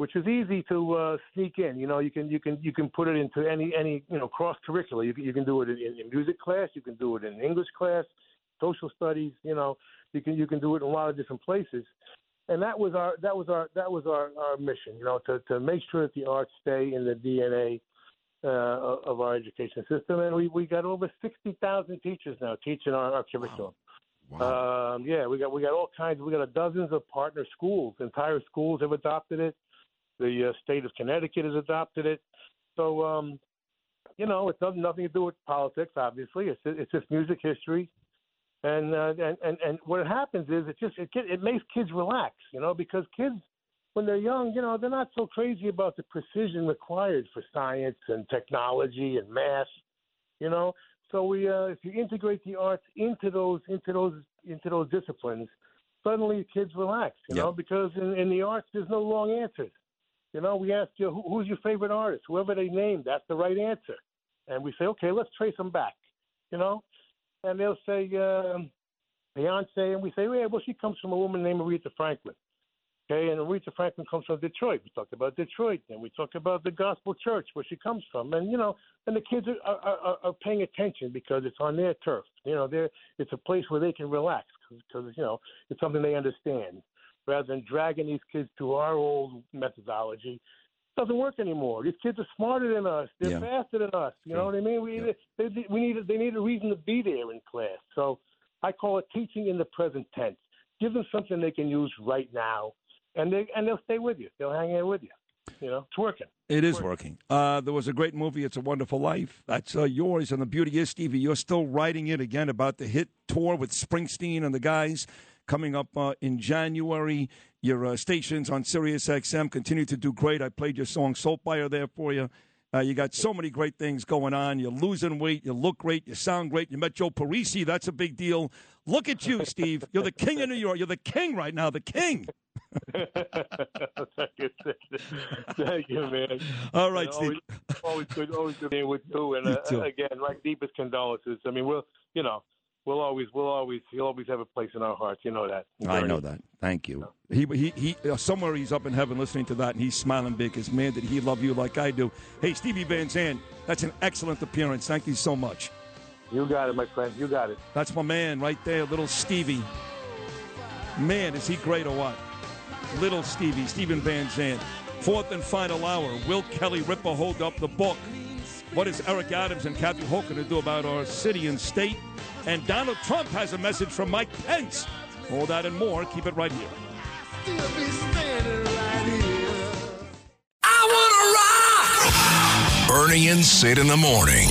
which is easy to uh, sneak in. You know, you can you can you can put it into any any you know cross curricular. You can, you can do it in, in music class, you can do it in English class, social studies. You know, you can you can do it in a lot of different places. And that was our that was our that was our, our mission. You know, to to make sure that the arts stay in the DNA uh, of our education system. And we we got over sixty thousand teachers now teaching our, our curriculum. Um, yeah, we got we got all kinds. We got dozens of partner schools. Entire schools have adopted it. The uh, state of Connecticut has adopted it. So, um, you know, it's nothing nothing to do with politics. Obviously, it's it's just music history. And, uh, and and and what happens is it just it it makes kids relax, you know, because kids when they're young, you know, they're not so crazy about the precision required for science and technology and math, you know. So we, uh, if you integrate the arts into those into those into those disciplines, suddenly kids relax, you know, because in, in the arts there's no wrong answers. You know, we ask you who, who's your favorite artist, whoever they name, that's the right answer, and we say, okay, let's trace them back, you know, and they'll say um, Beyonce, and we say, yeah, well, she comes from a woman named Aretha Franklin. Okay, and Aretha Franklin comes from Detroit. We talked about Detroit, and we talked about the gospel church where she comes from, and you know, and the kids are are, are, are paying attention because it's on their turf. You know, they're it's a place where they can relax because you know it's something they understand, rather than dragging these kids to our old methodology. It doesn't work anymore. These kids are smarter than us. They're
Yeah.
faster than us. You know what I mean? We they, they we need they need a reason to be there in class. So I call it teaching in the present tense. Give them something they can use right now, and they and they'll stay with you. They'll hang in with you. You know, it's working.
It is working. Uh, there was a great movie, It's a Wonderful Life. That's uh, yours. And the beauty is, Stevie, you're still writing it again about the hit tour with Springsteen and the guys coming up uh, in January. Your uh, stations on Sirius XM continue to do great. I played your song Soul Fire there for you. Uh, you got so many great things going on. You're losing weight. You look great. You sound great. You met Joe Parisi. That's a big deal. Look at you, Steve. You're the king of New York. You're the king right now. The king.
Thank you, Thank you, man.
All right,
And
Steve.
Always, always good, always good being with you. And uh, again, my deepest condolences. I mean, we'll, you know, we'll always, we'll always, he'll always have a place in our hearts. You know that.
I know that. Thank you. He, he, he, uh, somewhere he's up in heaven listening to that, and he's smiling big. Because man, did he love you like I do? Hey, Stevie Van Zandt, that's an excellent appearance. Thank you so much.
You got it, my friend. You got it.
That's my man right there, little Stevie. Man, is he great or what? Little Stevie, Stephen Van Zandt. Fourth and final hour. Will Kelly Ripa hold up the book? What is Eric Adams and Kathy Hoke going to do about our city and state? And Donald Trump has a message from Mike Pence. All that and more. Keep it right here. I want to rock!
Bernie and Sid in the morning.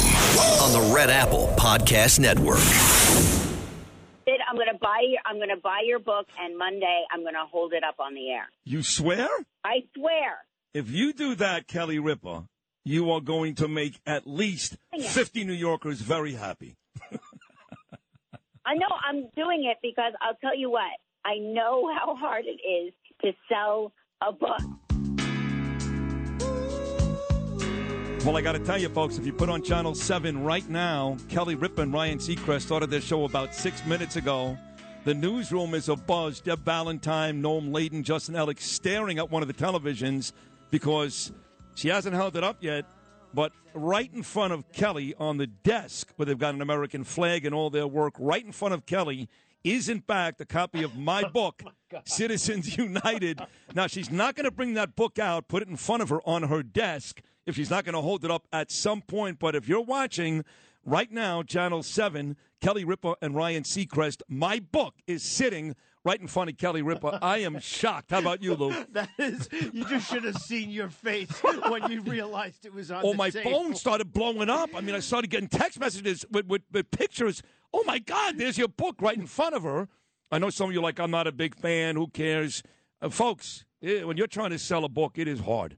On the Red Apple Podcast Network.
Sid, I'm going to buy your, I'm going to buy your book, and Monday I'm going to hold it up on the air.
You swear?
I swear.
If you do that, Kelly Ripa, you are going to make at least 50 New Yorkers very happy.
I know I'm doing it because I'll tell you what. I know how hard it is to sell a book.
Well, I got to tell you, folks, if you put on Channel 7 right now, Kelly Ripa and Ryan Seacrest started their show about six minutes ago. The newsroom is abuzz. Deb Valentine, Noam Layden, Justin Ellick staring at one of the televisions because she hasn't held it up yet. But right in front of Kelly on the desk, where they've got an American flag and all their work, right in front of Kelly is, in fact, a copy of my oh book, Citizens United. Now, she's not going to bring that book out, put it in front of her on her desk if she's not going to hold it up at some point. But if you're watching right now, Channel 7, Kelly Ripa and Ryan Seacrest, my book is sitting right in front of Kelly Ripa. I am shocked. How about you, Lou?
That is, you just should have seen your face when you realized it was on.
Oh, my
table.
phone started blowing up. I mean, I started getting text messages with, with, with pictures. Oh, my God, there's your book right in front of her. I know some of you are like, I'm not a big fan. Who cares? Uh, folks, eh, when you're trying to sell a book, it is hard.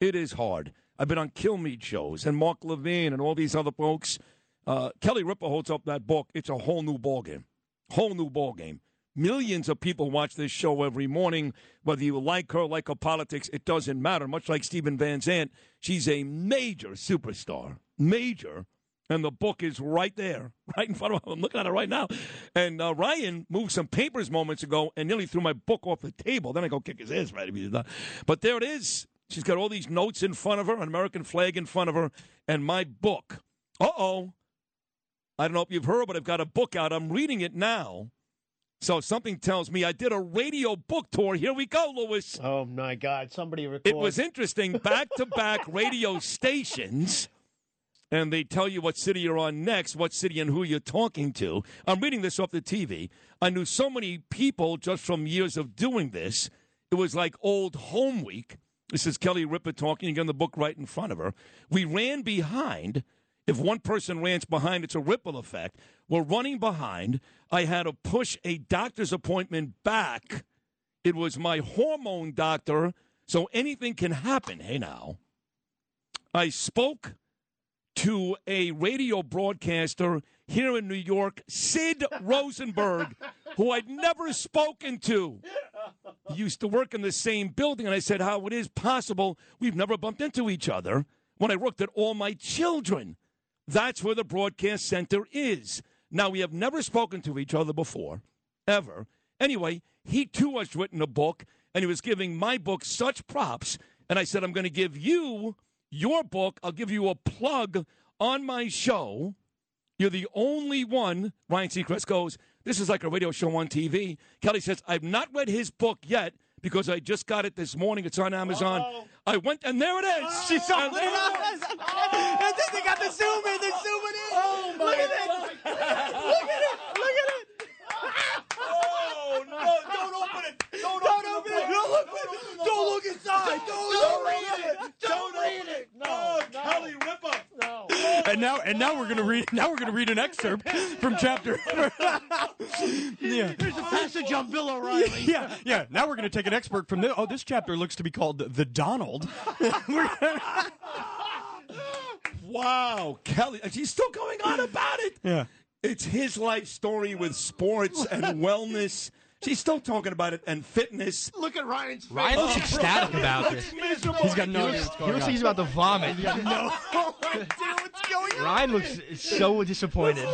It is hard. I've been on Kilmeade shows and Mark Levin and all these other folks. Uh, Kelly Ripa holds up that book. It's a whole new ballgame. Whole new ballgame. Millions of people watch this show every morning. Whether you like her, like her politics, it doesn't matter. Much like Steven Van Zandt, she's a major superstar. Major. And the book is right there, right in front of her. I'm looking at it right now. And uh, Ryan moved some papers moments ago and nearly threw my book off the table. Then I go kick his ass right if he did. But there it is. She's got all these notes in front of her, an American flag in front of her, and my book. Uh oh. I don't know if you've heard, but I've got a book out. I'm reading it now. So something tells me I did a radio book tour. Here we go, Lewis.
Oh my God! Somebody record.
It was interesting. Back to back radio stations. And they tell you what city you're on next, what city and who you're talking to. I'm reading this off the TV. I knew so many people just from years of doing this. It was like old home week. This is Kelly Ripa talking. You got the book right in front of her. We ran behind. If one person rans behind, it's a ripple effect. We're running behind. I had to push a doctor's appointment back. It was my hormone doctor, so anything can happen. Hey, now. I spoke to a radio broadcaster here in New York, Sid Rosenberg, who I'd never spoken to. He used to work in the same building, and I said how it is possible we've never bumped into each other when I worked at all my children. That's where the broadcast center is. Now, we have never spoken to each other before, ever. Anyway, he too has written a book, and he was giving my book such props. And I said, I'm going to give you your book. I'll give you a plug on my show. You're the only one. Ryan Seacrest goes, This is like a radio show on TV. Kelly says, I've not read his book yet because I just got it this morning. It's on Amazon. I went, and there it is.
She saw
And-
it. And then they got the zoom in. They're zooming in. Oh my Look at it look at it. Look at it.
oh, no. Don't open it. Don't, don't open, open it. Don't look, don't,
open don't, look inside. Don't, don't, read it. it. Don't, read it. No, oh, no. Kelly,
rip up.
No.
And now, and now we're gonna read. Now we're gonna read an excerpt from chapter. yeah.
There's a passage on Bill O'Reilly.
Yeah, yeah. Now we're gonna take an expert from this. Oh, this chapter looks to be called the Donald.
Wow, Kelly, she's still going on about it.
Yeah.
It's his life story with sports and wellness. She's still talking about it and fitness.
Look at Ryan's face.
Ryan looks ecstatic about this.
Miserable.
He's got no
He looks, he looks like he's about to vomit.
no idea what's going on.
Ryan looks so disappointed.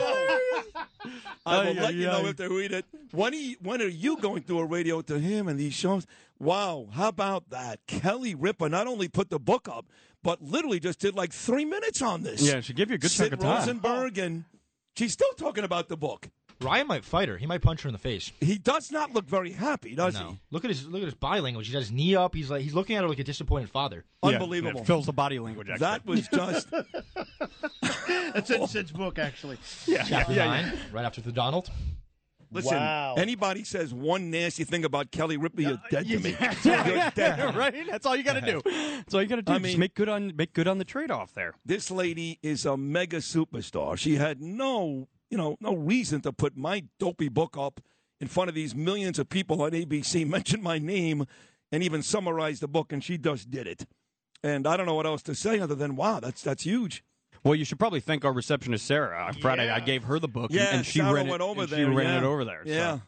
I will let you know if they read it. When are, you, when are you going through a radio to him and these shows? Wow, how about that? Kelly Ripa not only put the book up, but literally just did like three minutes on this.
Yeah, she gave you a good
Sid
chunk of time.
Rosenberg, and she's still talking about the book.
Ryan might fight her. He might punch her in the face.
He does not look very happy, does
he? Look at his look at his body language. He's his knee up. He's like he's looking at her like a disappointed father.
Yeah,
Unbelievable.
yeah, Phil's the body language expert.
that was just.
That's in Sid's book, actually.
yeah, yeah,
Chapter
yeah,
nine, right after the Donald.
Listen,
Wow.
anybody says one nasty thing about Kelly Ripa, you're dead to me.
yeah.
You're
yeah,
dead.
right. That's all you got to do. That's all you got to do.
I
Just
mean-
make good on make good on the trade off there.
This lady is a mega superstar. She had no, you know, no reason to put my dopey book up in front of these millions of people on ABC, mention my name, and even summarize the book, and she just did it. And I don't know what else to say other than, wow, that's that's huge.
Well, you should probably thank our receptionist Sarah. On Friday, I gave her the book, and-
Yeah,
and she
Sarah
read
went
it.
over
and
there.
She ran
yeah.
it over there. so.
Yeah.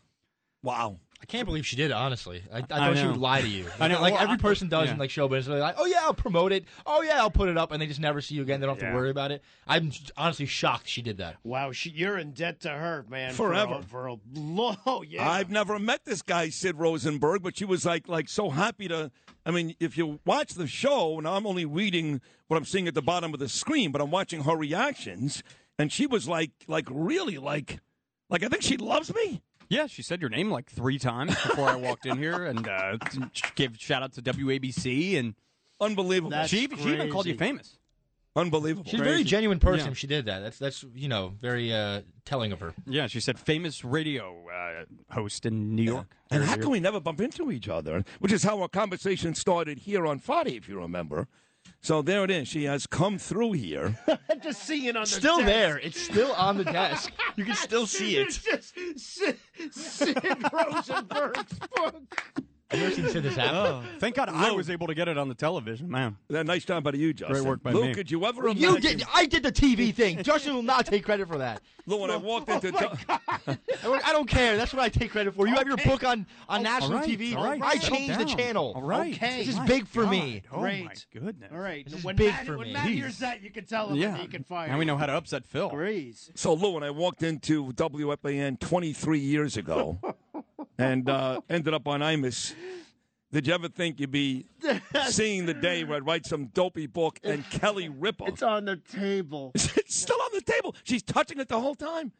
Wow.
I can't believe she did it. Honestly, I, I
I
thought she would lie to you.
I know.
like
Well,
every
I-
person does
yeah.
in like show business. They're like, oh yeah, I'll promote it. Oh yeah, I'll put it up, and they just never see you again. They don't have
Yeah.
to worry about it. I'm honestly shocked she did that.
Wow, she, you're in debt to her, man.
Forever.
For a, for a low, yeah.
I've never met this guy, Sid Rosenberg, but she was like like so happy to. I mean, if you watch the show, and I'm only reading what I'm seeing at the bottom of the screen, but I'm watching her reactions, and she was like like really like like I think she loves me.
Yeah, she said your name like three times before I walked in here, and uh, she gave shout out to WABC, and
Unbelievable.
That's
she, she even called you famous.
Unbelievable.
She's a very genuine person.
Yeah.
She did that. That's that's you know very uh, telling of her.
Yeah, she said famous radio uh, host in New York.
And how can we never bump into each other? Which is how our conversation started here on Friday, if you remember. So there it is. She has come through here.
just seeing it on the
Still
desk.
there. It's still on the desk. You can still see it.
It's just Sid, Sid Rosenberg's book.
I've never seen this happen.
Oh, thank God I was able to get it on the television, man.
That nice job by you, Justin.
Great work by
Lou,
me.
could you ever imagine?
You did. I did the TV thing. Justin will not take credit for that.
Lou, when I walked oh into
I don't- I don't care. That's what I take credit for. You have your book on on national
all right,
TV.
all right,
I changed the channel.
All right.
Okay.
This is big for
God.
me.
Oh
Great.
my goodness.
All right.
This is
when
big
Matt,
for
when
me.
Matt hears that, you can tell him
Yeah.
that he can fire.
Now we know how to upset Phil.
Breeze.
So, Lou, when I walked into WFAN 23 years ago and uh, ended up on Imus, did you ever think you'd be seeing the day where I'd write some dopey book and Kelly Ripa?
It's on the table.
It's still on the table. She's touching it the whole time.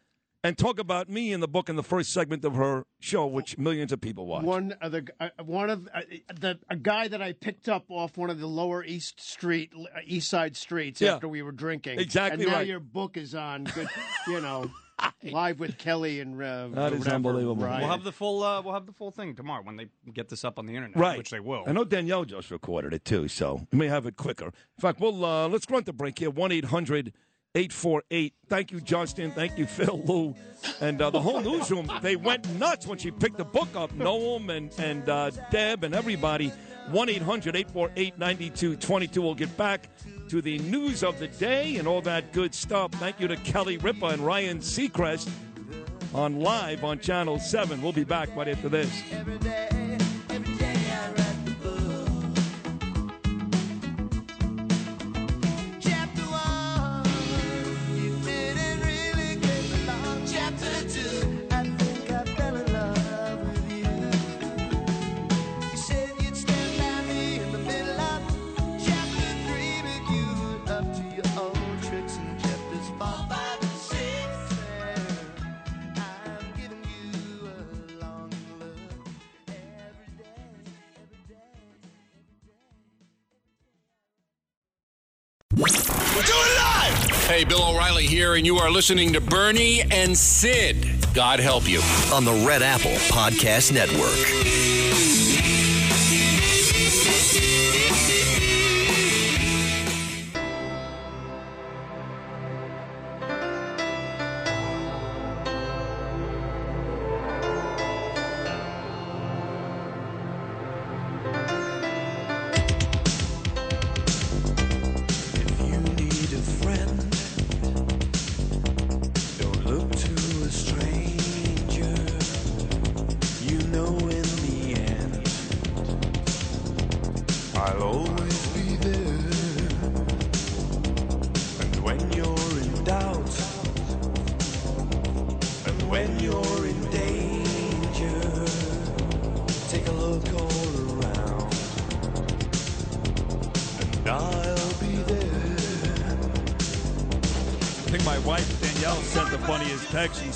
And talk about me in the book in the first segment of her show, which millions of people watch.
One of the uh, one of uh, the a guy that I picked up off one of the lower East Street, East Side streets
Yeah.
after we were drinking.
Exactly
and now
right.
your book is on. Good, you know, live with Kelly and uh,
That is unbelievable.
Ryan.
We'll have the full. Uh, we'll have the full thing tomorrow when they get this up on the internet,
Right.
which they will.
I know Danielle just recorded it too, so we may have it quicker. In fact, we'll uh, let's run the break here. One 848 Thank you, Justin. Thank you, Phil, Lou, and uh, the whole newsroom. They went nuts when she picked the book up. Noam and and uh, Deb and everybody. One 848 9222 We'll get back to the news of the day and all that good stuff. Thank you to Kelly Ripa and Ryan Seacrest on live on Channel 7. We'll be back right after this.
And you are listening to Bernie and Sid. God help you.
On the Red Apple Podcast Network.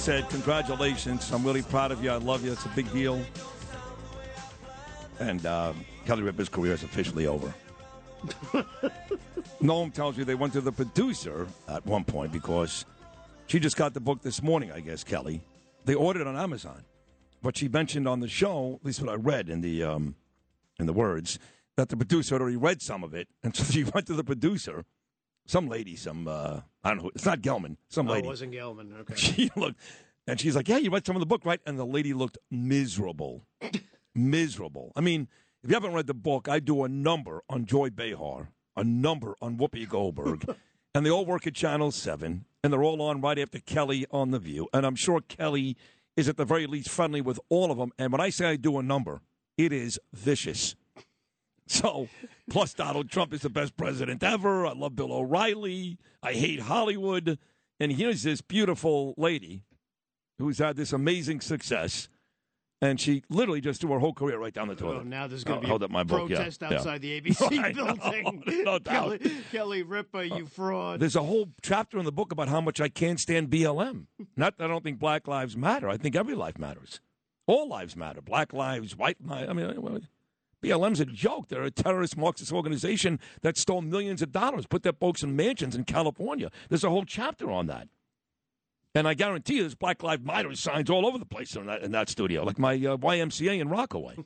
Said, "Congratulations! I'm really proud of you. I love you. It's a big deal." And um, Kelly Ripa's career is officially over. Noam tells you they went to the producer at one point because she just got the book this morning. I guess Kelly. They ordered it on Amazon, but she mentioned on the show, at least what I read in the um, in the words, that the producer had already read some of it, and so she went to the producer some lady, some uh, I don't know. It's not Gelman. Some
Oh, it wasn't Gelman. Okay.
She looked, and she's like, "Yeah, you read some of the book, right?" And the lady looked miserable, miserable. I mean, if you haven't read the book, I do a number on Joy Behar, a number on Whoopi Goldberg, and they all work at Channel Seven, and they're all on right after Kelly on the View, and I'm sure Kelly is at the very least friendly with all of them. And when I say I do a number, it is vicious. So, plus Donald Trump is the best president ever. I love Bill O'Reilly. I hate Hollywood. And here's this beautiful lady who's had this amazing success. And she literally just threw her whole career right down the toilet.
Oh, now there's going to uh, be
hold
a
up my book. yeah,
protest
yeah.
outside the ABC building.
no doubt.
Kelly, Kelly Ripa, you uh, fraud.
There's a whole chapter in the book about how much I can't stand BLM. Not that I don't think Black Lives Matter. I think every life matters. All lives matter. Black lives, white lives. I mean, BLM's a joke. They're a terrorist Marxist organization that stole millions of dollars, put their folks in mansions in California. There's a whole chapter on that. And I guarantee you there's Black Lives Matter signs all over the place in that, in that studio, like my uh, YMCA in Rockaway.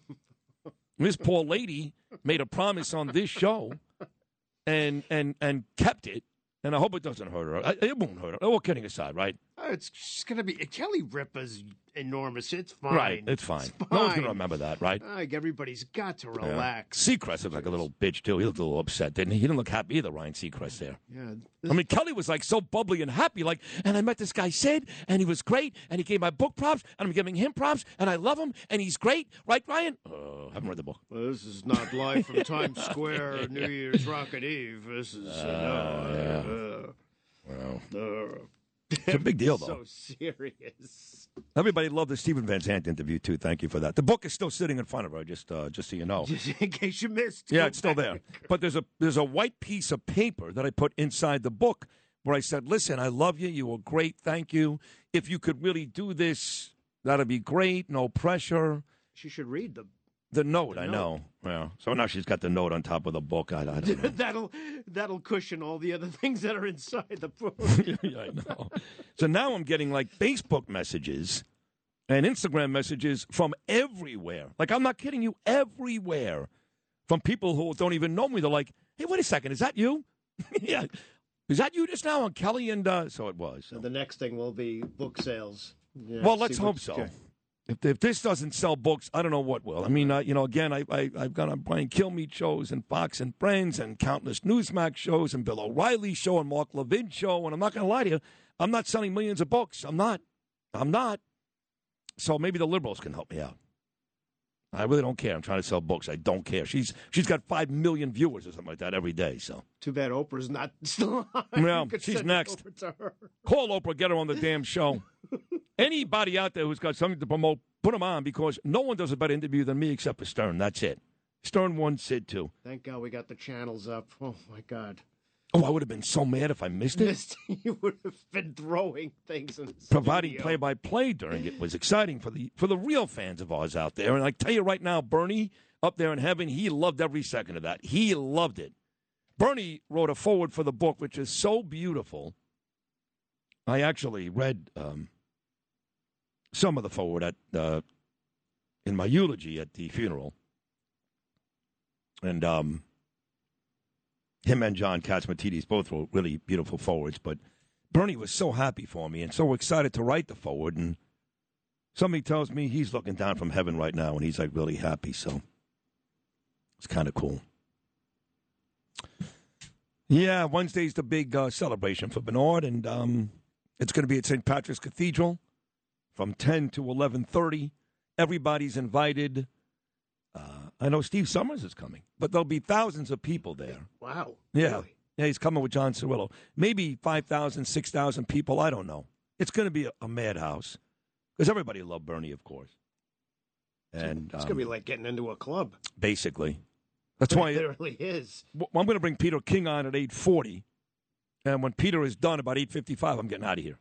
this poor lady made a promise on this show and, and, and kept it. And I hope it doesn't hurt her. It won't hurt her. All kidding aside, right?
Oh, it's just going to be Kelly Ripa's enormous. It's fine.
Right. It's fine. No one's going to remember that, right?
Like everybody's got to
Yeah.
relax.
Seacrest looked like a little bitch, too. He looked a little upset, didn't he? He didn't look happy either, Ryan Seacrest there.
Yeah.
I mean, Kelly was like so bubbly and happy, like, and I met this guy Sid, and he was great, and he gave my book props, and I'm giving him props, and I love him, and he's great, right, Ryan? Uh, haven't read the book.
Well, this is not live from Times Square, New Year's Rockin' Eve. This is uh, no,
Well,
uh,
it's a big deal, though.
So serious.
Everybody loved the Steven Van Zandt interview too. Thank you for that. The book is still sitting in front of her, just uh, just so you know.
Just in case you missed.
Yeah, it's still there. But there's a there's a white piece of paper that I put inside the book where I said, "Listen, I love you. You were great. Thank you. If you could really do this, that'd be great. No pressure."
She should read the.
The note, I
note.
know. Yeah. So now she's got the note on top of the book. I, I don't know.
that'll that'll cushion all the other things that are inside the book.
yeah, I know. So now I'm getting like Facebook messages and Instagram messages from everywhere. Like I'm not kidding you, everywhere. From people who don't even know me. They're like, "Hey, wait a second, is that you?" yeah. Is that you just now on Kelly and uh so it was.
So the next thing will be book sales. Yeah,
well, let's hope so.
okay.
If, if this doesn't sell books, I don't know what will. I mean, uh, you know, again, I, I, I've gone on Brian Kilmeade shows and Fox and Friends and countless Newsmax shows and Bill O'Reilly show and Mark Levin show. And I'm not going to lie to you, I'm not selling millions of books. I'm not. I'm not. So maybe the liberals can help me out. I really don't care. I'm trying to sell books. I don't care. She's she's got five million viewers or something like that every day. So
Too bad Oprah's not still on.
Well, she's next.
over to her.
Call Oprah, get her on the damn show. Anybody out there who's got something to promote, put them on because no one does a better interview than me except for Stern. That's it. Stern one, Sid two.
Thank God we got the channels up. Oh my God.
Oh, I would have been so mad if I missed it.
Missed, you would have been throwing things in the
Providing
studio.
play by play during it was exciting for the for the real fans of ours out there. And I tell you right now, Bernie up there in heaven, he loved every second of that. He loved it. Bernie wrote a forward for the book, which is so beautiful. I actually read um, some of the forward at uh, in my eulogy at the funeral, and um, him and John Catsimatidis both wrote really beautiful forwards. But Bernie was so happy for me and so excited to write the forward, and somebody tells me he's looking down from heaven right now, and he's like really happy. So it's kind of cool. Yeah, Wednesday's the big uh, celebration for Bernard, and um, it's going to be at St. Patrick's Cathedral from ten to eleven thirty. Everybody's invited. Uh, I know Steve Summers is coming, but there'll be thousands of people there.
Wow.
Yeah. Yeah, he's coming with John Cirillo. Maybe 5,000, 6,000 people. I don't know. It's going to be a, a madhouse because everybody loved Bernie, of course. And
It's
um,
gonna be like getting into a club.
basically, that's why
it really is.
I'm going to bring Peter King on at 8:40, and when Peter is done about 8:55, I'm getting out of here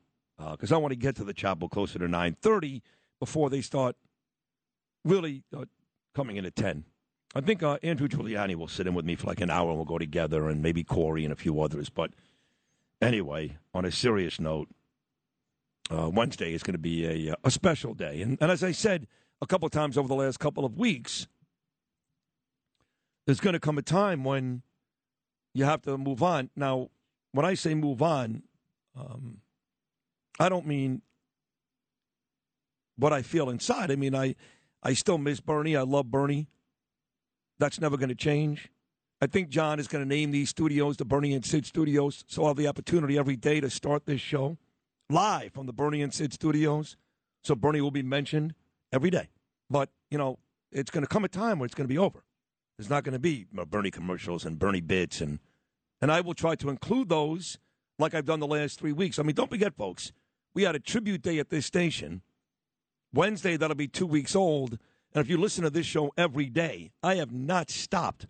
because I want to get to the chapel closer to 9:30 before they start really uh, coming in at 10. I think uh, Andrew Giuliani will sit in with me for like an hour, and we'll go together, and maybe Corey and a few others. But anyway, on a serious note, uh, Wednesday is going to be a, a special day, and, and as I said a couple times over the last couple of weeks there's going to come a time when you have to move on. Now, when I say move on, um, I don't mean what I feel inside. I mean, I, I still miss Bernie. I love Bernie. That's never going to change. I think John is going to name these studios the Bernie and Sid studios, so I'll have the opportunity every day to start this show live from the Bernie and Sid studios. So Bernie will be mentioned every day. But, you know, it's going to come a time where it's going to be over. There's not going to be Bernie commercials and Bernie bits, and and I will try to include those like I've done the last three weeks. I mean, don't forget, folks, we had a tribute day at this station Wednesday. That'll be two weeks old, and if you listen to this show every day, I have not stopped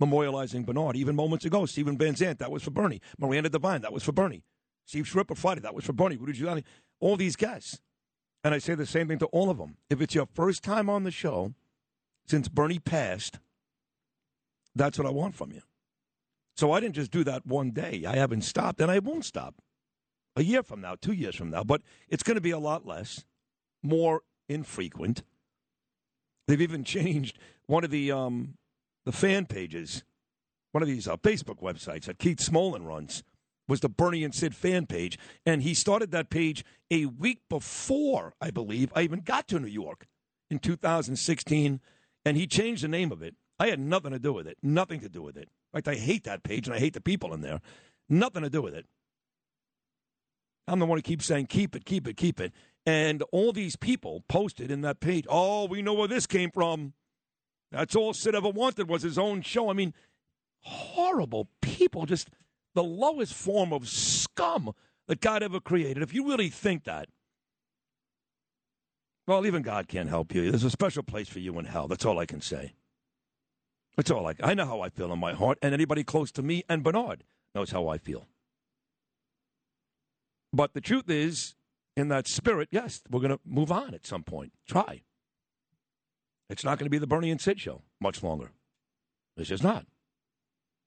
memorializing Bernard. Even moments ago, Steven Van Zandt, that was for Bernie. Miranda Devine, that was for Bernie. Steve Schirripa Friday, that was for Bernie. Rudy Giuliani, all these guys. And I say the same thing to all of them. If it's your first time on the show since Bernie passed, that's what I want from you. So I didn't just do that one day. I haven't stopped, and I won't stop. A year from now, two years from now, but it's going to be a lot less, more infrequent. They've even changed one of the um, the fan pages, one of these uh, Facebook websites that Keith Smolin runs was the Bernie and Sid fan page, and he started that page a week before I believe I even got to New York in 2016, and he changed the name of it. I had nothing to do with it. Nothing to do with it. In fact, I hate that page and I hate the people in there. Nothing to do with it. I'm the one who keeps saying, keep it, keep it, keep it. And all these people posted in that page, oh, we know where this came from. That's all Sid ever wanted was his own show. I mean, horrible people, just the lowest form of scum that God ever created. If you really think that, well, even God can't help you. There's a special place for you in hell. That's all I can say. That's all I. I know how I feel in my heart, and anybody close to me and Bernard knows how I feel. But the truth is, in that spirit, yes, we're going to move on at some point. Try. It's not going to be the Bernie and Sid show much longer. It's just not.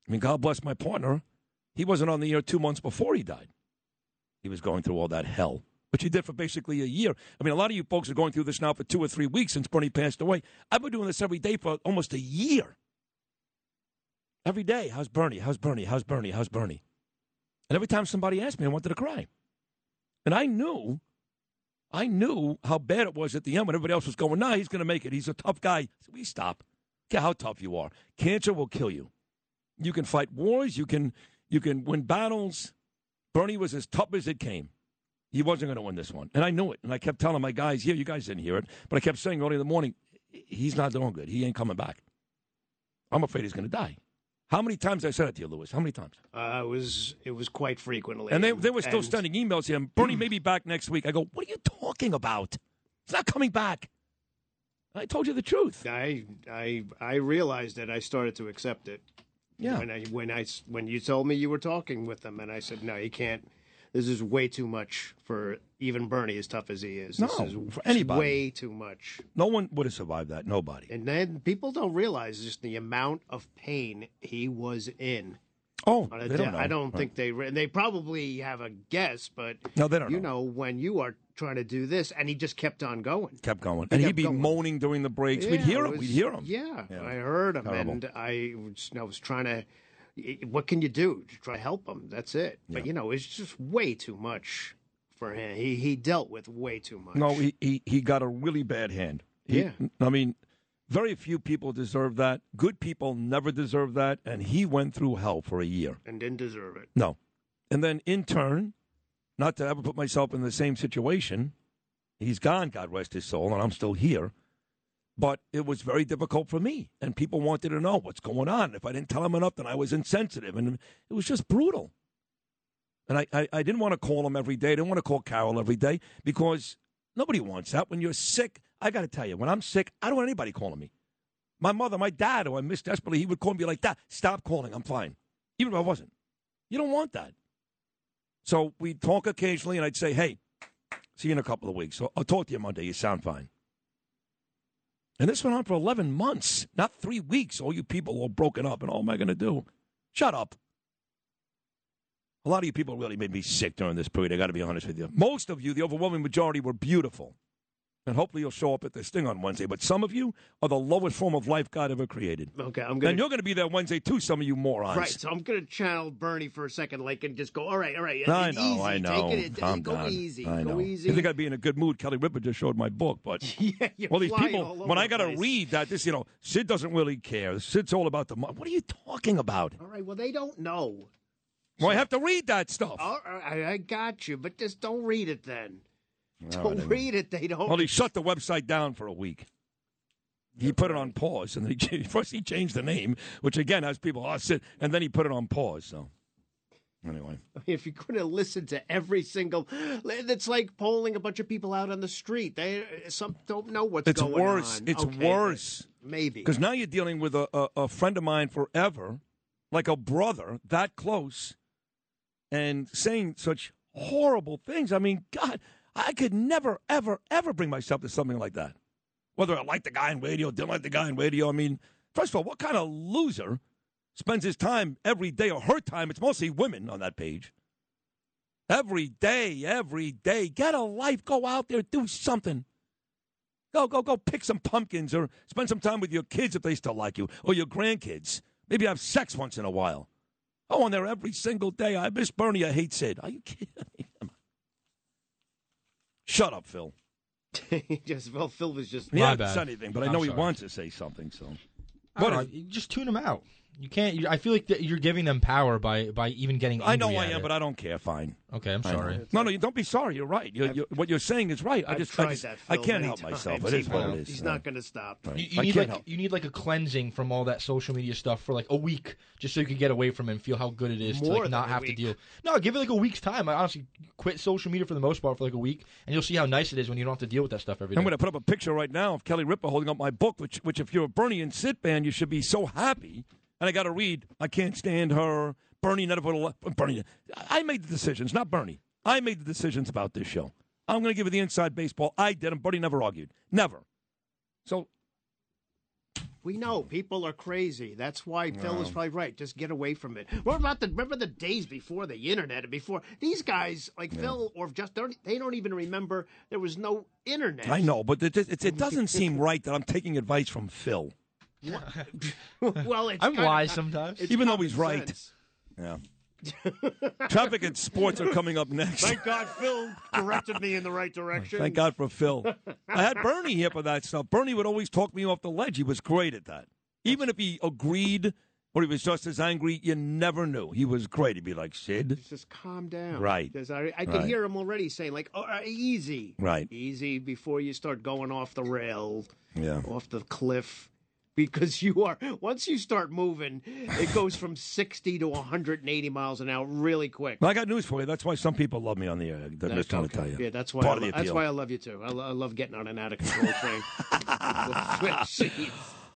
I mean, God bless my partner. He wasn't on the air two months before he died. He was going through all that hell, which he did for basically a year. I mean, a lot of you folks are going through this now for two or three weeks since Bernie passed away. I've been doing this every day for almost a year. Every day, how's Bernie? How's Bernie? How's Bernie? How's Bernie? And every time somebody asked me, I wanted to cry. And I knew, I knew how bad it was at the end when everybody else was going, nah, he's going to make it. He's a tough guy. We stop. Care how tough you are. Cancer will kill you. You can fight wars. You can, you can win battles. Bernie was as tough as it came. He wasn't going to win this one. And I knew it. And I kept telling my guys here, you guys didn't hear it, but I kept saying early in the morning, he's not doing good. He ain't coming back. I'm afraid he's going to die. How many times I said it to you, Lewis? How many times?
Uh, it was it was quite frequently.
And they, they were still
And-
sending emails to him. Bernie may be back next week. I go, what are you talking about? He's not coming back. I told you the truth.
I I I realized it. I started to accept it.
Yeah.
When I when I when you told me you were talking with them, and I said, no, you can't. This is way too much for even Bernie, as tough as he is. This
No,
is
for anybody.
way too much.
No one would have survived that. Nobody.
And then people don't realize just the amount of pain he was in.
Oh, they
de-
don't know.
I don't
Right.
think they re- they probably have a guess, but
No, they don't
You know when you are trying to do this, and he just kept on going.
Kept going.
He
and he'd be
going.
moaning during the breaks. We'd hear him.
was-
We'd hear him.
Yeah,
Yeah.
I heard him,
Terrible.
and I was, I was trying to. What can you do to try to help him? That's it. But you know, it's just way too much for him. He he dealt with way too much.
No, he, he, he got a really bad hand. He-
Yeah.
I mean, very few people deserve that. Good people never deserve that. And he went through hell for a year.
and didn't deserve it.
No. And then in turn, not to ever put myself in the same situation, he's gone, God rest his soul, and I'm still here. But it was very difficult for me, and people wanted to know what's going on. If I didn't tell them enough, then I was insensitive, and it was just brutal. And I, I, I didn't want to call him every day. I didn't want to call Carol every day because nobody wants that. When you're sick, I got to tell you, when I'm sick, I don't want anybody calling me. My mother, my dad, who I miss desperately, he would call me be like that. Stop calling. I'm fine. Even if I wasn't. You don't want that. So we'd talk occasionally, and I'd say, hey, see you in a couple of weeks. So I'll talk to you Monday. You sound fine. And this went on for 11 months, not three weeks. All you people all broken up, and all am I going to do? Shut up. A lot of you people really made me sick during this period. I got to be honest with you. Most of you, the overwhelming majority, were beautiful. And hopefully you'll show up at this thing on Wednesday. But some of you are the lowest form of life God ever created.
Okay, I'm gonna.
And you're going to be there Wednesday too, some of you morons.
Right, so I'm going to channel Bernie for a second, like, and just go, all right, all right.
I know,
easy.
I know.
Take it,
Calm
go
down.
easy.
I
go easy.
You think I'd be in a good mood? Kelly Ripa just showed my book, but
yeah, you're
well, these people.
all
When I got to
place.
read that, this, you know, Sid doesn't really care. Sid's all about the money. What are you talking about?
All right, well, they don't know.
Well, I have to read that stuff.
All right, I got you, but just don't read it then.
All
don't read it. They don't.
Well, he shut the website down for a week. He put it on pause, and then first he changed the name, which again has people oh Sid, and then he put it on pause. So anyway,
If you're going to listen to every single, it's like polling a bunch of people out on the street. They some don't know what's
it's
going
worse.
on.
It's
Okay,
worse.
Maybe
because now you're dealing with a, a, a friend of mine forever, like a brother that close, and saying such horrible things. I mean, God, I could never, ever, ever bring myself to something like that. Whether I like the guy in radio, didn't like the guy in radio. I mean, first of all, what kind of loser spends his time every day or her time? It's mostly women on that page. Every day, every day. Get a life. Go out there, do something. Go, go, go pick some pumpkins or spend some time with your kids if they still like you or your grandkids. Maybe have sex once in a while. Go on there every single day. I miss Bernie. I hate Sid. Are you kidding me? Come on. Shut up, Phil.
just well, Phil was just.
He
My
hasn't
bad.
said anything, but I
I'm
know he
sorry.
wants to say something. So,
I don't
What
you just tune him out. You can't. You, I feel like that you're giving them power by by even getting.
I know
angry
I am,
it.
but I don't care. Fine.
Okay, I'm sorry.
No, no, you don't be sorry. You're right. You're, you're, what you're saying is right. I
I've
just,
tried
I, just
that,
I can't
many
help myself. It is what it
He's
Right.
not going to stop.
Right.
You, you
I
need
can't
like
help.
you need like a cleansing from all that social media stuff for like a week, just so you can get away from it and feel how good it is to like not
a
have to deal. No, give it like a week's time. I honestly quit social media for the most part for like a week, and you'll see how nice it is when you don't have to deal with that stuff every day.
I'm going to put up a picture right now of Kelly Ripa holding up my book, which, which if you're a Bernie and Sid band, you should be so happy. And I got to read. I can't stand her. Bernie never put a Bernie. I made the decisions, not Bernie. I made the decisions about this show. I'm going to give you the inside baseball. I did, and Bernie never argued. Never. So
We know people are crazy. That's why Phil is probably right. Just get away from it. What about the remember the days before the internet and before these guys like Phil or just don't they don't even remember there was no internet.
I know, but it, it, it doesn't seem right that I'm taking advice from Phil.
well, it's
I'm
kinda-
wise sometimes.
it's
Even though
common
he's right.
sense.
Yeah. Traffic and sports are coming up next.
Thank God Phil directed me in the right direction.
Thank God for Phil. I had Bernie here for that stuff. Bernie would always talk me off the ledge. He was great at that. Even if he agreed or he was just as angry, you never knew. He was great. He'd be like, Sid.
Just calm down.
Right.
Because I, I could
Right.
hear him already saying like, "Oh, uh, easy,
Right.
easy," before you start going off the rail,
Yeah.
off the cliff. Because you are once you start moving, it goes from sixty to one hundred and eighty miles an hour really quick.
Well, I got news for you. That's why some people love me on the air. I'm
That's
just trying to tell you.
Yeah, that's why. I, that's why I love you too. I, lo- I love getting on an out of control train.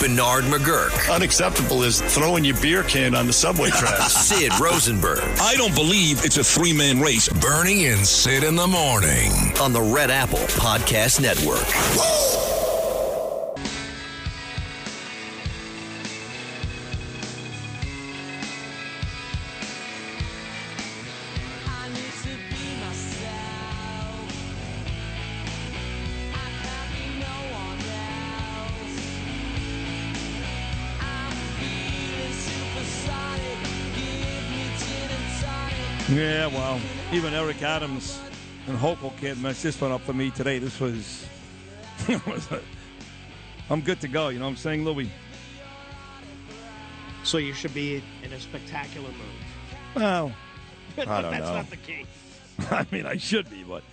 Bernard McGuirk.
Unacceptable is throwing your beer can on the subway tracks.
Sid Rosenberg.
I don't believe it's a three man race.
Bernie and Sid in the morning on the Red Apple Podcast Network.
I
Yeah, well, even Eric Adams and Hochul can't mess this one up for me today. This was. I'm good to go. You know what I'm saying, Louis?
So you should be in a spectacular mood.
Well, I don't
That's
know.
not the case.
I mean, I should be, but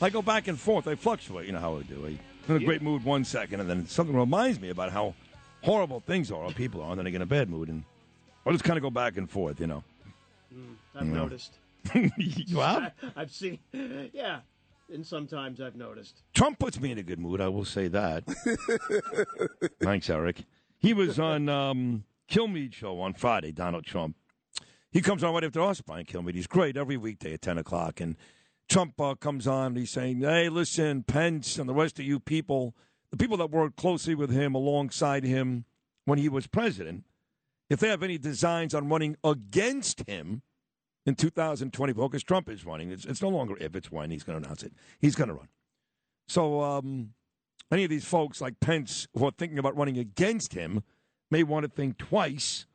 I go back and forth. I fluctuate. You know how I do. I'm in a great mood one second, and then something reminds me about how horrible things are, or people are, and then I get in a bad mood, and I just kind of go back and forth. You know. Hmm.
I've
Yeah.
noticed.
you have?
I've seen. Yeah, and sometimes I've noticed.
Trump puts me in a good mood. I will say that. Thanks, Eric. He was on um, Kilmeade show on Friday. Donald Trump. He comes on right after us, Brian Kilmeade. He's great every weekday at ten o'clock, and Trump uh, comes on. and He's saying, "Hey, listen, Pence and the rest of you people, the people that worked closely with him, alongside him when he was president, if they have any designs on running against him." In 2024, because Trump is running. It's, it's no longer if, it's when he's going to announce it. He's going to run. So, um, any of these folks like Pence who are thinking about running against him may want to think twice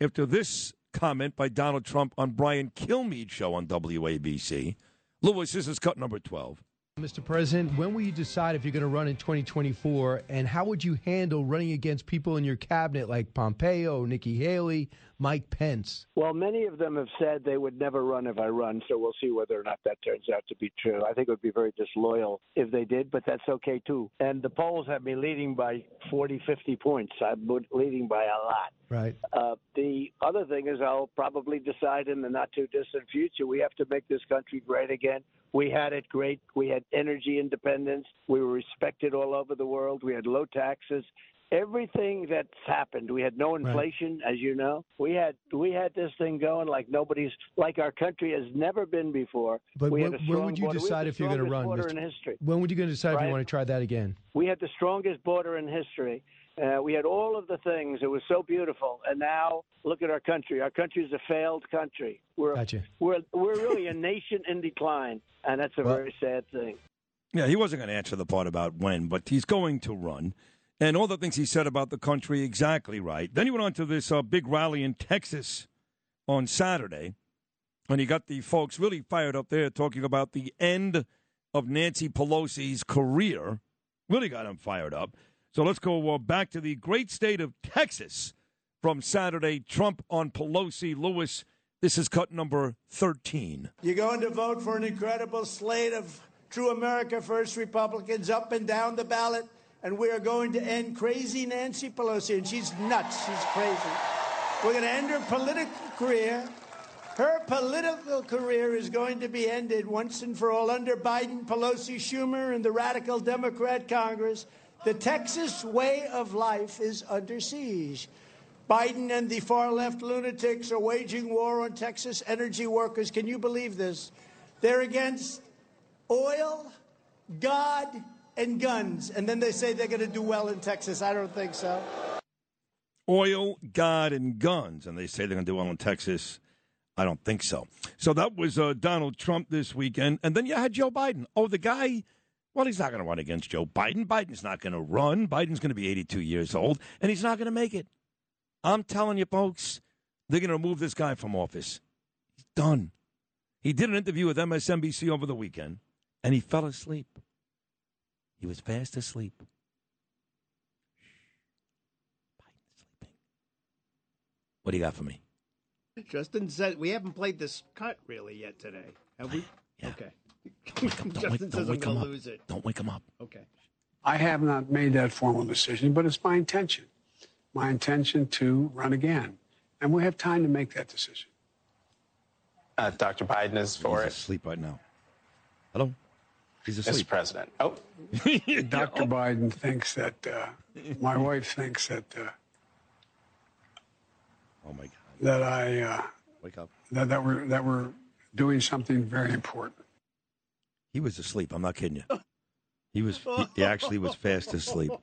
after this comment by Donald Trump on Brian Kilmeade show on WABC. Lewis, this is cut number 12.
Mr. President, when will you decide if you're going to run in 2024, and how would you handle running against people in your cabinet like Pompeo, Nikki Haley, Mike Pence?
Well, many of them have said they would never run if I run, so we'll see whether or not that turns out to be true. I think it would be very disloyal if they did, but that's okay too. And the polls have me leading by 40, 50 points. I'm leading by a lot.
Right.
Uh, the other thing is, I'll probably decide in the not too distant future we have to make this country great again. We had it great. We had energy independence. We were respected all over the world. We had low taxes. Everything that's happened, we had no inflation, as you know. We had we had this thing going like nobody's like our country has never been before.
But
we
when,
had a
when would you
border.
Decide if you're going to run?
border
Mr.
in history.
When would you going to decide if you want to try that again?
We had the strongest border in history. Uh, we had all of the things. It was so beautiful. And now look at our country. Our country is a failed country. We're
Gotcha.
we're we're really a nation in decline, and that's a
Well-
very sad thing.
Yeah, he wasn't going to answer the part about when, but he's going to run. And all the things he said about the country, exactly right. Then he went on to this uh, big rally in Texas on Saturday, and he got the folks really fired up there talking about the end of Nancy Pelosi's career. Really got them fired up. So let's go uh, back to the great state of Texas from Saturday. Trump on Pelosi. Lewis, this is cut number 13.
You're going to vote for an incredible slate of true America First Republicans up and down the ballot, and we are going to end crazy Nancy Pelosi. And she's nuts. She's crazy. We're going to end her political career. Her political career is going to be ended once and for all under Biden, Pelosi, Schumer, and the radical Democrat Congress. The Texas way of life is under siege. Biden and the far left lunatics are waging war on Texas energy workers. Can you believe this? They're against oil, God, and guns. And then they say they're going to do well in Texas. I don't think so.
oil, God, and guns. And they say they're going to do well in Texas. I don't think so. So that was uh, Donald Trump this weekend. And then you had Joe Biden. Oh, the guy, well, he's not going to run against Joe Biden. Biden's not going to run. Biden's going to be 82 years old, and he's not going to make it. I'm telling you, folks, they're going to remove this guy from office. He's done. He did an interview with MSNBC over the weekend, and he fell asleep. He was fast asleep. What do you got for me?
Justin said we haven't played this cut really yet today, have we? Okay. Justin
don't wake- don't
says I'm
wake him
going
up.
to lose it.
Don't wake him up.
Okay.
I have not made that formal decision, but it's my intention. My intention to run again. And we have time to make that decision.
Uh, Dr. Biden is for
He's
it.
asleep right now. Hello? He's
Mr.
asleep.
President. Oh,
Dr. Biden thinks that, uh, my wife thinks that, uh,
Oh, my God.
that I, uh,
Wake up.
that, that we're, that we're doing something very important.
He was asleep. I'm not kidding you. He was. He, he actually was fast asleep.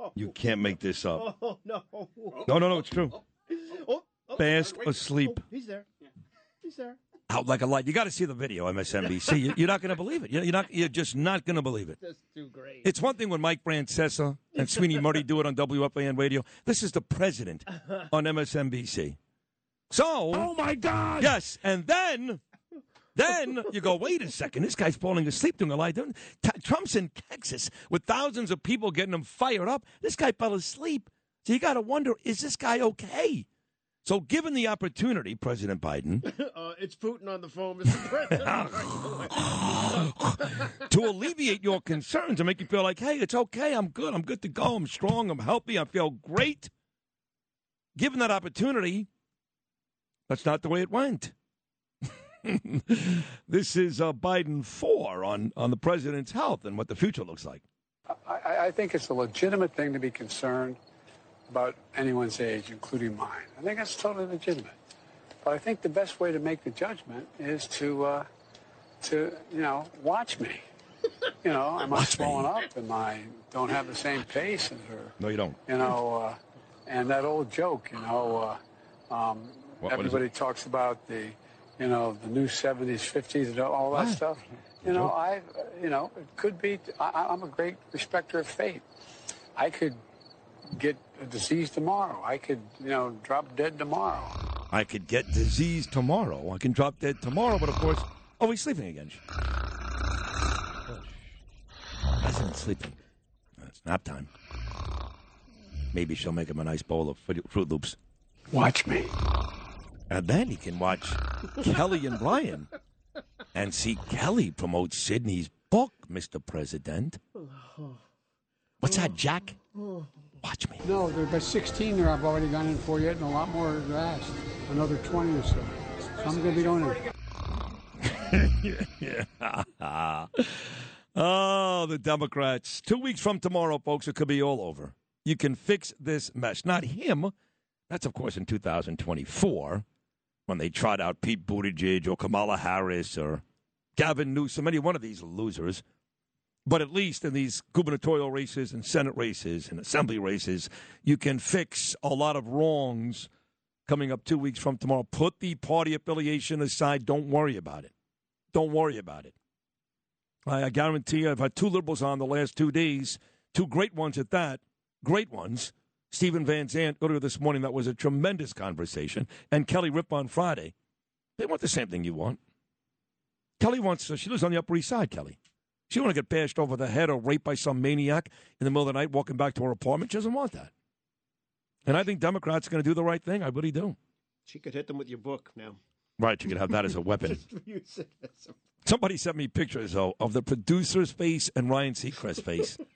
Oh, you can't make this up.
Oh no!
No, no, no. It's true.
Oh, oh,
oh
Fast
asleep.
Oh, he's there. He's there.
Out like a light. You got to see the video, MSNBC. You- You're not going to believe it. You're you're not. You're just not going to believe it.
That's too great.
It's one thing when Mike Francesa and Sweeny Murti do it on WFAN radio. This is the president uh-huh. on MSNBC. So,
Oh my God!
yes, and then Then you go, wait a second, this guy's falling asleep during a lie. T- Trump's in Texas with thousands of people getting him fired up. This guy fell asleep. So you got to wonder, is this guy okay? So, given the opportunity, President Biden,
uh, it's Putin on the phone, Mr. President.
to alleviate your concerns and make you feel like, hey, it's okay, I'm good, I'm good to go, I'm strong, I'm healthy, I feel great. Given that opportunity, that's not the way it went. this is uh, Biden 4 on, on the president's health and what the future looks like.
I, I think it's a legitimate thing to be concerned about anyone's age, including mine. I think that's totally legitimate. But I think the best way to make the judgment is to, uh, to you know, watch me. You know, am I swollen up? Am I don't have the same pace as her?
No, you don't.
You know, uh, and that old joke, you know, uh, um,
What- what is
everybody talks about the, you know, the new 70s, 50s, and all that
What?
stuff. You know, I, you know, it could be. I, I'm a great respecter of fate. I could get a disease tomorrow. I could, you know, drop dead tomorrow.
I could get disease tomorrow. I can drop dead tomorrow, but of course, oh, he's sleeping again. President sleeping. It's nap time. Maybe she'll make him a nice bowl of Fruit Loops.
Watch me.
And then he can watch Kelly and Brian and see Kelly promote Sydney's book, Mr. President. What's that, Jack?
Watch me. No, there are about 16 there I've already gone in for yet, and a lot more are asked. Another 20 or so. So I'm going to be doing
it. oh, the Democrats. Two weeks from tomorrow, folks, it could be all over. You can fix this mess. Not him. That's, of course, in 2024 when they trot out Pete Buttigieg or Kamala Harris or Gavin Newsom, any one of these losers. But at least in these gubernatorial races and Senate races and assembly races, you can fix a lot of wrongs coming up two weeks from tomorrow. Put the party affiliation aside. Don't worry about it. Don't worry about it. I, I guarantee you, I've had two liberals on the last two days, two great ones at that, great ones. Stephen Van Zandt earlier this morning, that was a tremendous conversation, and Kelly Ripa on Friday. They want the same thing you want. Kelly wants, uh, she lives on the Upper East Side, Kelly. She don't want to get bashed over the head or raped by some maniac in the middle of the night walking back to her apartment. She doesn't want that. And I think Democrats are going to do the right thing. I really do.
She could hit them with your book now.
Right, you could have that as a weapon.
Just use it as a-
Somebody sent me pictures though of the producer's face and Ryan Seacrest's face.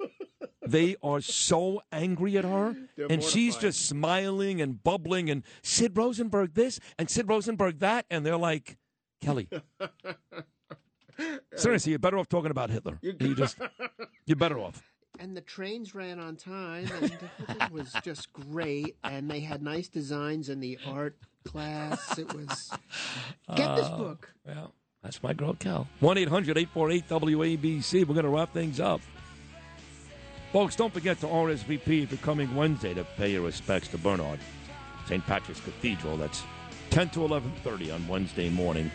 they are so angry at her,
They're
and she's just smiling and bubbling, and Sid Rosenberg this and Sid Rosenberg that, and they're like, Kelly, seriously, you're better off talking about Hitler. You just, you're better off.
And the trains ran on time, and it was just great. And they had nice designs in the art class. It was get this
Uh,
book.
Well, that's my girl, Cal. 1 800 848 WABC. We're going to wrap things up. Folks, don't forget to RSVP for coming Wednesday to pay your respects to Bernard. St. Patrick's Cathedral. That's 10 to 11.30 on Wednesday morning.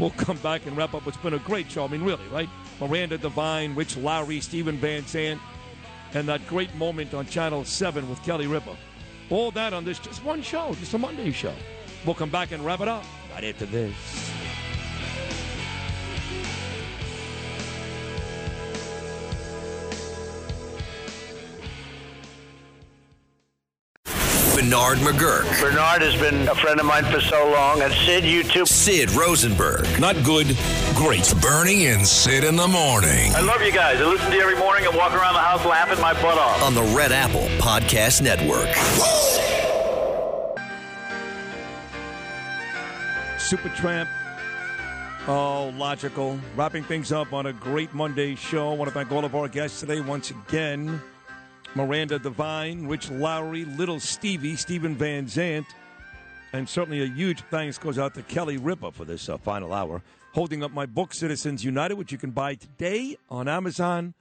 We'll come back and wrap up what's been a great show. I mean, really, right? Miranda Devine, Rich Lowry, Stephen Van Zandt, and that great moment on Channel 7 with Kelly Ripa. All that on this just one show, just a Monday show. We'll come back and wrap it up right after this.
Bernard McGuirk.
Bernard has been a friend of mine for so long. And Sid, you too.
Sid Rosenberg.
Not good, great.
Bernie and Sid in the morning
I love you guys. I listen to you every morning and walk around the house laughing my butt off.
on the Red Apple Podcast Network.
Supertramp. Oh, logical. Wrapping things up on a great Monday show. I want to thank all of our guests today once again. Miranda Devine, Rich Lowry, Little Stevie, Stephen Van Zandt, and certainly a huge thanks goes out to Kelly Ripa for this uh, final hour. Holding up my book, Citizen Sid, which you can buy today on Amazon,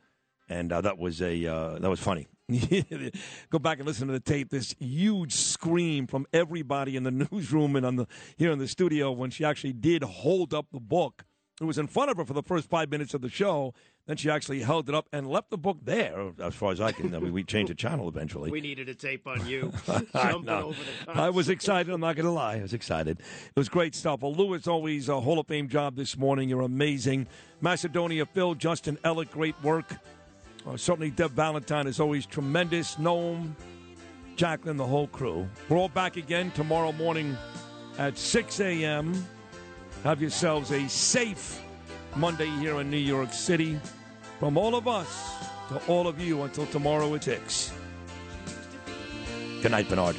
and uh, that was a uh, that was funny. Go back and listen to the tape. This huge scream from everybody in the newsroom and on the here in the studio when she actually did hold up the book It was in front of her for the first five minutes of the show. Then she actually held it up and left the book there, as far as I can. I mean, we changed the channel eventually.
We needed a tape on you
I
jumping
know.
over the
I was excited. I'm not going to lie. I was excited. It was great stuff. Well, Lou, it's always a Hall of Fame job this morning. You're amazing. Macedonia, Phil, Justin Ellick, great work. Uh, certainly, Deb Valentine is always tremendous. Noam, Jacqueline, the whole crew. We're all back again tomorrow morning at 6 a.m. Have yourselves a safe Monday here in New York City. From all of us to all of you until tomorrow at 6. Good night, Bernard.